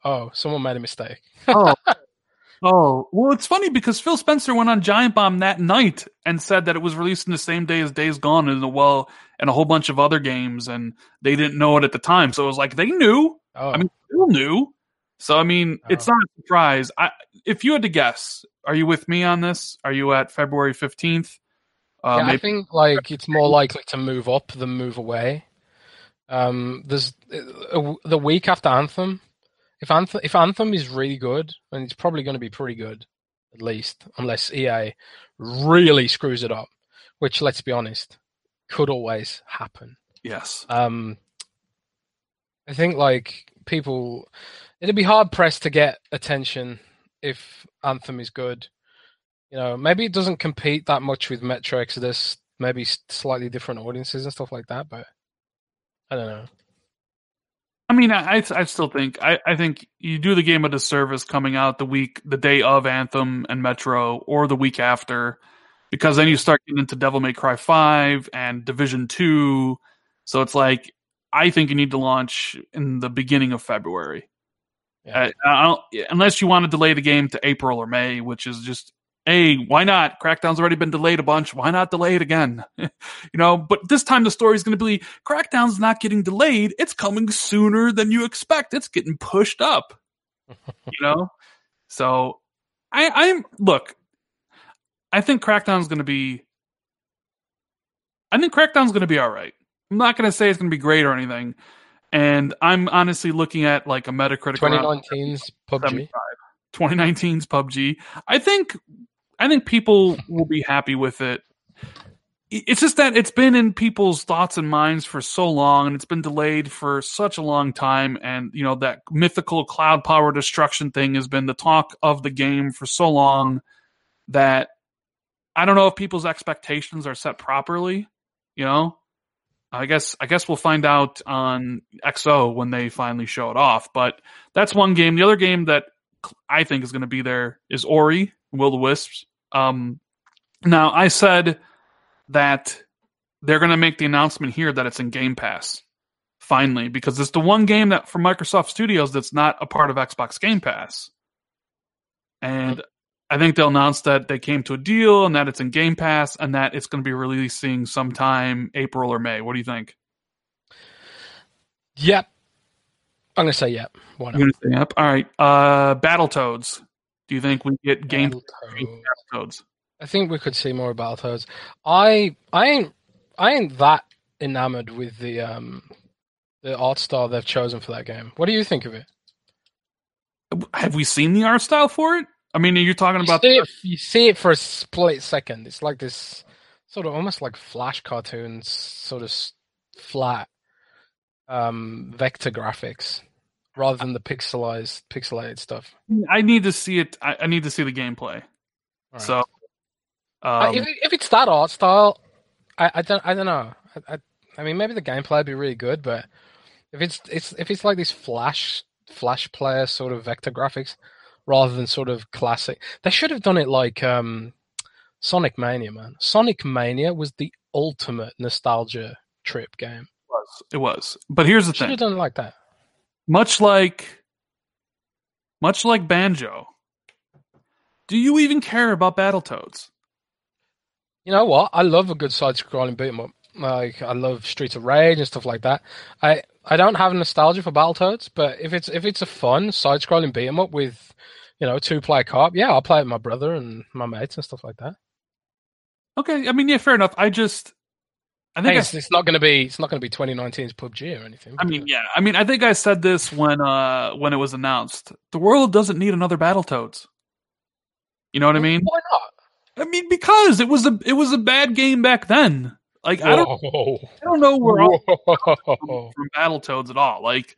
[SPEAKER 2] oh, someone made a mistake.
[SPEAKER 1] oh, oh, well, it's funny because Phil Spencer went on Giant Bomb that night and said that it was released in the same day as Days Gone and the well, and a whole bunch of other games, and they didn't know it at the time. So it was like they knew. Oh. I mean, Phil knew. So I mean, oh. it's not a surprise. I, if you had to guess, are you with me on this? Are you at February fifteenth?
[SPEAKER 2] Uh, yeah, I think like it's more likely to move up than move away. Um, there's uh, the week after Anthem. If Anthem if Anthem is really good, and it's probably going to be pretty good, at least, unless EA really screws it up, which let's be honest, could always happen.
[SPEAKER 1] Yes.
[SPEAKER 2] Um, I think like people, it'd be hard pressed to get attention if Anthem is good you know, maybe it doesn't compete that much with Metro Exodus, maybe slightly different audiences and stuff like that, but I don't know.
[SPEAKER 1] I mean, I I still think I, I think you do the game a disservice coming out the week the day of Anthem and Metro or the week after, because then you start getting into Devil May Cry five and Division two, so it's like I think you need to launch in the beginning of February. Yeah. Uh, unless you want to delay the game to April or May, which is just hey, why not? Crackdown's already been delayed a bunch. Why not delay it again? you know, but this time the story is going to be Crackdown's not getting delayed. It's coming sooner than you expect. It's getting pushed up. you know? So I, I'm, look, I think Crackdown's going to be, I think Crackdown's going to be all right. I'm not going to say it's going to be great or anything. And I'm honestly looking at like a Metacritic
[SPEAKER 2] 2019's PUBG.
[SPEAKER 1] 2019's PUBG. I think I think people will be happy with it. It's just that it's been in people's thoughts and minds for so long, and it's been delayed for such a long time. And you know that mythical cloud power destruction thing has been the talk of the game for so long that I don't know if people's expectations are set properly. You know, I guess I guess we'll find out on XO when they finally show it off. But that's one game. The other game that I think is going to be there is Ori Will the Wisps. Um, now, I said that they're going to make the announcement here that it's in Game Pass finally because it's the one game that from Microsoft Studios that's not a part of Xbox Game Pass. And I think they'll announce that they came to a deal and that it's in Game Pass and that it's going to be releasing sometime April or May. What do you think?
[SPEAKER 2] Yep. I'm going to say yep.
[SPEAKER 1] Why not? You're going to say yep. All right. Uh, Battletoads. Do you think we get game
[SPEAKER 2] Battletoads? I think we could see more Battletoads. I I ain't I ain't that enamored with the um the art style they've chosen for that game. What do you think of it?
[SPEAKER 1] Have we seen the art style for it? I mean, are you talking
[SPEAKER 2] you
[SPEAKER 1] about?
[SPEAKER 2] See it, you see it for a split second. It's like this sort of almost like flash cartoons, sort of flat um, vector graphics rather than the pixelized pixelated stuff.
[SPEAKER 1] I need to see it. I, I need to see the gameplay. Right. So,
[SPEAKER 2] um, if, if, it's that art style, I, I don't I don't know. I, I, I mean, maybe the gameplay would be really good, but if it's it's if it's like this flash flash player sort of vector graphics rather than sort of classic, they should have done it like um, Sonic Mania, man. Sonic Mania was the ultimate nostalgia trip game.
[SPEAKER 1] It was. It was. But here's the
[SPEAKER 2] should
[SPEAKER 1] thing.
[SPEAKER 2] Should have done it like that
[SPEAKER 1] much like much like Banjo, do you even care about Battletoads?
[SPEAKER 2] You know what? I love a good side-scrolling beat 'em up. Like I love Streets of Rage and stuff like that. I I don't have nostalgia for Battletoads, but if it's if it's a fun side-scrolling beat 'em up with you know two-player co-op, yeah, I'll play it with my brother and my mates and stuff like that.
[SPEAKER 1] Okay, I mean, yeah, fair enough. I just
[SPEAKER 2] I think hey, it's, it's, not going to be it's not going to be 2019's PUBG or anything.
[SPEAKER 1] I mean, yeah. I mean, I think I said this when uh when it was announced. The world doesn't need another Battletoads. You know what I mean?
[SPEAKER 2] Why not?
[SPEAKER 1] I mean, because it was a it was a bad game back then. Like Whoa. I don't I don't know where all from Battletoads at all. Like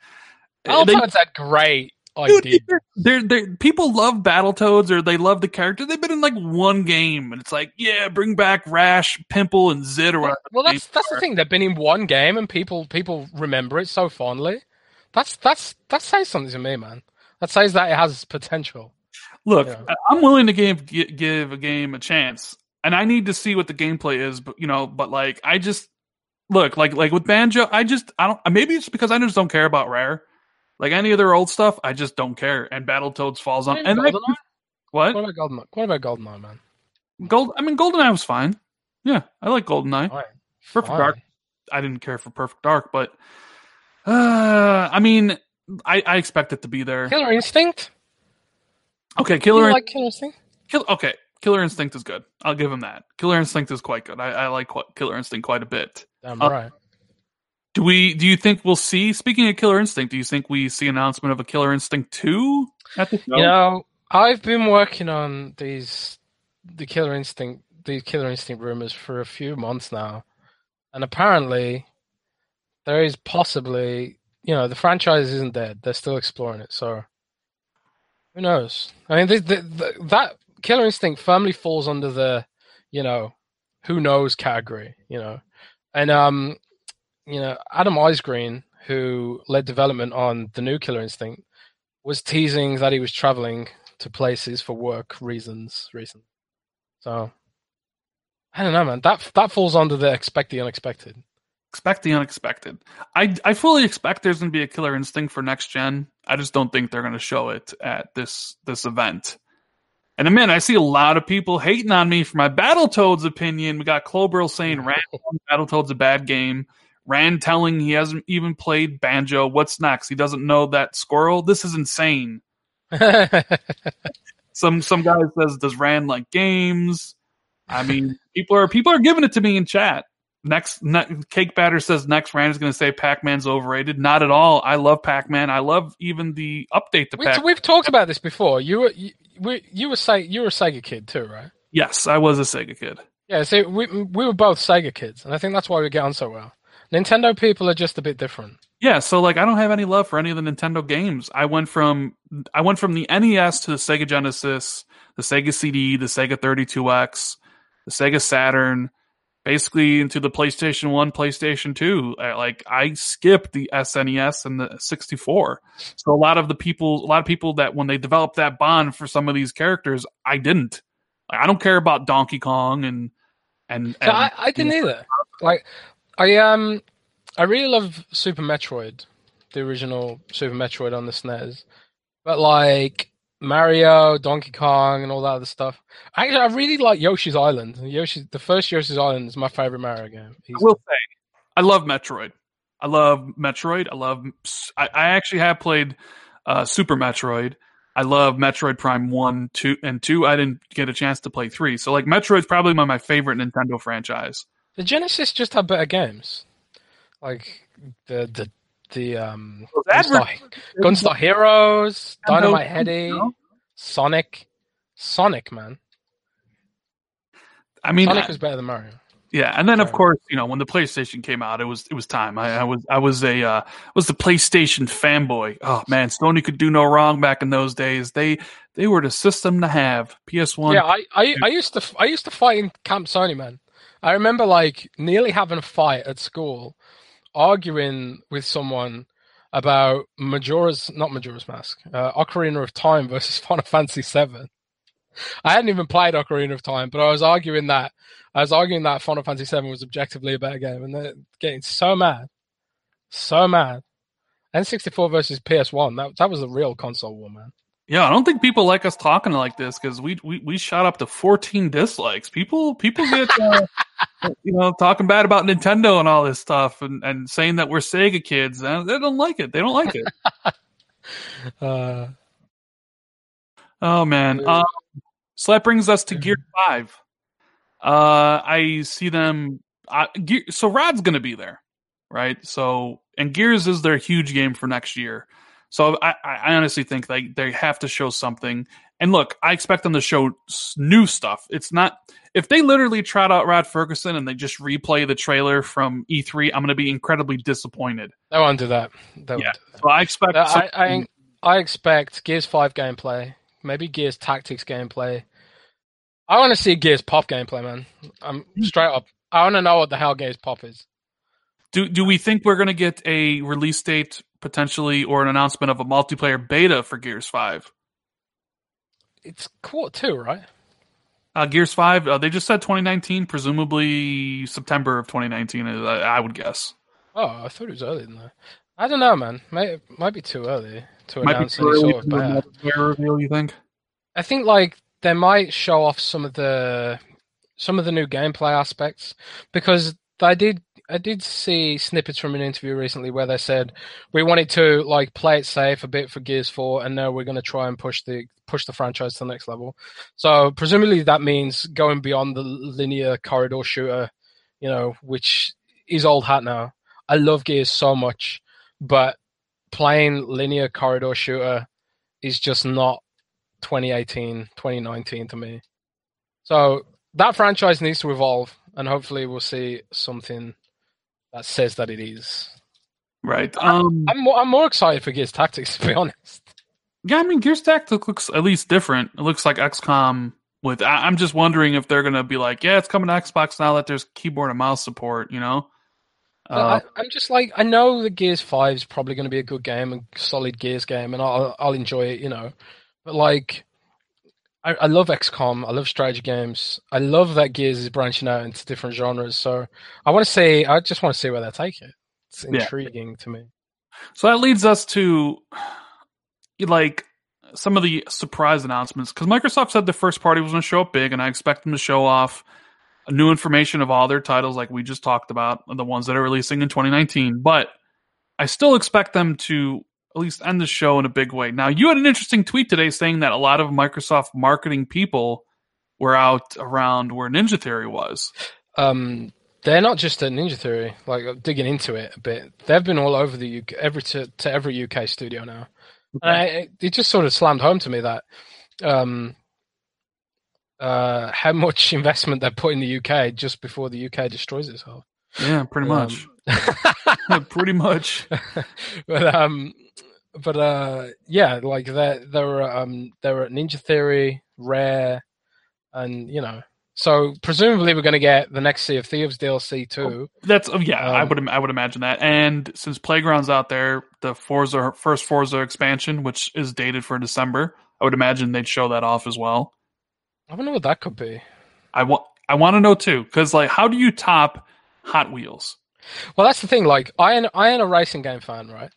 [SPEAKER 1] eh,
[SPEAKER 2] Battletoads they, are great
[SPEAKER 1] Dude. They're, they're, people love Battletoads or they love the character. They've been in like one game, and it's like, yeah, bring back Rash, Pimple, and Zitz. Or
[SPEAKER 2] well, well that's that's the thing. They've been in one game, and people people remember it so fondly. That's that's that says something to me, man. That says that it has potential.
[SPEAKER 1] Look,
[SPEAKER 2] Yeah.
[SPEAKER 1] I'm willing to give give a game a chance, and I need to see what the gameplay is. But you know, but like I just look like like with Banjo, I just I don't. Maybe it's because I just don't care about Rare. Like any of their old stuff, I just don't care. And Battletoads falls on.
[SPEAKER 2] What
[SPEAKER 1] And
[SPEAKER 2] about
[SPEAKER 1] I,
[SPEAKER 2] GoldenEye?
[SPEAKER 1] what
[SPEAKER 2] What about GoldenEye? What about GoldenEye, man?
[SPEAKER 1] Gold? I mean, GoldenEye was fine. Yeah, I like GoldenEye.
[SPEAKER 2] Fine.
[SPEAKER 1] Perfect
[SPEAKER 2] Fine.
[SPEAKER 1] Dark. I didn't care for Perfect Dark, but uh, I mean, I, I expect it to be there.
[SPEAKER 2] Killer Instinct.
[SPEAKER 1] Okay,
[SPEAKER 2] You
[SPEAKER 1] Killer.
[SPEAKER 2] like Killer Instinct?
[SPEAKER 1] Kill, okay, Killer Instinct is good. I'll give him that. Killer Instinct is quite good. I, I like qu- Killer Instinct quite a bit.
[SPEAKER 2] Damn
[SPEAKER 1] Uh,
[SPEAKER 2] right.
[SPEAKER 1] Do we? Do you think we'll see? Speaking of Killer Instinct, do you think we see announcement of a Killer Instinct two at the show?
[SPEAKER 2] You know, I've been working on these the Killer Instinct these Killer Instinct rumors for a few months now, and apparently there is possibly you know the franchise isn't dead. They're still exploring it. So who knows? I mean, the, the, the, that Killer Instinct firmly falls under the you know who knows category. You know, and um, you know Adam Isgreen, who led development on the new Killer Instinct was teasing that he was traveling to places for work reasons recently. So I don't know, man. That that falls under the expect the unexpected.
[SPEAKER 1] expect the unexpected. I I fully expect there's to be a Killer Instinct for next gen. I just don't think they're to show it at this this event. And man, I see a lot of people hating on me for my Battletoads opinion. We got Clobril saying Rand Battletoads a bad game. Rand telling he hasn't even played Banjo. What's next? He doesn't know that squirrel. This is insane. Some some guy says, "Does Rand like games?" I mean, people are people are giving it to me in chat. Next, ne- Cake Batter says next Rand is going to say Pac Man's overrated. Not at all. I love Pac Man. I love even the update to
[SPEAKER 2] we,
[SPEAKER 1] Pac.
[SPEAKER 2] we've talked about this before. You were you, we, you were Sega, you were a Sega kid too, right?
[SPEAKER 1] Yes, I was a Sega kid.
[SPEAKER 2] Yeah, so we we were both Sega kids, and I think that's why we get on so well. Nintendo people are just a bit different.
[SPEAKER 1] Yeah, so like I don't have any love for any of the Nintendo games. I went from I went from the NES to the Sega Genesis, the Sega CD, the Sega 32X, the Sega Saturn, basically into the PlayStation 1, PlayStation 2. I, like I skipped the SNES and the 64. So a lot of the people a lot of people that when they developed that bond for some of these characters, I didn't. Like, I don't care about Donkey Kong and and, and
[SPEAKER 2] I, I didn't either. Like, I um, I really love Super Metroid, the original Super Metroid on the SNES, but like Mario, Donkey Kong, and all that other stuff. Actually, I really like Yoshi's Island. Yoshi, the first Yoshi's Island is my favorite Mario game.
[SPEAKER 1] I will say, I love Metroid. I love Metroid. I love. I, I actually have played uh, Super Metroid. I love Metroid Prime one, two, and two. I didn't get a chance to play three. So like Metroid's probably my, my favorite Nintendo franchise.
[SPEAKER 2] The Genesis just had better games, like the the the um Gunstar, Gunstar Heroes, Dynamite
[SPEAKER 1] Headdy.
[SPEAKER 2] Sonic, Sonic man.
[SPEAKER 1] I mean,
[SPEAKER 2] Sonic
[SPEAKER 1] I-
[SPEAKER 2] was better than Mario.
[SPEAKER 1] yeah, and then of course, you know, when the PlayStation came out, it was it was time. I, I was I was a uh, was the PlayStation fanboy. Oh man, Sony could do no wrong back in those days. They they were the system to have. PS One.
[SPEAKER 2] Yeah, I, I, I used to I used to fight in Camp Sony, man. I remember like nearly having a fight at school, arguing with someone about Majora's not Majora's Mask, uh, Ocarina of Time versus Final Fantasy VII. I hadn't even played Ocarina of Time, but I was arguing that I was arguing that Final Fantasy VII was objectively a better game, and they're getting so mad, so mad. N64 versus PS1, that that was a real console war, man.
[SPEAKER 1] Yeah, I don't think people like us talking like this because we, we we shot up to 14 dislikes. People people get uh, you know talking bad about Nintendo and all this stuff and, and saying that we're Sega kids. And they don't like it. They don't like it.
[SPEAKER 2] Uh,
[SPEAKER 1] oh man.
[SPEAKER 2] Yeah.
[SPEAKER 1] Um, so that brings us to Gear Five. Uh, I see them. I, Gear, so Rod's going to be there, right? So and Gears is their huge game for next year. So I, I honestly think they they have to show something. And look, I expect them to show new stuff. It's not if they literally trot out Rod Fergusson and they just replay the trailer from E3. I'm going to be incredibly disappointed.
[SPEAKER 2] they won't do that. They
[SPEAKER 1] Yeah.
[SPEAKER 2] do that.
[SPEAKER 1] So I expect.
[SPEAKER 2] Uh, I, I I expect Gears Five gameplay, maybe Gears Tactics gameplay. I want to see Gears Pop gameplay, man. I'm straight up. I want to know what the hell Gears Pop is.
[SPEAKER 1] do do we think we're going to get a release date potentially or an announcement of a multiplayer beta for Gears Five.
[SPEAKER 2] It's quarter two, right?
[SPEAKER 1] Uh, Gears Five, uh, they just said 2019, presumably September of 2019. I, I would guess.
[SPEAKER 2] Oh, I thought it was earlier than that. I don't know, man. Might might be too early to
[SPEAKER 1] Might
[SPEAKER 2] announce any sort of
[SPEAKER 1] for a
[SPEAKER 2] beta.
[SPEAKER 1] multiplayer reveal. You think?
[SPEAKER 2] I think like they might show off some of the some of the new gameplay aspects because they did I did see snippets from an interview recently where they said we wanted to like play it safe a bit for Gears 4 and now we're going to try and push the push the franchise to the next level. So presumably that means going beyond the linear corridor shooter, you know, which is old hat now. I love Gears so much, but playing linear corridor shooter is just not 2018, 2019 to me. So that franchise needs to evolve, and hopefully we'll see something that says that it is.
[SPEAKER 1] Right. Um,
[SPEAKER 2] I'm more, I'm more excited for Gears Tactics, to be honest.
[SPEAKER 1] yeah, I mean, Gears Tactics looks at least different. It looks like XCOM. With I, I'm just wondering if they're gonna be like, yeah, it's coming to Xbox now that there's keyboard and mouse support. You know. Uh,
[SPEAKER 2] I, I'm just like I know that Gears Five is probably going to be a good game, a solid Gears game, and I'll I'll enjoy it, you know. But like, I, I love XCOM. I love strategy games. I love that Gears is branching out into different genres. So I want to see. I just want to see where they take it. It's
[SPEAKER 1] Yeah.
[SPEAKER 2] intriguing to me.
[SPEAKER 1] So that leads us to like some of the surprise announcements because Microsoft said the first party was going to show up big, and I expect them to show off new information of all their titles, like we just talked about, the ones that are releasing in 2019. But I still expect them to at least end the show in a big way. Now, you had an interesting tweet today saying that a lot of Microsoft marketing people were out around where Ninja Theory was.
[SPEAKER 2] Um, they're not just at Ninja Theory. Like digging into it a bit, they've been all over the UK, every to, to every UK studio now. And I, it- it just sort of slammed home to me that um, uh, how much investment they put in the UK just before the UK destroys itself.
[SPEAKER 1] Yeah, pretty much.
[SPEAKER 2] Um,
[SPEAKER 1] pretty much.
[SPEAKER 2] but um, but uh, yeah, like they there were um there were at Ninja Theory, Rare, and you know. So presumably we're going to get the next Sea of Thieves DLC too.
[SPEAKER 1] That's oh, yeah, I
[SPEAKER 2] Um,
[SPEAKER 1] would I would imagine that. And since Playground's out there, the Forza first Forza expansion, which is dated for December, I would imagine they'd show that off as well.
[SPEAKER 2] I wonder what that could be.
[SPEAKER 1] I want I want to know too, because like, how do you top Hot Wheels?
[SPEAKER 2] Well, that's the thing. Like, I am, I am a racing game fan, right?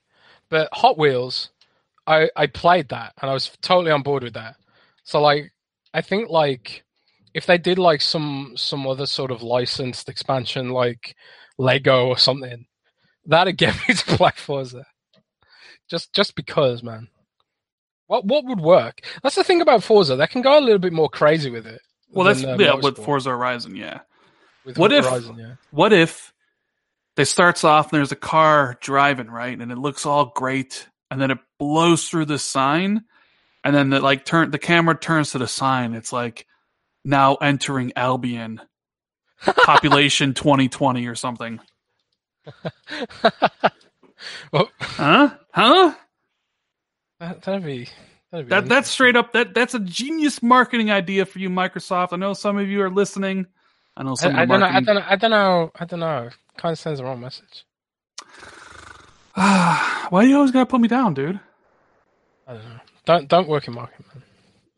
[SPEAKER 2] But Hot Wheels, I I played that and I was totally on board with that. So like, I think like if they did like some some other sort of licensed expansion, like Lego or something, that'd get me to play Forza. Just just because, man. What what would work? That's the thing about Forza. They can go a little bit more crazy with it.
[SPEAKER 1] Well, that's
[SPEAKER 2] uh,
[SPEAKER 1] yeah, with Forza Horizon, yeah.
[SPEAKER 2] With
[SPEAKER 1] what if-
[SPEAKER 2] yeah.
[SPEAKER 1] What if they starts off and there's a car driving right, and it looks all great, and then it blows through the sign, and then the like turn the camera turns to the sign. It's like now entering Albion, population 2020 or something. Huh? Huh?
[SPEAKER 2] that, that'd be that'd be
[SPEAKER 1] That that's straight up that that's a genius marketing idea for you, Microsoft. I know some of you are listening. I know some
[SPEAKER 2] I, I
[SPEAKER 1] of the
[SPEAKER 2] don't know. I
[SPEAKER 1] marketing.
[SPEAKER 2] don't know. I don't know. I don't know. Kind of sends the wrong message.
[SPEAKER 1] Why do you always gotta put me down, dude?
[SPEAKER 2] I don't know. Don't don't work in marketing, man.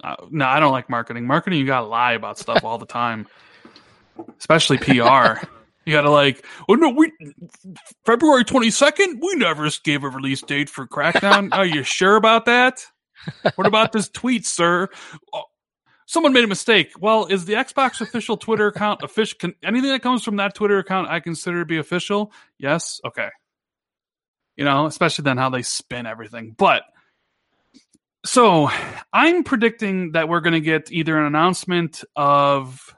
[SPEAKER 1] Uh, no, I don't like marketing. Marketing, you gotta lie about stuff all the time, especially PR. You gotta like, oh no, we February twenty second. We never gave a release date for Crackdown. Are you sure about that? What about this tweet, sir? Someone made a mistake. Well, is the Xbox official Twitter account official? Can, anything that comes from that Twitter account, I consider to be official. Yes, okay. You know, especially then how they spin everything, but. So, I'm predicting that we're going to get either an announcement of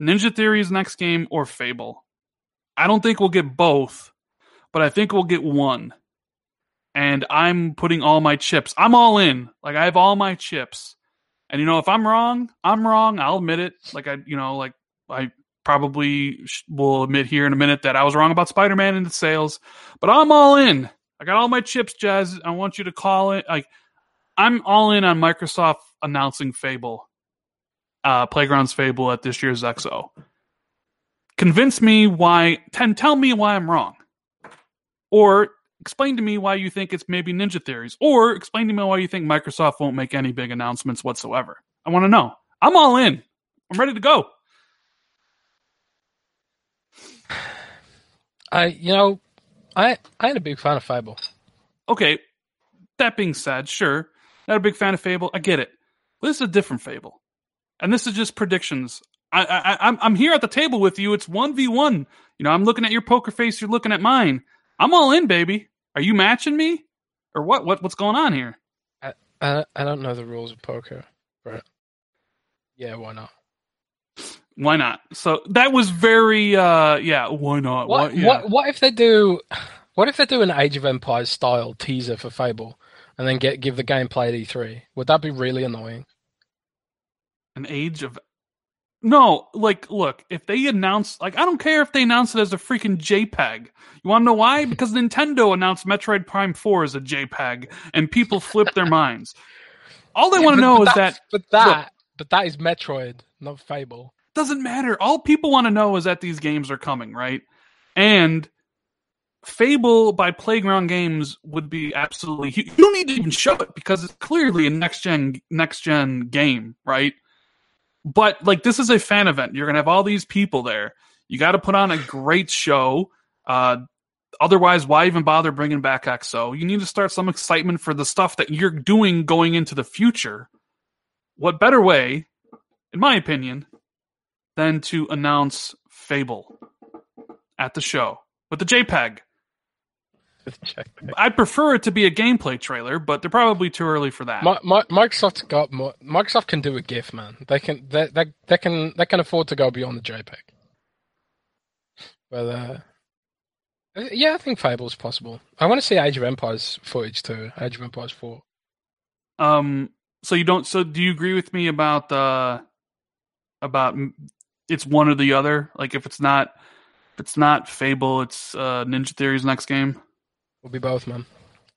[SPEAKER 1] Ninja Theory's next game or Fable. I don't think we'll get both, but I think we'll get one. And I'm putting all my chips. I'm all in. Like I have all my chips. And you know, if I'm wrong, I'm wrong. I'll admit it. Like I, you know, like I probably will admit here in a minute that I was wrong about Spider-Man and the sales, but I'm all in. I got all my chips, Jez. I want you to call it like I'm all in on Microsoft announcing Fable, uh, Playground's Fable at this year's XO. Convince me why, ten, tell me why I'm wrong. Or explain to me why you think it's maybe Ninja Theories, or explain to me why you think Microsoft won't make any big announcements whatsoever. I want to know. I'm all in. I'm ready to go.
[SPEAKER 2] I, you know, I I ain't a big fan of Fable.
[SPEAKER 1] Okay, that being said, sure, not a big fan of Fable. I get it. But this is a different Fable, and this is just predictions. I, I, I'm I'm here at the table with you. It's one v one. You know, I'm looking at your poker face. You're looking at mine. I'm all in, baby. Are you matching me, or what? What what's going on here?
[SPEAKER 2] I I, I don't know the rules of poker, but yeah, why not?
[SPEAKER 1] Why not? So that was very uh yeah, why not?
[SPEAKER 2] What
[SPEAKER 1] yeah.
[SPEAKER 2] what what if they do? What if they do an Age of Empires style teaser for Fable, and then get give the gameplay at E3? Would that be really annoying?
[SPEAKER 1] An age of no, like, look, if they announce, like, I don't care if they announce it as a freaking JPEG. You want to know why? Because Nintendo announced Metroid Prime 4 as a JPEG, and people flipped their minds. All they
[SPEAKER 2] Yeah,
[SPEAKER 1] want to know is that
[SPEAKER 2] But that, but that is Metroid, not Fable.
[SPEAKER 1] doesn't matter. All people want to know is that these games are coming, right? And Fable by Playground Games would be absolutely. You don't need to even show it because it's clearly a next gen next gen game, right? But like this is a fan event. You're gonna have all these people there. You got to put on a great show. Uh, otherwise, why even bother bringing back XO? You need to start some excitement for the stuff that you're doing going into the future. What better way, in my opinion, than to announce Fable at the show with the JPEG? I'd prefer it to be a gameplay trailer, but they're probably too early for that.
[SPEAKER 2] Mi- Mi- Microsoft got more, Microsoft can do a GIF, man. They can they, they they can they can afford to go beyond the JPEG. But uh, yeah, I think Fable's possible. I want to see Age of Empires footage too. Age of Empires Four.
[SPEAKER 1] Um, so you don't. So do you agree with me about the about it's one or the other? Like if it's not if it's not Fable, it's uh, Ninja Theory's next game.
[SPEAKER 2] Will be both, man.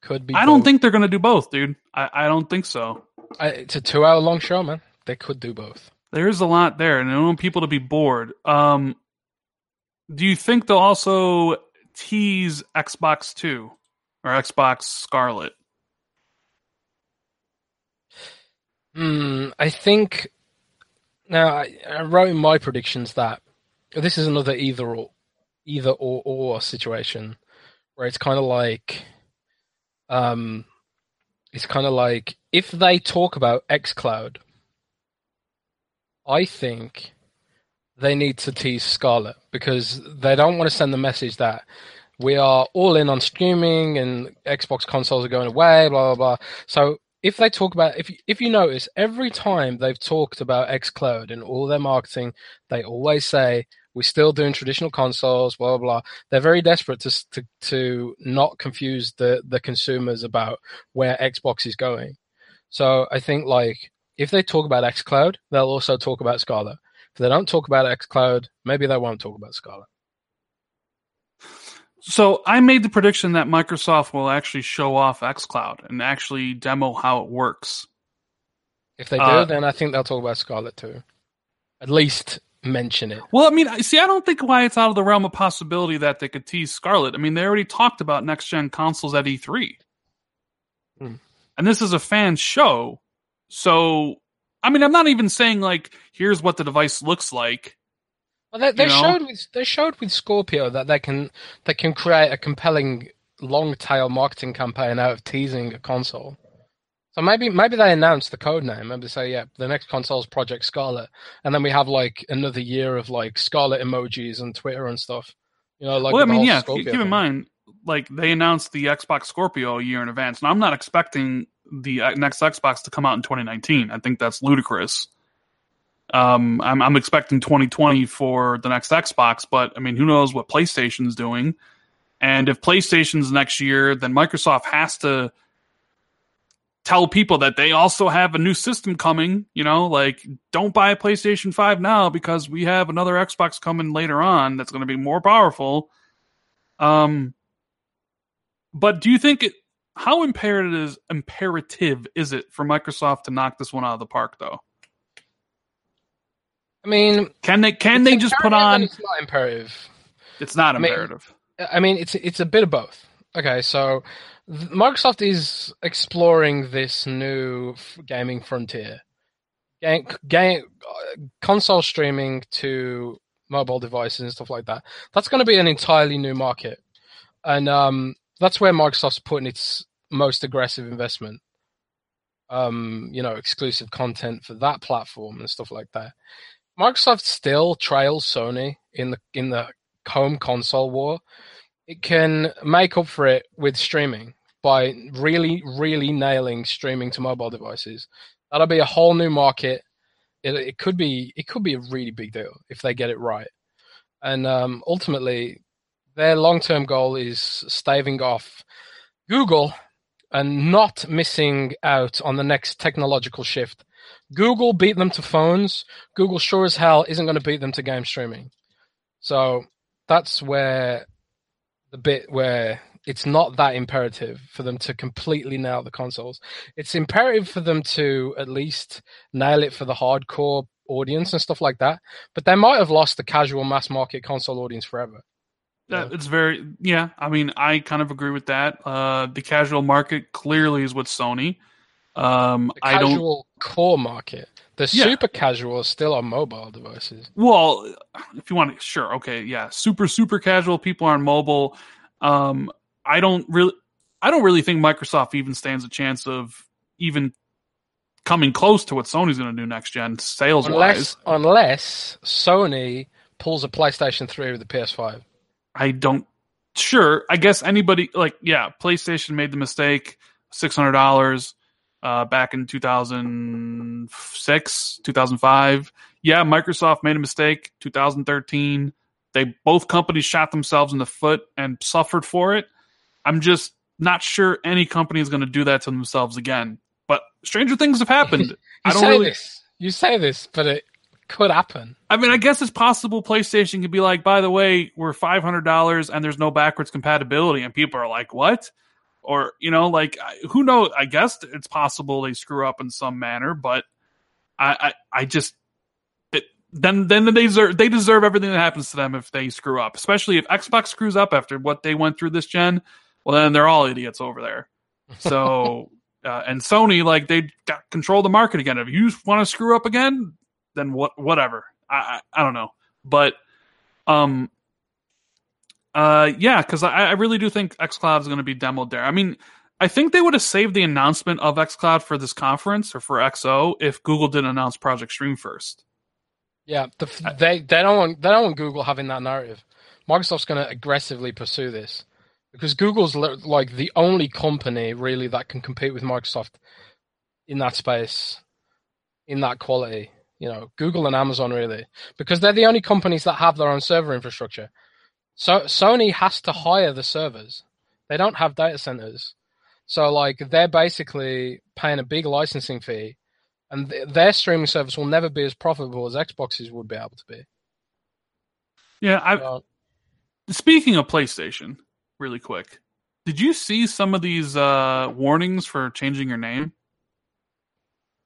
[SPEAKER 2] Could be.
[SPEAKER 1] I don't
[SPEAKER 2] both.
[SPEAKER 1] think they're gonna do both, dude. I, I don't think so.
[SPEAKER 2] I, it's a two-hour-long show, man. They could do both.
[SPEAKER 1] There's a lot there, and I don't want people to be bored. Um, do you think they'll also tease Xbox Two or Xbox Scarlett?
[SPEAKER 2] Hmm. I think. Now, I, I wrote in my predictions that this is another either or, either or or situation, where it's kind of like, um, it's kind of like if they talk about XCloud, I think they need to tease Scarlett because they don't want to send the message that we are all in on streaming and Xbox consoles are going away, blah blah blah. So if they talk about if if you notice every time they've talked about xCloud and all their marketing, they always say we're still doing traditional consoles, blah blah blah. They're very desperate to to to not confuse the the consumers about where Xbox is going. So I think like if they talk about xCloud, they'll also talk about Scarlett. If they don't talk about xCloud, maybe they won't talk about Scarlett.
[SPEAKER 1] So I made the prediction that Microsoft will actually show off XCloud and actually demo how it works.
[SPEAKER 2] If they do,
[SPEAKER 1] Uh,
[SPEAKER 2] then I think they'll talk about Scarlett too. At least mention it.
[SPEAKER 1] Well, I mean, I- see, I don't think why it's out of the realm of possibility that they could tease Scarlett. I mean, they already talked about next gen consoles at E3,
[SPEAKER 2] Hmm.
[SPEAKER 1] and this is a fan show. So, I mean, I'm not even saying like, here's what the device looks like.
[SPEAKER 2] Well, they, they
[SPEAKER 1] You know?
[SPEAKER 2] showed with they showed with Scorpio that they can they can create a compelling long tail marketing campaign out of teasing a console. So maybe maybe they announce the code name. and they say, yeah, the next console is Project Scarlett, and then we have like another year of like Scarlett emojis and Twitter and stuff. You know, like
[SPEAKER 1] well, I mean, yeah.
[SPEAKER 2] Scorpio
[SPEAKER 1] Keep in
[SPEAKER 2] thing.
[SPEAKER 1] mind, like they announced the Xbox Scorpio a year in advance, and I'm not expecting the uh, next Xbox to come out in 2019. I think that's ludicrous. Um, I'm, I'm expecting 2020 for the next Xbox, but I mean, who knows what PlayStation's doing? And if PlayStation's next year, then Microsoft has to tell people that they also have a new system coming. You know, like don't buy a PlayStation 5 now because we have another Xbox coming later on that's going to be more powerful. Um, but do you think it? How imperative is imperative is it for Microsoft to knock this one out of the park, though?
[SPEAKER 2] I mean,
[SPEAKER 1] Can they? Can they just put on?
[SPEAKER 2] It's not imperative.
[SPEAKER 1] It's not
[SPEAKER 2] I mean-
[SPEAKER 1] imperative.
[SPEAKER 2] I mean, it's it's a bit of both. okay, so Microsoft is exploring this new gaming frontier, game, game, uh, console streaming to mobile devices and stuff like that. That's going to be an entirely new market, and um, that's where Microsoft's putting its most aggressive investment. Um, you know, exclusive content for that platform and stuff like that. Microsoft still trails Sony in the in the home console war. It can make up for it with streaming by really, really nailing streaming to mobile devices. That'll be a whole new market. It, it could be it could be a really big deal if they get it right. And um, ultimately, their long term goal is staving off Google and not missing out on the next technological shift. Google beat them to phones. Google sure as hell isn't going to beat them to game streaming. So that's where the bit where it's not that imperative for them to completely nail the consoles. It's imperative for them to at least nail it for the hardcore audience and stuff like that. But they might have lost the casual mass market console audience forever.
[SPEAKER 1] Yeah, it's very yeah. I mean, I kind of agree with that. Uh, the casual market clearly is with Sony. Um,
[SPEAKER 2] The
[SPEAKER 1] I don't.
[SPEAKER 2] casual core market. The
[SPEAKER 1] Yeah.
[SPEAKER 2] super casual is still on mobile devices.
[SPEAKER 1] Well, if you want to, sure, okay, yeah. Super, super casual people are on mobile. Um, I don't really, I don't really think Microsoft even stands a chance of even coming close to what Sony's going to do next gen sales wise.
[SPEAKER 2] Unless unless Sony pulls a PlayStation 3 with the PS5.
[SPEAKER 1] I don't. Sure, I guess anybody like yeah, PlayStation made the mistake, six hundred dollars, uh, back in two thousand six, two thousand five. Yeah, Microsoft made a mistake, two thousand thirteen. They both companies shot themselves in the foot and suffered for it. I'm just not sure any company is going to do that to themselves again. But stranger things have happened.
[SPEAKER 2] You
[SPEAKER 1] I don't
[SPEAKER 2] say
[SPEAKER 1] really.
[SPEAKER 2] this. You say this, but it could happen.
[SPEAKER 1] I mean, I guess it's possible PlayStation could be like, by the way, we're five hundred dollars and there's no backwards compatibility, and people are like, what? Or you know, like who knows? I guess it's possible they screw up in some manner, but I, I, I just it, then then they deserve they deserve everything that happens to them if they screw up, especially if Xbox screws up after what they went through this gen. Well, then they're all idiots over there. So. Uh, and Sony, like they got control the market again. If you want to screw up again, then what? Whatever. I, I I don't know, but um, uh, yeah, because I, I really do think XCloud is going to be demoed there. I mean, I think they would have saved the announcement of XCloud for this conference or for XO if Google didn't announce Project Stream first.
[SPEAKER 2] Yeah, the, they they don't want they don't want Google having that narrative. Microsoft's going to aggressively pursue this because Google's li- like the only company really that can compete with Microsoft in that space, in that quality. You know, Google and Amazon really because they're the only companies that have their own server infrastructure. So Sony has to hire the servers. They don't have data centers. So like they're basically paying a big licensing fee and th- their streaming service will never be as profitable as Xboxes would be able to be.
[SPEAKER 1] Yeah, I
[SPEAKER 2] So,
[SPEAKER 1] speaking of PlayStation, really quick. Did you see some of these uh warnings for changing your name?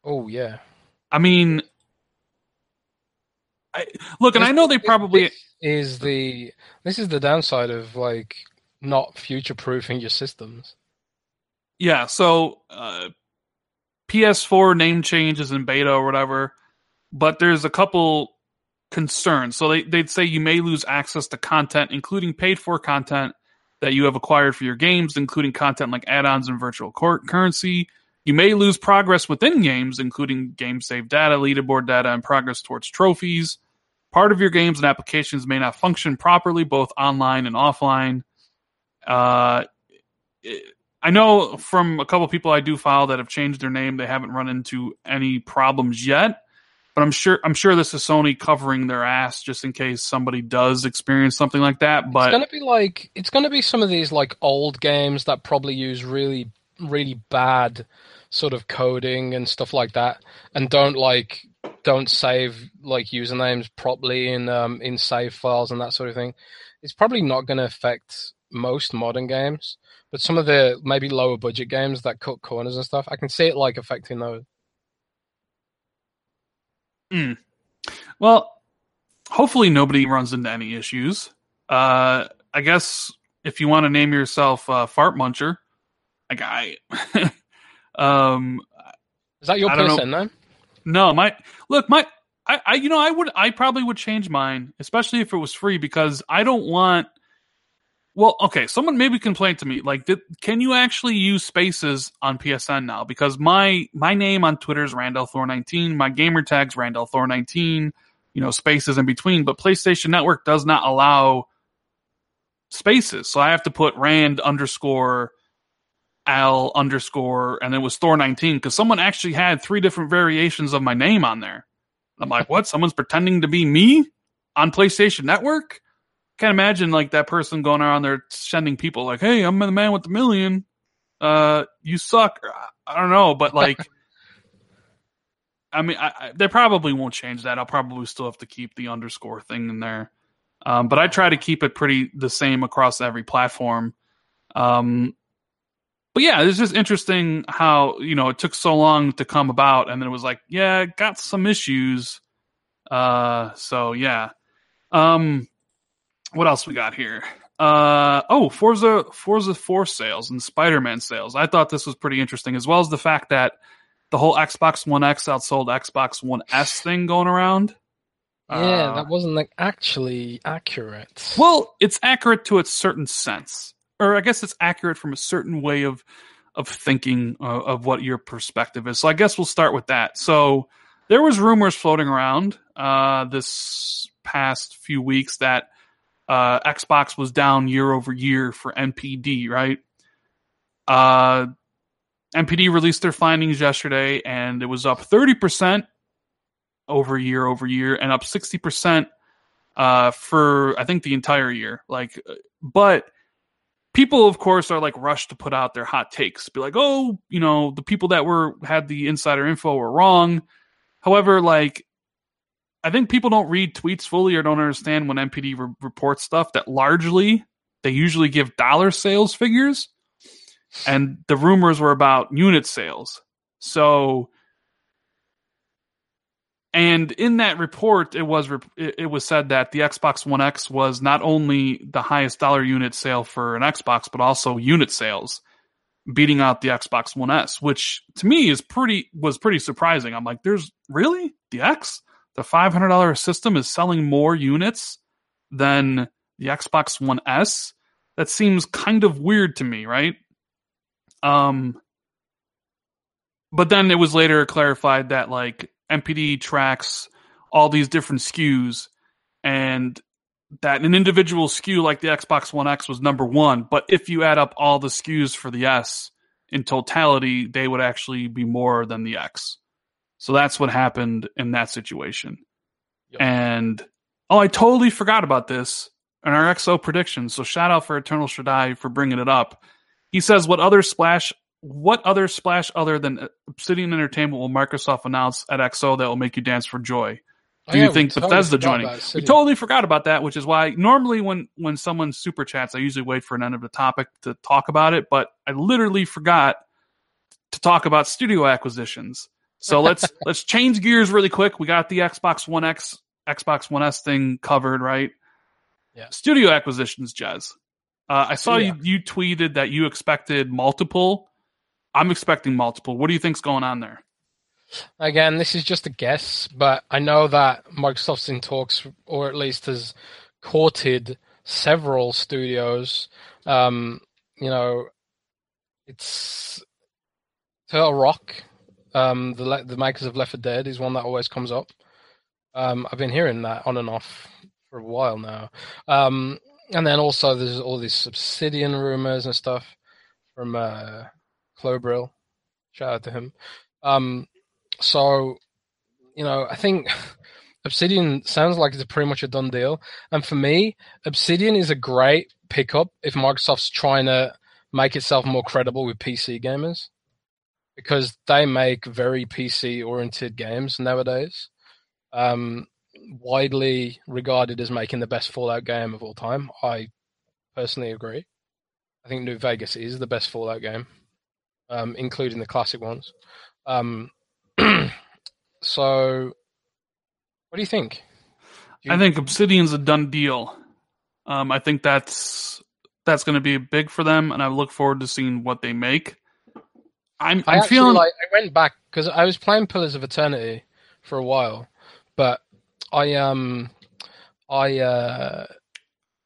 [SPEAKER 2] oh yeah.
[SPEAKER 1] I mean, I, look, and I know they probably
[SPEAKER 2] This is the this is the downside of like not future proofing your systems.
[SPEAKER 1] Yeah, so uh, PS4 name changes in beta or whatever, but there's a couple concerns. So they, they'd say you may lose access to content, including paid for content that you have acquired for your games, including content like add ons and virtual cor- currency. You may lose progress within games, including game save data, leaderboard data, and progress towards trophies. Part of your games and applications may not function properly, both online and offline. Uh, it- I know from a couple people I do follow that have changed their name, they haven't run into any problems yet. But I'm sure I'm sure this is Sony covering their ass just in case somebody does experience something like that. But it's
[SPEAKER 2] gonna be like it's gonna be some of these like old games that probably use really really bad sort of coding and stuff like that, and don't like don't save like usernames properly in um, in save files and that sort of thing. It's probably not going to affect most modern games, but some of the maybe lower budget games that cut corners and stuff, I can see it like affecting those.
[SPEAKER 1] well, hopefully nobody runs into any issues. Uh, I guess if you want to name yourself uh, Fart Muncher, like I, um,
[SPEAKER 2] Is that your
[SPEAKER 1] I don't know.
[SPEAKER 2] person name?
[SPEAKER 1] No, my look, my I, I you know I would I probably would change mine, especially if it was free, because I don't want. Well, okay, someone maybe complain to me like, did, can you actually use spaces on PSN now? Because my my name on Twitter is Rand al Thor nineteen, my gamer tags Rand al Thor nineteen, you know, spaces in between, but PlayStation Network does not allow spaces, so I have to put Rand underscore Al underscore, and it was Thor nineteen because someone actually had three different variations of my name on there. I'm like, what? Someone's pretending to be me on PlayStation Network? Can't imagine like that person going around there sending people like, "Hey, I'm the man with the million. Uh, you suck." I- I don't know, but like, I mean, I, I, they probably won't change that. I'll probably still have to keep the underscore thing in there. Um, but I try to keep it pretty the same across every platform. Um, but yeah, it's just interesting how you know it took so long to come about, and then it was like, yeah, got some issues. Uh, so yeah. Um, what else we got here? Uh, oh, Forza Forza 4 sales and Spider-Man sales. I thought this was pretty interesting, as well as the fact that the whole Xbox One X outsold Xbox One S thing going around.
[SPEAKER 2] Yeah,
[SPEAKER 1] Uh,
[SPEAKER 2] that wasn't like actually accurate.
[SPEAKER 1] Well, it's accurate to a certain sense, or I guess it's accurate from a certain way of of thinking uh, of what your perspective is. So I guess we'll start with that. So there was rumors floating around uh, this past few weeks that uh, Xbox was down year over year for NPD, right? Uh, NPD released their findings yesterday, and it was up thirty percent over year over year, and up sixty percent uh, for I think the entire year. Like, uh, but people, of course, are like rushed to put out their hot takes, be like, oh, you know, the people that were had the insider info were wrong. However, like, I think people don't read tweets fully or don't understand when NPD re- reports stuff that largely they usually give dollar sales figures, and the rumors were about unit sales. So and in that report, it was it was said that the Xbox One X was not only the highest dollar unit sale for an Xbox, but also unit sales, beating out the Xbox One S, which to me is pretty was pretty surprising. I'm like, there's really the X, the five hundred dollar system is selling more units than the Xbox One S. That seems kind of weird to me, right? Um, but then it was later clarified that like NPD tracks all these different SKUs and that an individual SKU like the Xbox One X was number one, but if you add up all the SKUs for the S in totality, they would actually be more than the X. So that's what happened in that situation.
[SPEAKER 2] Yep.
[SPEAKER 1] And oh, I totally forgot about this in our XO predictions. So shout out for Eternal Shaddai for bringing it up. He says, "What other splash? What other splash other than Obsidian Entertainment will Microsoft announce at XO that will make you dance for joy?"
[SPEAKER 2] Oh,
[SPEAKER 1] Do
[SPEAKER 2] yeah,
[SPEAKER 1] you
[SPEAKER 2] we
[SPEAKER 1] think Bethesda
[SPEAKER 2] forgot
[SPEAKER 1] joining? We totally forgot about that, which is why normally when when someone super chats, I usually wait for an end of the topic to talk about it. But I literally forgot to talk about studio acquisitions. So let's let's change gears really quick. We got the Xbox One X, Xbox One S thing covered, right?
[SPEAKER 2] Yeah.
[SPEAKER 1] Studio acquisitions, Jez. Uh, I saw
[SPEAKER 2] Yeah.
[SPEAKER 1] you you tweeted that you expected multiple. I'm expecting multiple. What do you think's going on there?
[SPEAKER 2] Again, this is just a guess, but I know that Microsoft's in talks, or at least has courted several studios. Um, you know, it's Turtle Rock, um, the le- the makers of Left 4 Dead, is one that always comes up. Um, I've been hearing that on and off for a while now. Um, and then also there's all these Obsidian rumors and stuff from uh, Klobrille. Shout out to him. Um, so, you know, I think Obsidian sounds like it's pretty much a done deal. And for me, Obsidian is a great pickup if Microsoft's trying to make itself more credible with PC gamers because they make very PC oriented games nowadays. Um, widely regarded as making the best Fallout game of all time. I personally agree. I think New Vegas is the best Fallout game, um, including the classic ones. Um, so, what do you think? Do you-
[SPEAKER 1] I think Obsidian's a done deal. Um, I think that's that's going to be big for them, and I look forward to seeing what they make. I'm, I'm feeling
[SPEAKER 2] like I went back because I was playing Pillars of Eternity for a while, but I um I uh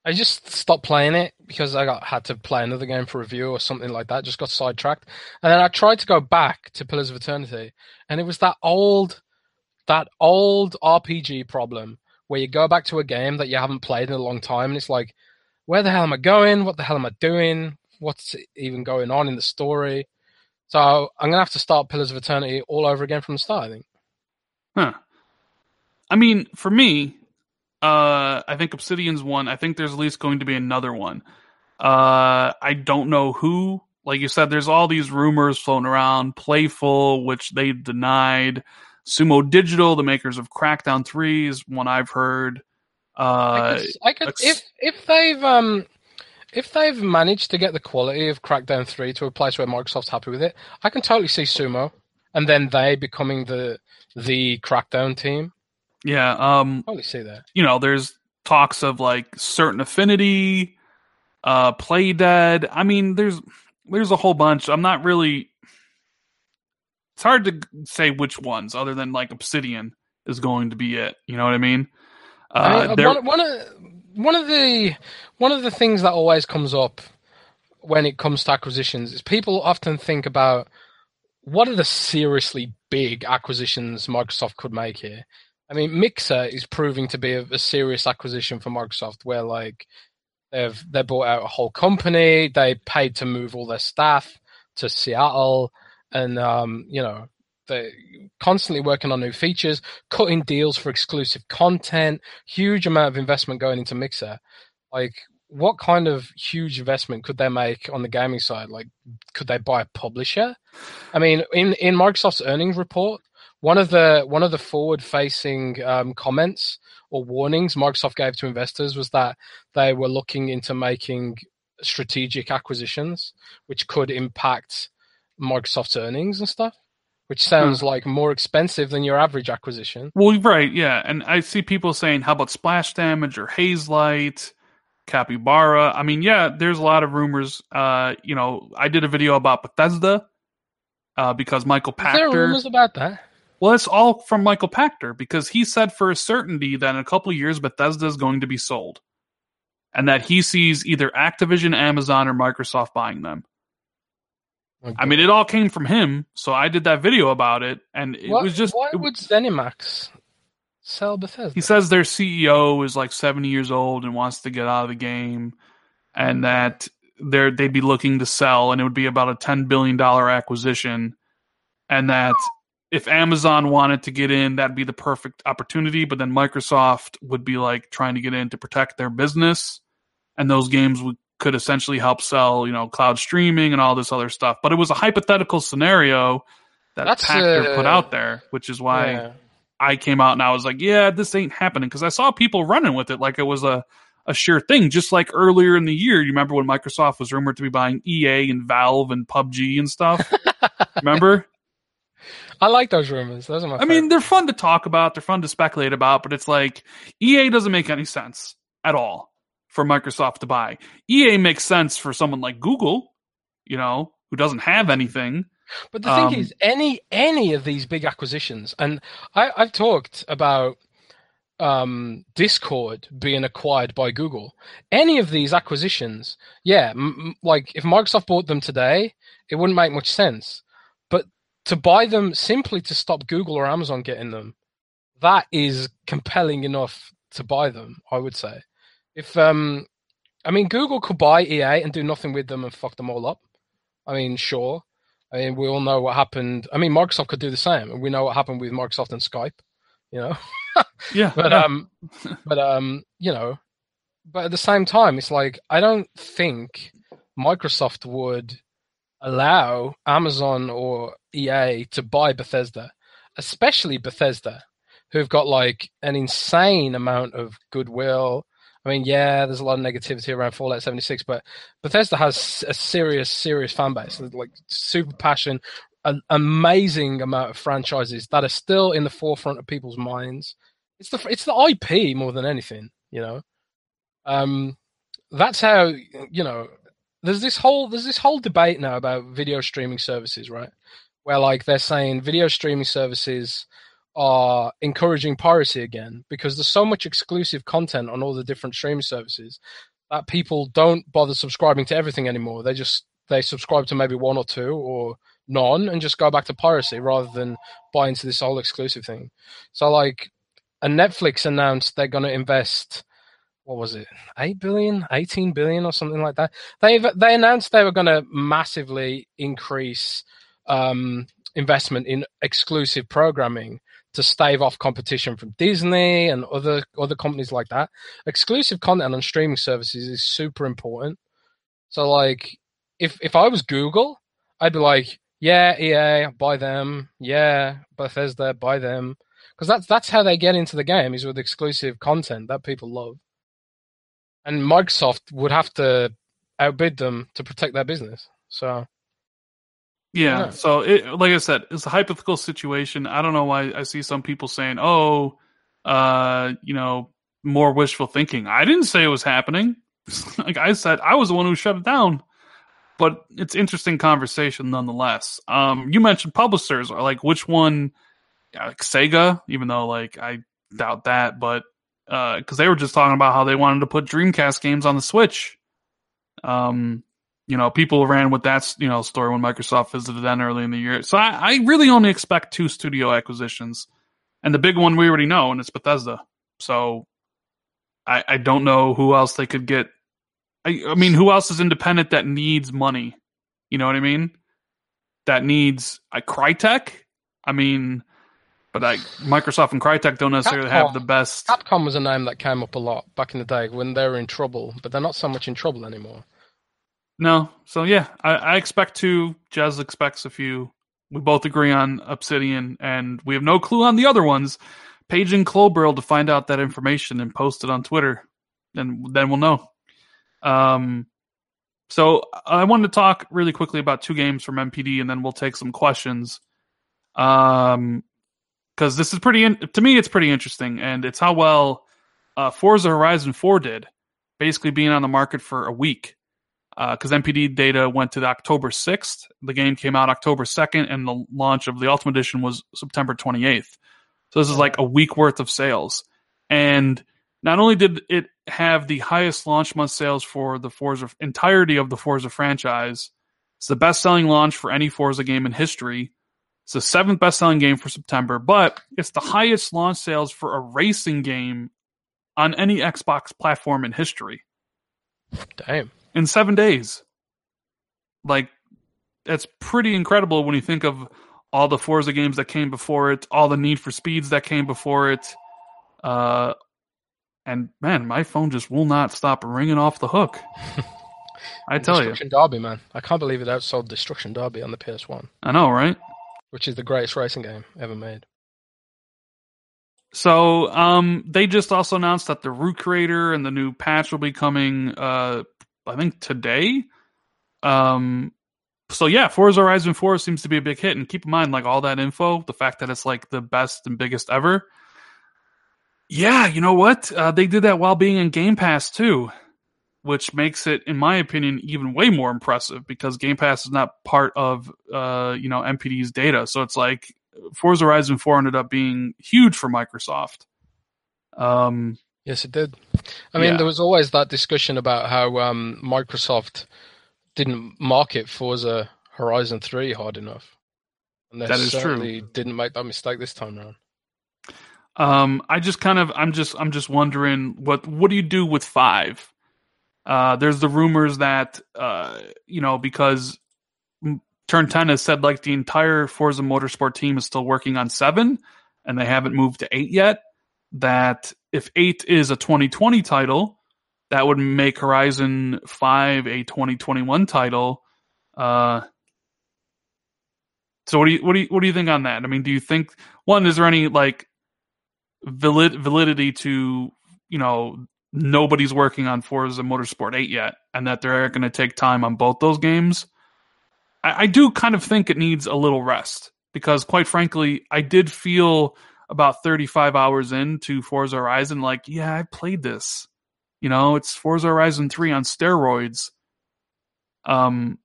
[SPEAKER 2] I just stopped playing it because I got had to play another game for review or something like that. Just got sidetracked, and then I tried to go back to Pillars of Eternity, and it was that old that old RPG problem where you go back to a game that you haven't played in a long time, and it's like, where the hell am I going? What the hell am I doing? What's even going on in the story? So I'm gonna have to start Pillars of Eternity all over again from the start. I think.
[SPEAKER 1] Huh. I mean, for me, uh, I think Obsidian's one. I think there's at least going to be another one. Uh, I don't know who. Like you said, there's all these rumors floating around. Playful, which they denied. Sumo Digital, the makers of Crackdown Three, is one I've heard.
[SPEAKER 2] I
[SPEAKER 1] Uh,
[SPEAKER 2] could, I could if if they've um if they've managed to get the quality of Crackdown three to a place where Microsoft's happy with it, I can totally see Sumo and then they becoming the the Crackdown team.
[SPEAKER 1] Yeah. Um,
[SPEAKER 2] Totally see that.
[SPEAKER 1] you know, there's talks of like Certain Affinity, uh, Playdead. I mean, there's there's a whole bunch. I'm not really. It's hard to say which ones, other than like Obsidian is going to be it. You know what I mean? Uh,
[SPEAKER 2] I
[SPEAKER 1] there-
[SPEAKER 2] one, one of one of the one of the things that always comes up when it comes to acquisitions is people often think about what are the seriously big acquisitions Microsoft could make here. I mean, Mixer is proving to be a, a serious acquisition for Microsoft, where like they've they bought out a whole company, they paid to move all their staff to Seattle, and um, you know they're constantly working on new features, cutting deals for exclusive content, huge amount of investment going into Mixer. Like, what kind of huge investment could they make on the gaming side? Like, could they buy a publisher? I mean, in in Microsoft's earnings report, one of the one of the forward facing um, comments or warnings Microsoft gave to investors was that they were looking into making strategic acquisitions, which could impact Microsoft's earnings and stuff. Which sounds like more expensive than your average acquisition.
[SPEAKER 1] well, right, yeah, and I see people saying, "How about Splash Damage or Hazelight?" Capybara. I mean, yeah, there's a lot of rumors. Uh, you know, I did a video about Bethesda uh, because Michael
[SPEAKER 2] Is there
[SPEAKER 1] Pachter.
[SPEAKER 2] rumors about that?
[SPEAKER 1] Well, it's all from Michael Pachter because he said for a certainty that in a couple of years Bethesda is going to be sold, and that he sees either Activision, Amazon, or Microsoft buying them. I mean, it all came from him, so I did that video about it, and it
[SPEAKER 2] Why-
[SPEAKER 1] was just.
[SPEAKER 2] why
[SPEAKER 1] it-
[SPEAKER 2] would ZeniMax sell Bethesda?
[SPEAKER 1] he says their CEO is like 70 years old and wants to get out of the game, and that they're they'd be looking to sell, and it would be about a 10 billion dollar acquisition, and that if Amazon wanted to get in, that'd be the perfect opportunity. But then Microsoft would be like trying to get in to protect their business, and those games would, could essentially help sell, you know, cloud streaming and all this other stuff. But it was a hypothetical scenario that
[SPEAKER 2] That's,
[SPEAKER 1] Pachter put
[SPEAKER 2] uh,
[SPEAKER 1] out there, which is why.
[SPEAKER 2] Yeah.
[SPEAKER 1] I came out and I was like, yeah, this ain't happening because I saw people running with it like it was a, a sure thing. Just like earlier in the year, you remember when Microsoft was rumored to be buying EA and Valve and PUBG and stuff? remember?
[SPEAKER 2] I like those rumors. Those are my.
[SPEAKER 1] I mean, they're fun to talk about, they're fun to speculate about, but it's like EA doesn't make any sense at all for Microsoft to buy. EA makes sense for someone like Google, you know, who doesn't have anything.
[SPEAKER 2] But the thing
[SPEAKER 1] Um,
[SPEAKER 2] is, any any of these big acquisitions, and I, I've talked about um, Discord being acquired by Google. Any of these acquisitions, yeah, m- like if Microsoft bought them today, it wouldn't make much sense. To buy them simply to stop Google or Amazon getting them, that is compelling enough to buy them. I would say, if um, I mean, Google could buy EA and do nothing with them and fuck them all up. I mean, sure. I mean, we all know what happened. I mean, Microsoft could do the same, and we know what happened with Microsoft and Skype. You know,
[SPEAKER 1] Yeah.
[SPEAKER 2] but
[SPEAKER 1] yeah.
[SPEAKER 2] um, but um, you know, but at the same time, it's like I don't think Microsoft would allow Amazon or EA to buy Bethesda, especially Bethesda, who've got like an insane amount of goodwill. I mean, yeah, there's a lot of negativity around Fallout 76, but Bethesda has a serious, serious fan base, like super passion, an amazing amount of franchises that are still in the forefront of people's minds. It's the it's the IP more than anything, you know. Um, that's how you know. There's this whole there's this whole debate now about video streaming services, right? Where like they're saying video streaming services are encouraging piracy again because there's so much exclusive content on all the different streaming services that people don't bother subscribing to everything anymore. They just they subscribe to maybe one or two or none and just go back to piracy rather than buy into this whole exclusive thing. So like and Netflix announced they're going to invest what was it 8 billion 18 billion or something like that they they announced they were going to massively increase um, investment in exclusive programming to stave off competition from Disney and other other companies like that. Exclusive content on streaming services is super important. So like if if I was Google, I'd be like, yeah, EA, buy them. Yeah, Bethesda, buy them. Because that's that's how they get into the game is with exclusive content that people love. And Microsoft would have to outbid them to protect their business. So
[SPEAKER 1] yeah. So, it, like I said, it's a hypothetical situation. I don't know why I see some people saying, "Oh, uh, you know, more wishful thinking." I didn't say it was happening. like I said, I was the one who shut it down. But it's interesting conversation nonetheless. Um, you mentioned publishers, or like which one? Like Sega, even though like I doubt that, but because uh, they were just talking about how they wanted to put Dreamcast games on the Switch. Um, you know, people ran with that, you know, story when Microsoft visited them early in the year. So I, I really only expect two studio acquisitions, and the big one we already know, and it's Bethesda. So I, I don't know who else they could get. I, I mean, who else is independent that needs money? You know what I mean? That needs a Crytek. I mean, but I, Microsoft and Crytek don't necessarily Capcom, have the best.
[SPEAKER 2] Capcom was a name that came up a lot back in the day when they were in trouble, but they're not so much in trouble anymore.
[SPEAKER 1] No. So yeah, I, I expect two. Jez expects a few. We both agree on Obsidian, and we have no clue on the other ones. Paging Klobrille to find out that information and post it on Twitter, and then we'll know. Um, so I wanted to talk really quickly about two games from NPD, and then we'll take some questions. Um, because this is pretty in- to me, it's pretty interesting, and it's how well uh, Forza Horizon Four did, basically being on the market for a week because uh, NPD data went to October 6th. The game came out October 2nd, and the launch of the Ultimate Edition was September 28th. So this is like a week worth of sales. And not only did it have the highest launch month sales for the Forza entirety of the Forza franchise, it's the best selling launch for any Forza game in history. It's the seventh best selling game for September, but it's the highest launch sales for a racing game on any Xbox platform in history.
[SPEAKER 2] Damn
[SPEAKER 1] in seven days. Like, that's pretty incredible when you think of all the Forza games that came before it, all the Need for Speeds that came before it. Uh, and man, my phone just will not stop ringing off the hook. I tell
[SPEAKER 2] Destruction you. Destruction Derby, man. I can't believe it outsold Destruction Derby on the PS1.
[SPEAKER 1] I know, right?
[SPEAKER 2] Which is the greatest racing game ever made.
[SPEAKER 1] So, um, they just also announced that the Route Creator and the new patch will be coming uh, I think today. Um, so yeah, Forza Horizon 4 seems to be a big hit. And keep in mind, like all that info, the fact that it's like the best and biggest ever. Yeah, you know what? Uh, they did that while being in Game Pass too, which makes it, in my opinion, even way more impressive because Game Pass is not part of, uh, you know, NPD's data. So it's like Forza Horizon 4 ended up being huge for Microsoft. Um,
[SPEAKER 2] Yes, it did. I mean, yeah. there was always that discussion about how um, Microsoft didn't market Forza Horizon 3 hard enough. And they that is certainly true. didn't make that mistake this time around.
[SPEAKER 1] Um, I just kind of, I'm just, I'm just wondering what, what do you do with five? Uh, there's the rumors that, uh, you know, because Turn 10 has said like the entire Forza Motorsport team is still working on seven and they haven't moved to eight yet that if 8 is a 2020 title, that would make Horizon 5 a 2021 title. Uh, so what do you what do you what do you think on that? I mean, do you think one is there any like valid, validity to you know nobody's working on Forza Motorsport 8 yet, and that they're going to take time on both those games? I, I do kind of think it needs a little rest because, quite frankly, I did feel about 35 hours into Forza Horizon, like, yeah, I played this. You know, it's Forza Horizon 3 on steroids. Um,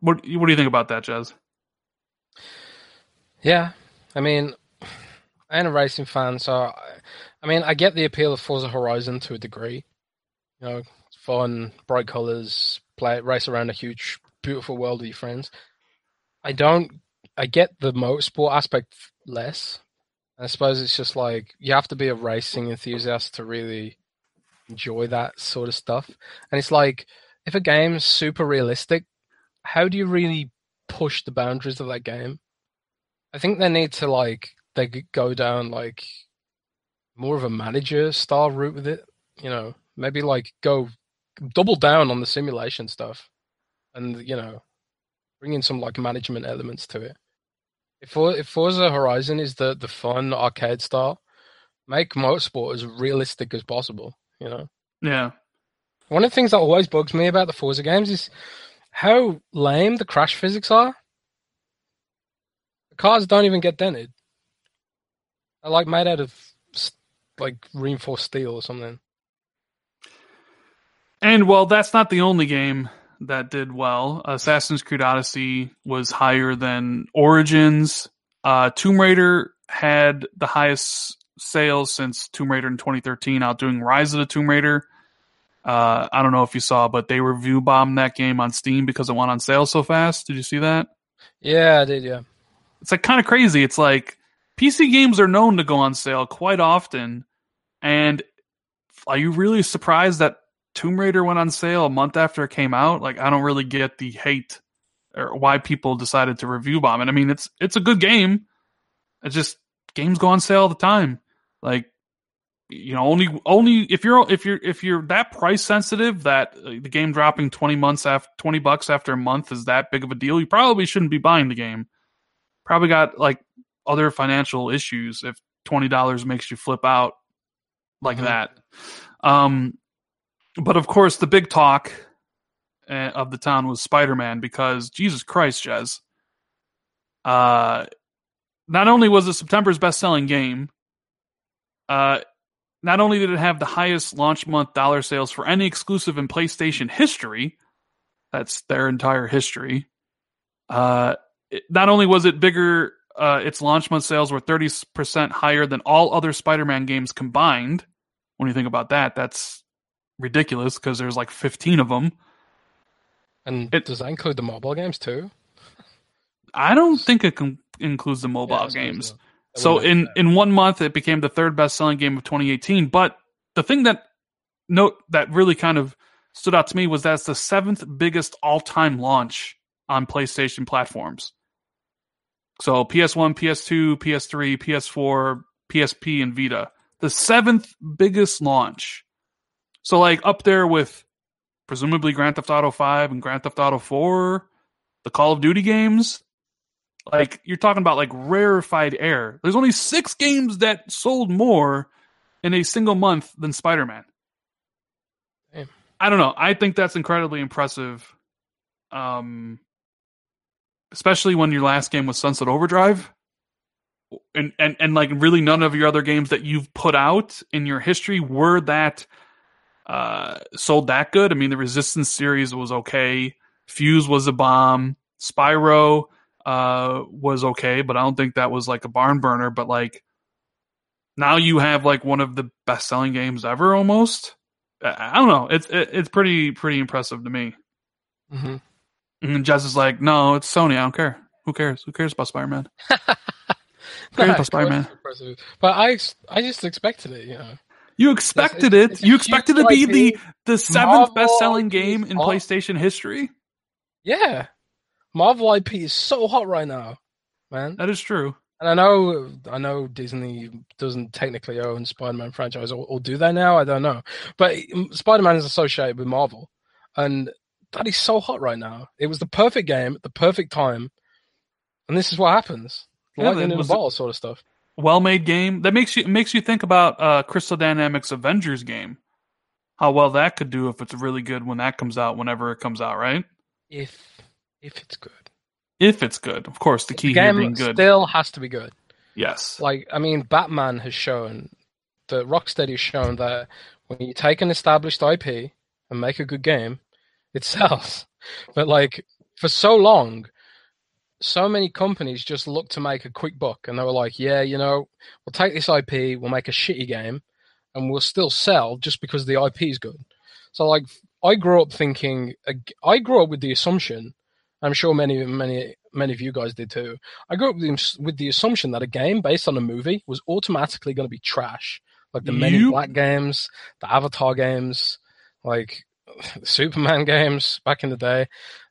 [SPEAKER 1] what what do you think about that, Jez?
[SPEAKER 2] Yeah, I mean, I'm a racing fan, so I mean, I get the appeal of Forza Horizon to a degree. You know, fun, bright colors, play race around a huge, beautiful world with your friends. I don't. I get the motorsport aspect less. I suppose it's just like you have to be a racing enthusiast to really enjoy that sort of stuff. And it's like if a game's super realistic, how do you really push the boundaries of that game? I think they need to like they go down like more of a manager style route with it. You know, maybe like go double down on the simulation stuff, and you know, bring in some like management elements to it. If if Forza Horizon is the the fun arcade style, make motorsport as realistic as possible. You know.
[SPEAKER 1] Yeah.
[SPEAKER 2] One of the things that always bugs me about the Forza games is how lame the crash physics are. The cars don't even get dented. They're like made out of like reinforced steel or something.
[SPEAKER 1] And well, that's not the only game that did well. Assassin's Creed Odyssey was higher than Origins. Uh, Tomb Raider had the highest sales since Tomb Raider in 2013, outdoing Rise of the Tomb Raider. Uh, I don't know if you saw, but they review bombed that game on Steam because it went on sale so fast. Did you see that?
[SPEAKER 2] Yeah, I did. Yeah,
[SPEAKER 1] it's like kind of crazy. It's like PC games are known to go on sale quite often, and are you really surprised that Tomb Raider went on sale a month after it came out? Like, I don't really get the hate or why people decided to review bomb it. I mean, it's it's a good game. It's just games go on sale all the time. Like you know only only if you're if you're if you're that price sensitive that uh, the game dropping 20 months after 20 bucks after a month is that big of a deal you probably shouldn't be buying the game probably got like other financial issues if $20 makes you flip out like mm-hmm. that um but of course the big talk uh, of the town was spider-man because jesus christ jez uh not only was it september's best-selling game uh not only did it have the highest launch month dollar sales for any exclusive in PlayStation history, that's their entire history. Uh, it, not only was it bigger, uh, its launch month sales were 30% higher than all other Spider Man games combined. When you think about that, that's ridiculous because there's like 15 of them.
[SPEAKER 2] And it, does that include the mobile games too?
[SPEAKER 1] I don't think it com- includes the mobile yeah, games. So in in one month, it became the third best selling game of 2018. But the thing that note that really kind of stood out to me was that's the seventh biggest all time launch on PlayStation platforms. So PS1, PS2, PS3, PS4, PSP, and Vita. The seventh biggest launch. So like up there with presumably Grand Theft Auto 5 and Grand Theft Auto 4, the Call of Duty games. Like you're talking about like rarefied air. There's only six games that sold more in a single month than Spider Man. I don't know. I think that's incredibly impressive. Um, especially when your last game was Sunset Overdrive. And, and and like really none of your other games that you've put out in your history were that uh sold that good. I mean the Resistance series was okay. Fuse was a bomb. Spyro uh, was okay, but I don't think that was like a barn burner. But like now you have like one of the best selling games ever almost. I don't know. It's it's pretty pretty impressive to me. Mm-hmm. And Jez is like, no, it's Sony. I don't care. Who cares? Who cares about Spider Man? Who cares about Spider Man?
[SPEAKER 2] But I I just expected it. You know.
[SPEAKER 1] You expected it's, it's, it. you expected it to be the the seventh best selling game in PlayStation history.
[SPEAKER 2] Yeah, Marvel IP is so hot right now, man.
[SPEAKER 1] That is true.
[SPEAKER 2] And I know, I know Disney doesn't technically own Spider-Man franchise, or, or do they now? I don't know. But Spider-Man is associated with Marvel, and that is so hot right now. It was the perfect game at the perfect time, and this is what happens: yeah, in bottle, sort of stuff.
[SPEAKER 1] Well-made game that makes you makes you think about uh, Crystal Dynamics Avengers game. How well that could do if it's really good when that comes out, whenever it comes out, right?
[SPEAKER 2] If if it's good.
[SPEAKER 1] If it's good, of course, the key
[SPEAKER 2] the game
[SPEAKER 1] here being good
[SPEAKER 2] still has to be good.
[SPEAKER 1] Yes.
[SPEAKER 2] Like I mean, Batman has shown, the Rocksteady has shown that when you take an established IP and make a good game, it sells. But like for so long, so many companies just look to make a quick buck, and they were like, "Yeah, you know, we'll take this IP, we'll make a shitty game, and we'll still sell just because the IP is good." So like, I grew up thinking, I grew up with the assumption, I'm sure many, many, many of you guys did too. I grew up with the, with the assumption that a game based on a movie was automatically going to be trash, like the Men in Black games, the Avatar games, like Superman games back in the day.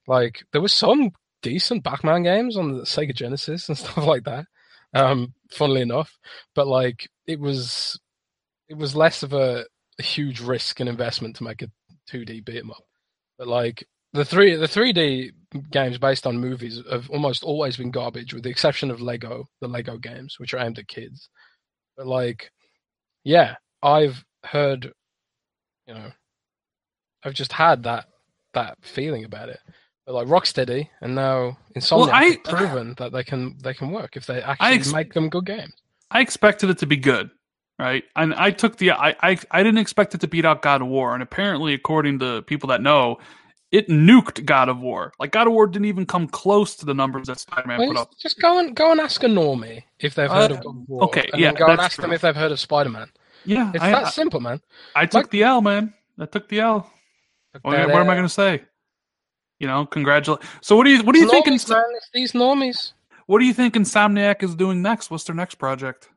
[SPEAKER 2] Like there was some decent Batman games on the Sega Genesis and stuff like that. Um, funnily enough, but like it was, it was less of a, a huge risk and investment to make a 2D beat 'em up. But like the three the 3D games based on movies have almost always been garbage, with the exception of Lego, the Lego games, which are aimed at kids. But like, yeah, I've heard, you know, I've just had that that feeling about it. Like Rocksteady and now Insomniac well, I, have proven that they can they can work if they actually ex- make them good games.
[SPEAKER 1] I expected it to be good, right? And I took the I, I I didn't expect it to beat out God of War, and apparently, according to people that know, it nuked God of War. Like God of War didn't even come close to the numbers that Spider Man put up.
[SPEAKER 2] Just go and go and ask a normie if they've heard uh, of God of War.
[SPEAKER 1] Okay, yeah,
[SPEAKER 2] go and ask true. them if they've heard of Spider Man.
[SPEAKER 1] Yeah,
[SPEAKER 2] it's I, that simple, man.
[SPEAKER 1] I took like, the L, man. I took the L. What, what am I going to say? You know, congratulate. So what do you what do you think?
[SPEAKER 2] Ins- these normies.
[SPEAKER 1] What do you think Insomniac is doing next? What's their next project?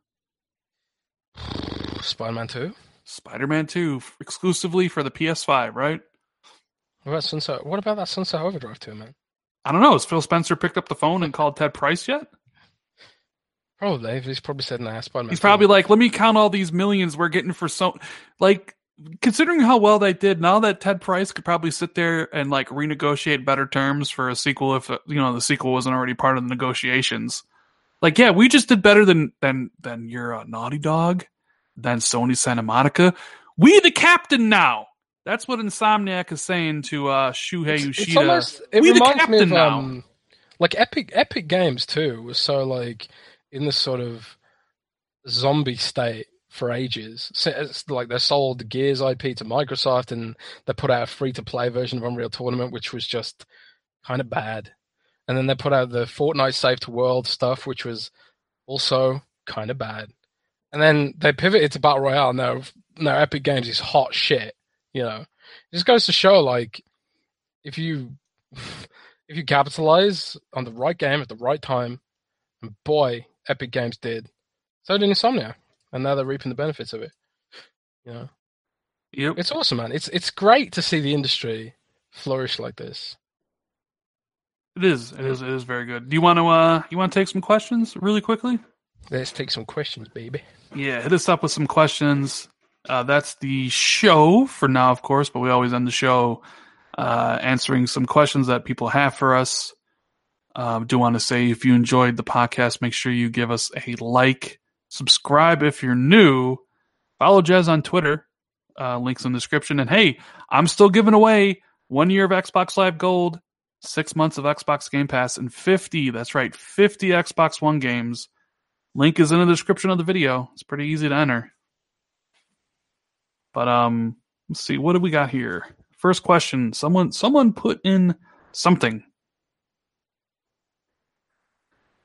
[SPEAKER 2] Spider Man Two.
[SPEAKER 1] Spider Man Two, exclusively for the PS5, right?
[SPEAKER 2] What about Sunset? What about that Sunset Overdrive Two, man?
[SPEAKER 1] I don't know. Has Phil Spencer picked up the phone and called Ted Price yet?
[SPEAKER 2] Probably. He's probably said, "Nah, Spider Man."
[SPEAKER 1] He's probably like, "Let me count all these millions we're getting for so." Like considering how well they did, now that Ted Price could probably sit there and like renegotiate better terms for a sequel if you know the sequel wasn't already part of the negotiations. Like, yeah, we just did better than than than your uh, Naughty Dog, than Sony Santa Monica. We the captain now. That's what Insomniac is saying to uh, Shuhei Yoshida. It's almost,
[SPEAKER 2] it
[SPEAKER 1] we
[SPEAKER 2] reminds me of um, like Epic Epic Games too was so like in this sort of zombie state for ages. So it's like they sold Gears IP to Microsoft, and they put out a free to play version of Unreal Tournament, which was just kind of bad. And then they put out the Fortnite Save the World stuff, which was also kind of bad. And then they pivoted to Battle Royale. Now, now Epic Games is hot shit. You know, it just goes to show like if you if you capitalize on the right game at the right time, and boy, Epic Games did. So did Insomnia and now they're reaping the benefits of it. You know,
[SPEAKER 1] yep.
[SPEAKER 2] it's awesome, man. It's it's great to see the industry flourish like this.
[SPEAKER 1] It is. It is. It is very good. Do you want to? uh You want to take some questions really quickly?
[SPEAKER 2] Let's take some questions, baby.
[SPEAKER 1] Yeah, hit us up with some questions. Uh, that's the show for now, of course, but we always end the show uh, answering some questions that people have for us. Um, do want to say if you enjoyed the podcast, make sure you give us a like subscribe if you're new. Follow Jez on Twitter. Uh, links in the description. And hey, I'm still giving away one year of Xbox Live Gold, six months of Xbox Game Pass, and 50, that's right, 50 Xbox One games. Link is in the description of the video. It's pretty easy to enter. But um, let's see, what do we got here? First question. Someone someone put in something.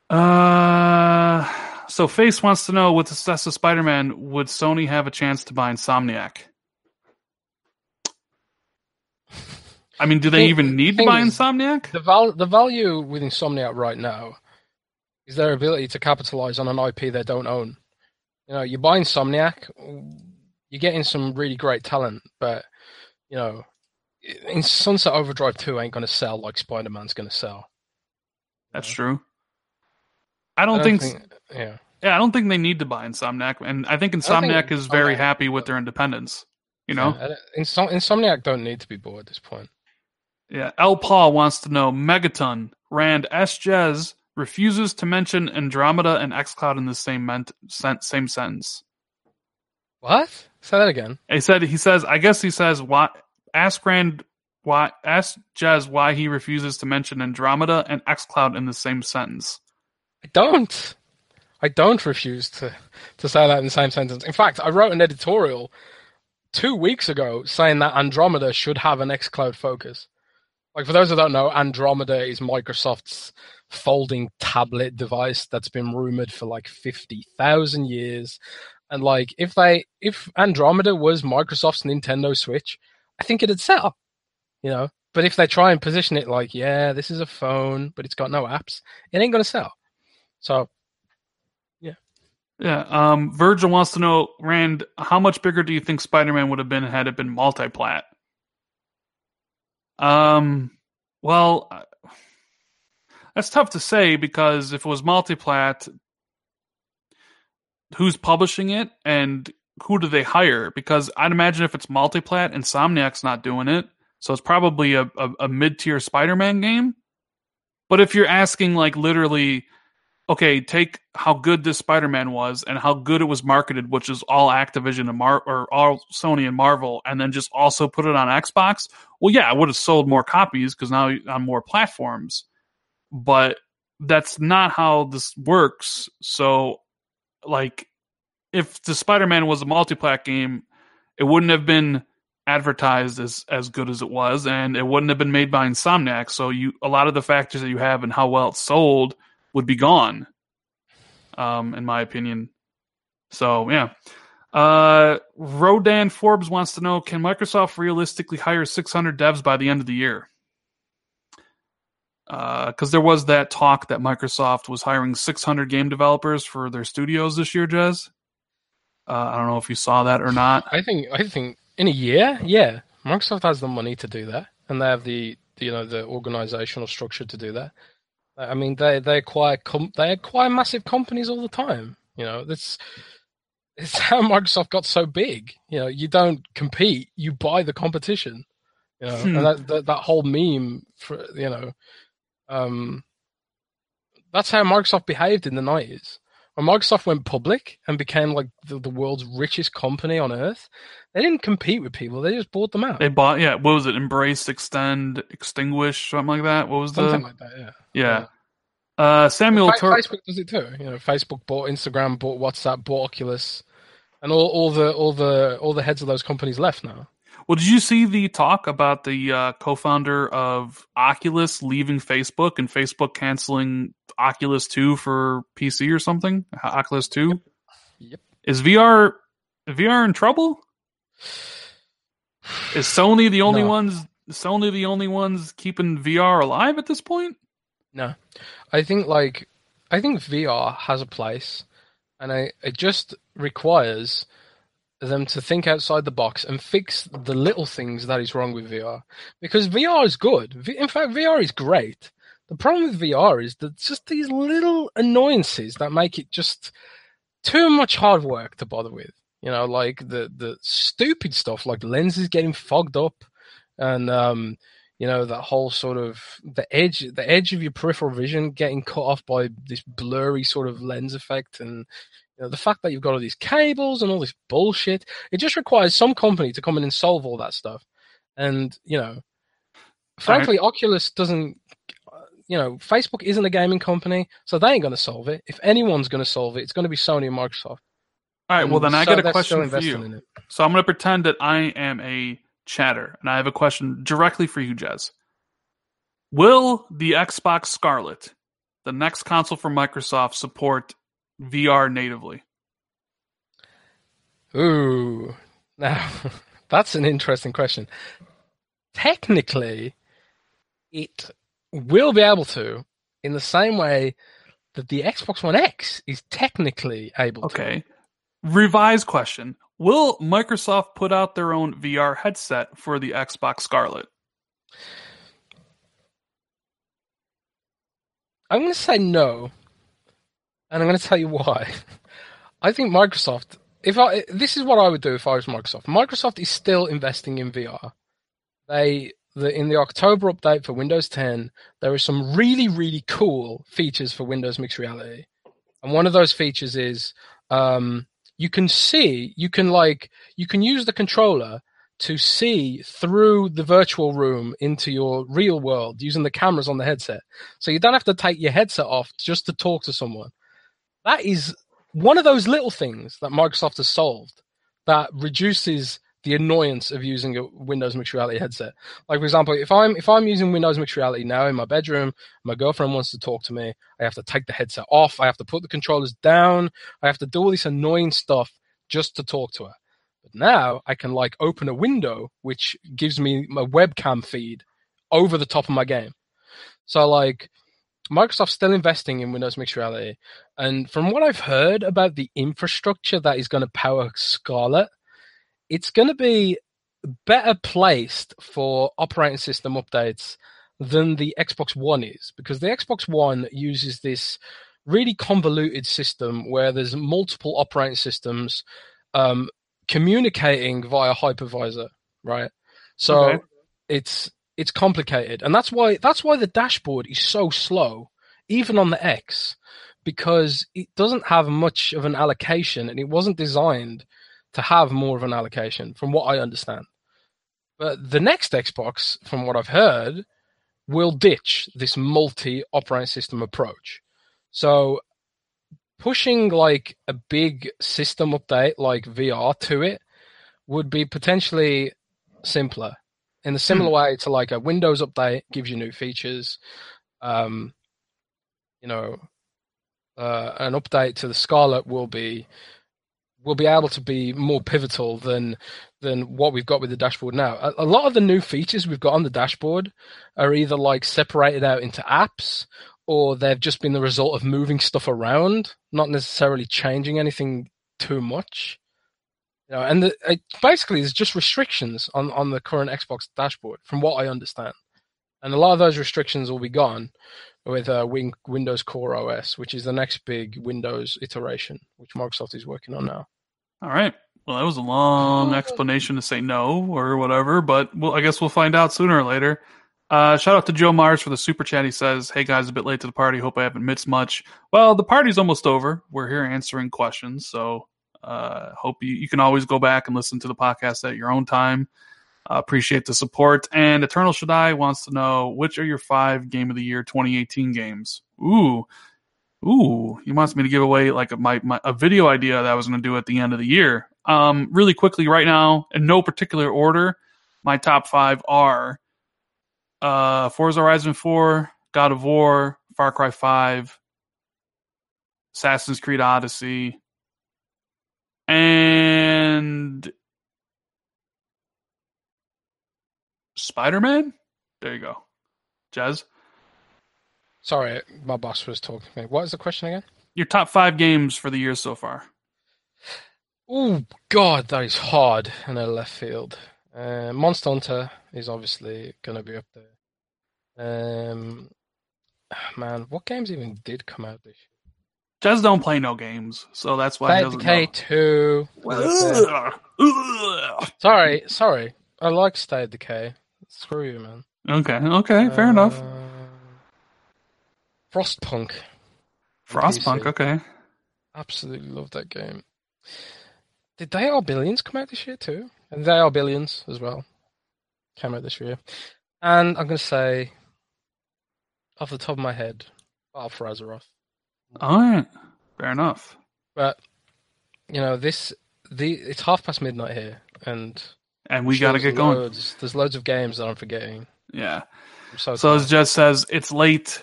[SPEAKER 1] Uh so Face wants to know with the success of Spider-Man, would Sony have a chance to buy Insomniac? I mean, do they think, even need to buy Insomniac?
[SPEAKER 2] The, val- the value with Insomniac right now is their ability to capitalize on an IP they don't own. You know, you buy Insomniac, you're getting some really great talent, but you know, in Sunset Overdrive 2 ain't going to sell like Spider Man's going to sell.
[SPEAKER 1] That's true. I don't, I don't think,
[SPEAKER 2] think, yeah.
[SPEAKER 1] Yeah, I don't think they need to buy Insomniac, and I think Insomniac I think is very happy with their independence. You know,
[SPEAKER 2] yeah, Insom- Insomniac don't need to be bought at this point.
[SPEAKER 1] Yeah, L. Paul wants to know Megaton Rand S. Jez refuses to mention Andromeda and XCloud in the same ment- same sentence.
[SPEAKER 2] What? Say that again.
[SPEAKER 1] He said he says I guess he says why ask Rand why ask Jez why he refuses to mention Andromeda and XCloud in the same sentence.
[SPEAKER 2] I don't. I don't refuse to, to say that in the same sentence. In fact, I wrote an editorial two weeks ago saying that Andromeda should have an xCloud focus. Like for those who don't know, Andromeda is Microsoft's folding tablet device that's been rumored for like fifty thousand years. And like if they if Andromeda was Microsoft's Nintendo Switch, I think it'd sell. You know, but if they try and position it like, yeah, this is a phone, but it's got no apps, it ain't gonna sell. So
[SPEAKER 1] Yeah. Um, Virgil wants to know, Rand, how much bigger do you think Spider Man would have been had it been multi-plat? Um, well, uh, that's tough to say because if it was multi-plat, who's publishing it and who do they hire? Because I'd imagine if it's multi-plat, Insomniac's not doing it, so it's probably a, a, a mid-tier Spider-Man game. But if you're asking, like, literally okay, take how good this Spider-Man was and how good it was marketed, which is all Activision and Mar or all Sony and Marvel, and then just also put it on Xbox. Well, yeah, I would have sold more copies because now on more platforms. But that's not how this works. So, like, if the Spider-Man was a multi-plat game, it wouldn't have been advertised as as good as it was, and it wouldn't have been made by Insomniac. So, you a lot of the factors that you have and how well it's sold would be gone, um, in my opinion. So yeah. Uh, Rodan Forbes wants to know: Can Microsoft realistically hire 600 devs by the end of the year? Because uh, there was that talk that Microsoft was hiring 600 game developers for their studios this year, Jez. Uh, I don't know if you saw that or not.
[SPEAKER 2] I think I think in a year, yeah, Microsoft has the money to do that, and they have the you know the organizational structure to do that. I mean, they they acquire com- they acquire massive companies all the time. You know, that's it's how Microsoft got so big. You know, you don't compete, you buy the competition. You know, hmm. and that, that, that whole meme for you know, um, that's how Microsoft behaved in the nineties. When Microsoft went public and became like the, the, world's richest company on earth, they didn't compete with people; they just bought them out.
[SPEAKER 1] They bought, yeah. What was it? Embrace, extend, extinguish, something like that. What was
[SPEAKER 2] something
[SPEAKER 1] the?
[SPEAKER 2] Something like that, yeah.
[SPEAKER 1] Yeah. Uh, Samuel
[SPEAKER 2] Tur- Facebook does it too. You know, Facebook bought Instagram, bought WhatsApp, bought Oculus, and all, all the all the all the heads of those companies left now.
[SPEAKER 1] Well, did you see the talk about the uh, co-founder of Oculus leaving Facebook and Facebook canceling Oculus Two for PC or something? Oculus Two.
[SPEAKER 2] Yep. yep.
[SPEAKER 1] Is VR VR in trouble? Is Sony the only no. ones? Sony the only ones keeping VR alive at this point?
[SPEAKER 2] No, I think like I think VR has a place, and I it just requires them to think outside the box and fix the little things that is wrong with VR. Because VR is good. In fact, VR is great. The problem with VR is that just these little annoyances that make it just too much hard work to bother with. You know, like the the stupid stuff like lenses getting fogged up and um, you know that whole sort of the edge the edge of your peripheral vision getting cut off by this blurry sort of lens effect and you know, the fact that you've got all these cables and all this bullshit it just requires some company to come in and solve all that stuff. And you know frankly right. oculus doesn't you know facebook isn't a gaming company so they ain't going to solve it. If anyone's going to solve it it's going to be sony and microsoft.
[SPEAKER 1] All right well then i get a question for you. so i'm going to pretend that i am a chatter, and I have a question directly for you, Jez. Will the Xbox Scarlett, the next console from Microsoft, support VR natively?
[SPEAKER 2] Ooh, now that's an interesting question. Technically, it will be able to, in the same way that the Xbox One X is technically able
[SPEAKER 1] okay. to. Okay. Revised question. Will Microsoft put out their own VR headset for the Xbox Scarlett?
[SPEAKER 2] I'm going to say no, and I'm going to tell you why. I think Microsoft. If I this is what I would do if I was Microsoft. Microsoft is still investing in VR. They the, in the October update for Windows 10, there are some really really cool features for Windows Mixed Reality, and one of those features is um, you can see, you can like, you can use the controller to see through the virtual room into your real world using the cameras on the headset. So you don't have to take your headset off just to talk to someone. That is one of those little things that Microsoft has solved that reduces the annoyance of using a Windows mixed reality headset. Like for example, if I'm if I'm using Windows mixed reality now in my bedroom, my girlfriend wants to talk to me, I have to take the headset off, I have to put the controllers down, I have to do all this annoying stuff just to talk to her. But now I can like open a window which gives me my webcam feed over the top of my game. So like Microsoft's still investing in Windows Mixed Reality, and from what I've heard about the infrastructure that is going to power Scarlett, it's going to be better placed for operating system updates than the Xbox One is, because the Xbox One uses this really convoluted system where there's multiple operating systems um, communicating via hypervisor, right? So
[SPEAKER 1] Okay.
[SPEAKER 2] it's it's complicated, and that's why that's why the dashboard is so slow, even on the X, because it doesn't have much of an allocation, and it wasn't designed to have more of an allocation, from what I understand. But the next Xbox, from what I've heard, will ditch this multi operating system approach. So pushing like a big system update like VR to it would be potentially simpler in a similar way to like a Windows update gives you new features. Um, you know, uh, an update to the Scarlett will be will be able to be more pivotal than than what we've got with the dashboard now. A, a lot of the new features we've got on the dashboard are either like separated out into apps or they've just been the result of moving stuff around, not necessarily changing anything too much. You know, and the, it, basically, there's just restrictions on, on the current Xbox dashboard, from what I understand. And a lot of those restrictions will be gone with uh, Win- Windows Core OS, which is the next big Windows iteration, which Microsoft is working on now.
[SPEAKER 1] All right. Well, that was a long explanation to say no or whatever, but well, I guess we'll find out sooner or later. Uh, shout out to Joe Mars for the super chat. He says, "Hey guys, a bit late to the party. Hope I haven't missed much. Well, the party's almost over. We're here answering questions, so uh, hope you, you can always go back and listen to the podcast at your own time. Uh, appreciate the support. And Eternal Shaddai wants to know which are your five Game of the Year 2018 games. Ooh, ooh, he wants me to give away like a, my, my a video idea that I was going to do at the end of the year. Um, really quickly right now, in no particular order, my top five are uh, Forza Horizon 4, God of War, Far Cry 5, Assassin's Creed Odyssey, and Spider Man. There you go, Jez.
[SPEAKER 2] Sorry, my boss was talking to me. What is the question again?
[SPEAKER 1] Your top five games for the year so far.
[SPEAKER 2] Oh God, that is hard in a left field. Uh, Monster Hunter is obviously going to be up there. Um, man, what games even did come out this year?
[SPEAKER 1] Jez don't play no games, so that's why he
[SPEAKER 2] State
[SPEAKER 1] doesn't
[SPEAKER 2] Decay
[SPEAKER 1] know.
[SPEAKER 2] Two.
[SPEAKER 1] Ugh. Ugh.
[SPEAKER 2] Sorry, sorry. I like State of Decay. Screw you, man.
[SPEAKER 1] Okay, okay, fair enough.
[SPEAKER 2] Uh, Frostpunk.
[SPEAKER 1] Frostpunk,
[SPEAKER 2] PC.
[SPEAKER 1] okay.
[SPEAKER 2] Absolutely love that game. Did They Are Billions come out this year too? And They Are Billions as well. Came out this year. And I'm going to say, off the top of my head, Battle for Azeroth.
[SPEAKER 1] All right, fair enough.
[SPEAKER 2] But, you know, this, the it's half past midnight here. And
[SPEAKER 1] And we got to get going.
[SPEAKER 2] loads- There's loads of games that I'm forgetting.
[SPEAKER 1] Yeah.
[SPEAKER 2] I'm so,
[SPEAKER 1] So as
[SPEAKER 2] tired.
[SPEAKER 1] Jez says, it's late.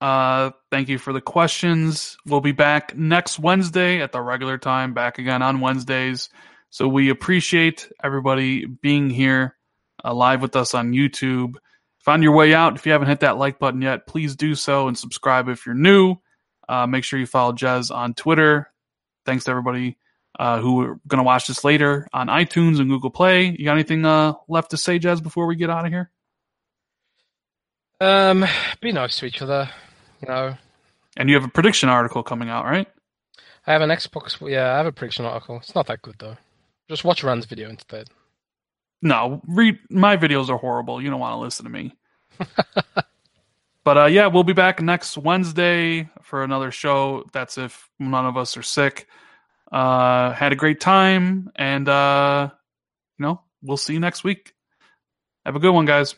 [SPEAKER 1] Uh, thank you for the questions. We'll be back next Wednesday at the regular time, back again on Wednesdays. So we appreciate everybody being here uh, live with us on YouTube. Find your way out. If you haven't hit that like button yet, please do so and subscribe if you're new. Uh, make sure you follow Jez on Twitter. Thanks to everybody uh, who are going to watch this later on iTunes and Google Play. You got anything uh, left to say, Jez, before we get out of here?
[SPEAKER 2] Um, be nice to each other. You know,
[SPEAKER 1] And you have a prediction article coming out, right?
[SPEAKER 2] I have an Xbox. Yeah, I have a prediction article. It's not that good though. Just watch Rand's video instead.
[SPEAKER 1] No, read my videos are horrible. You don't want to listen to me. but uh, yeah, we'll be back next Wednesday for another show. That's if none of us are sick. Uh, had a great time, and uh, you know we'll see you next week. Have a good one, guys.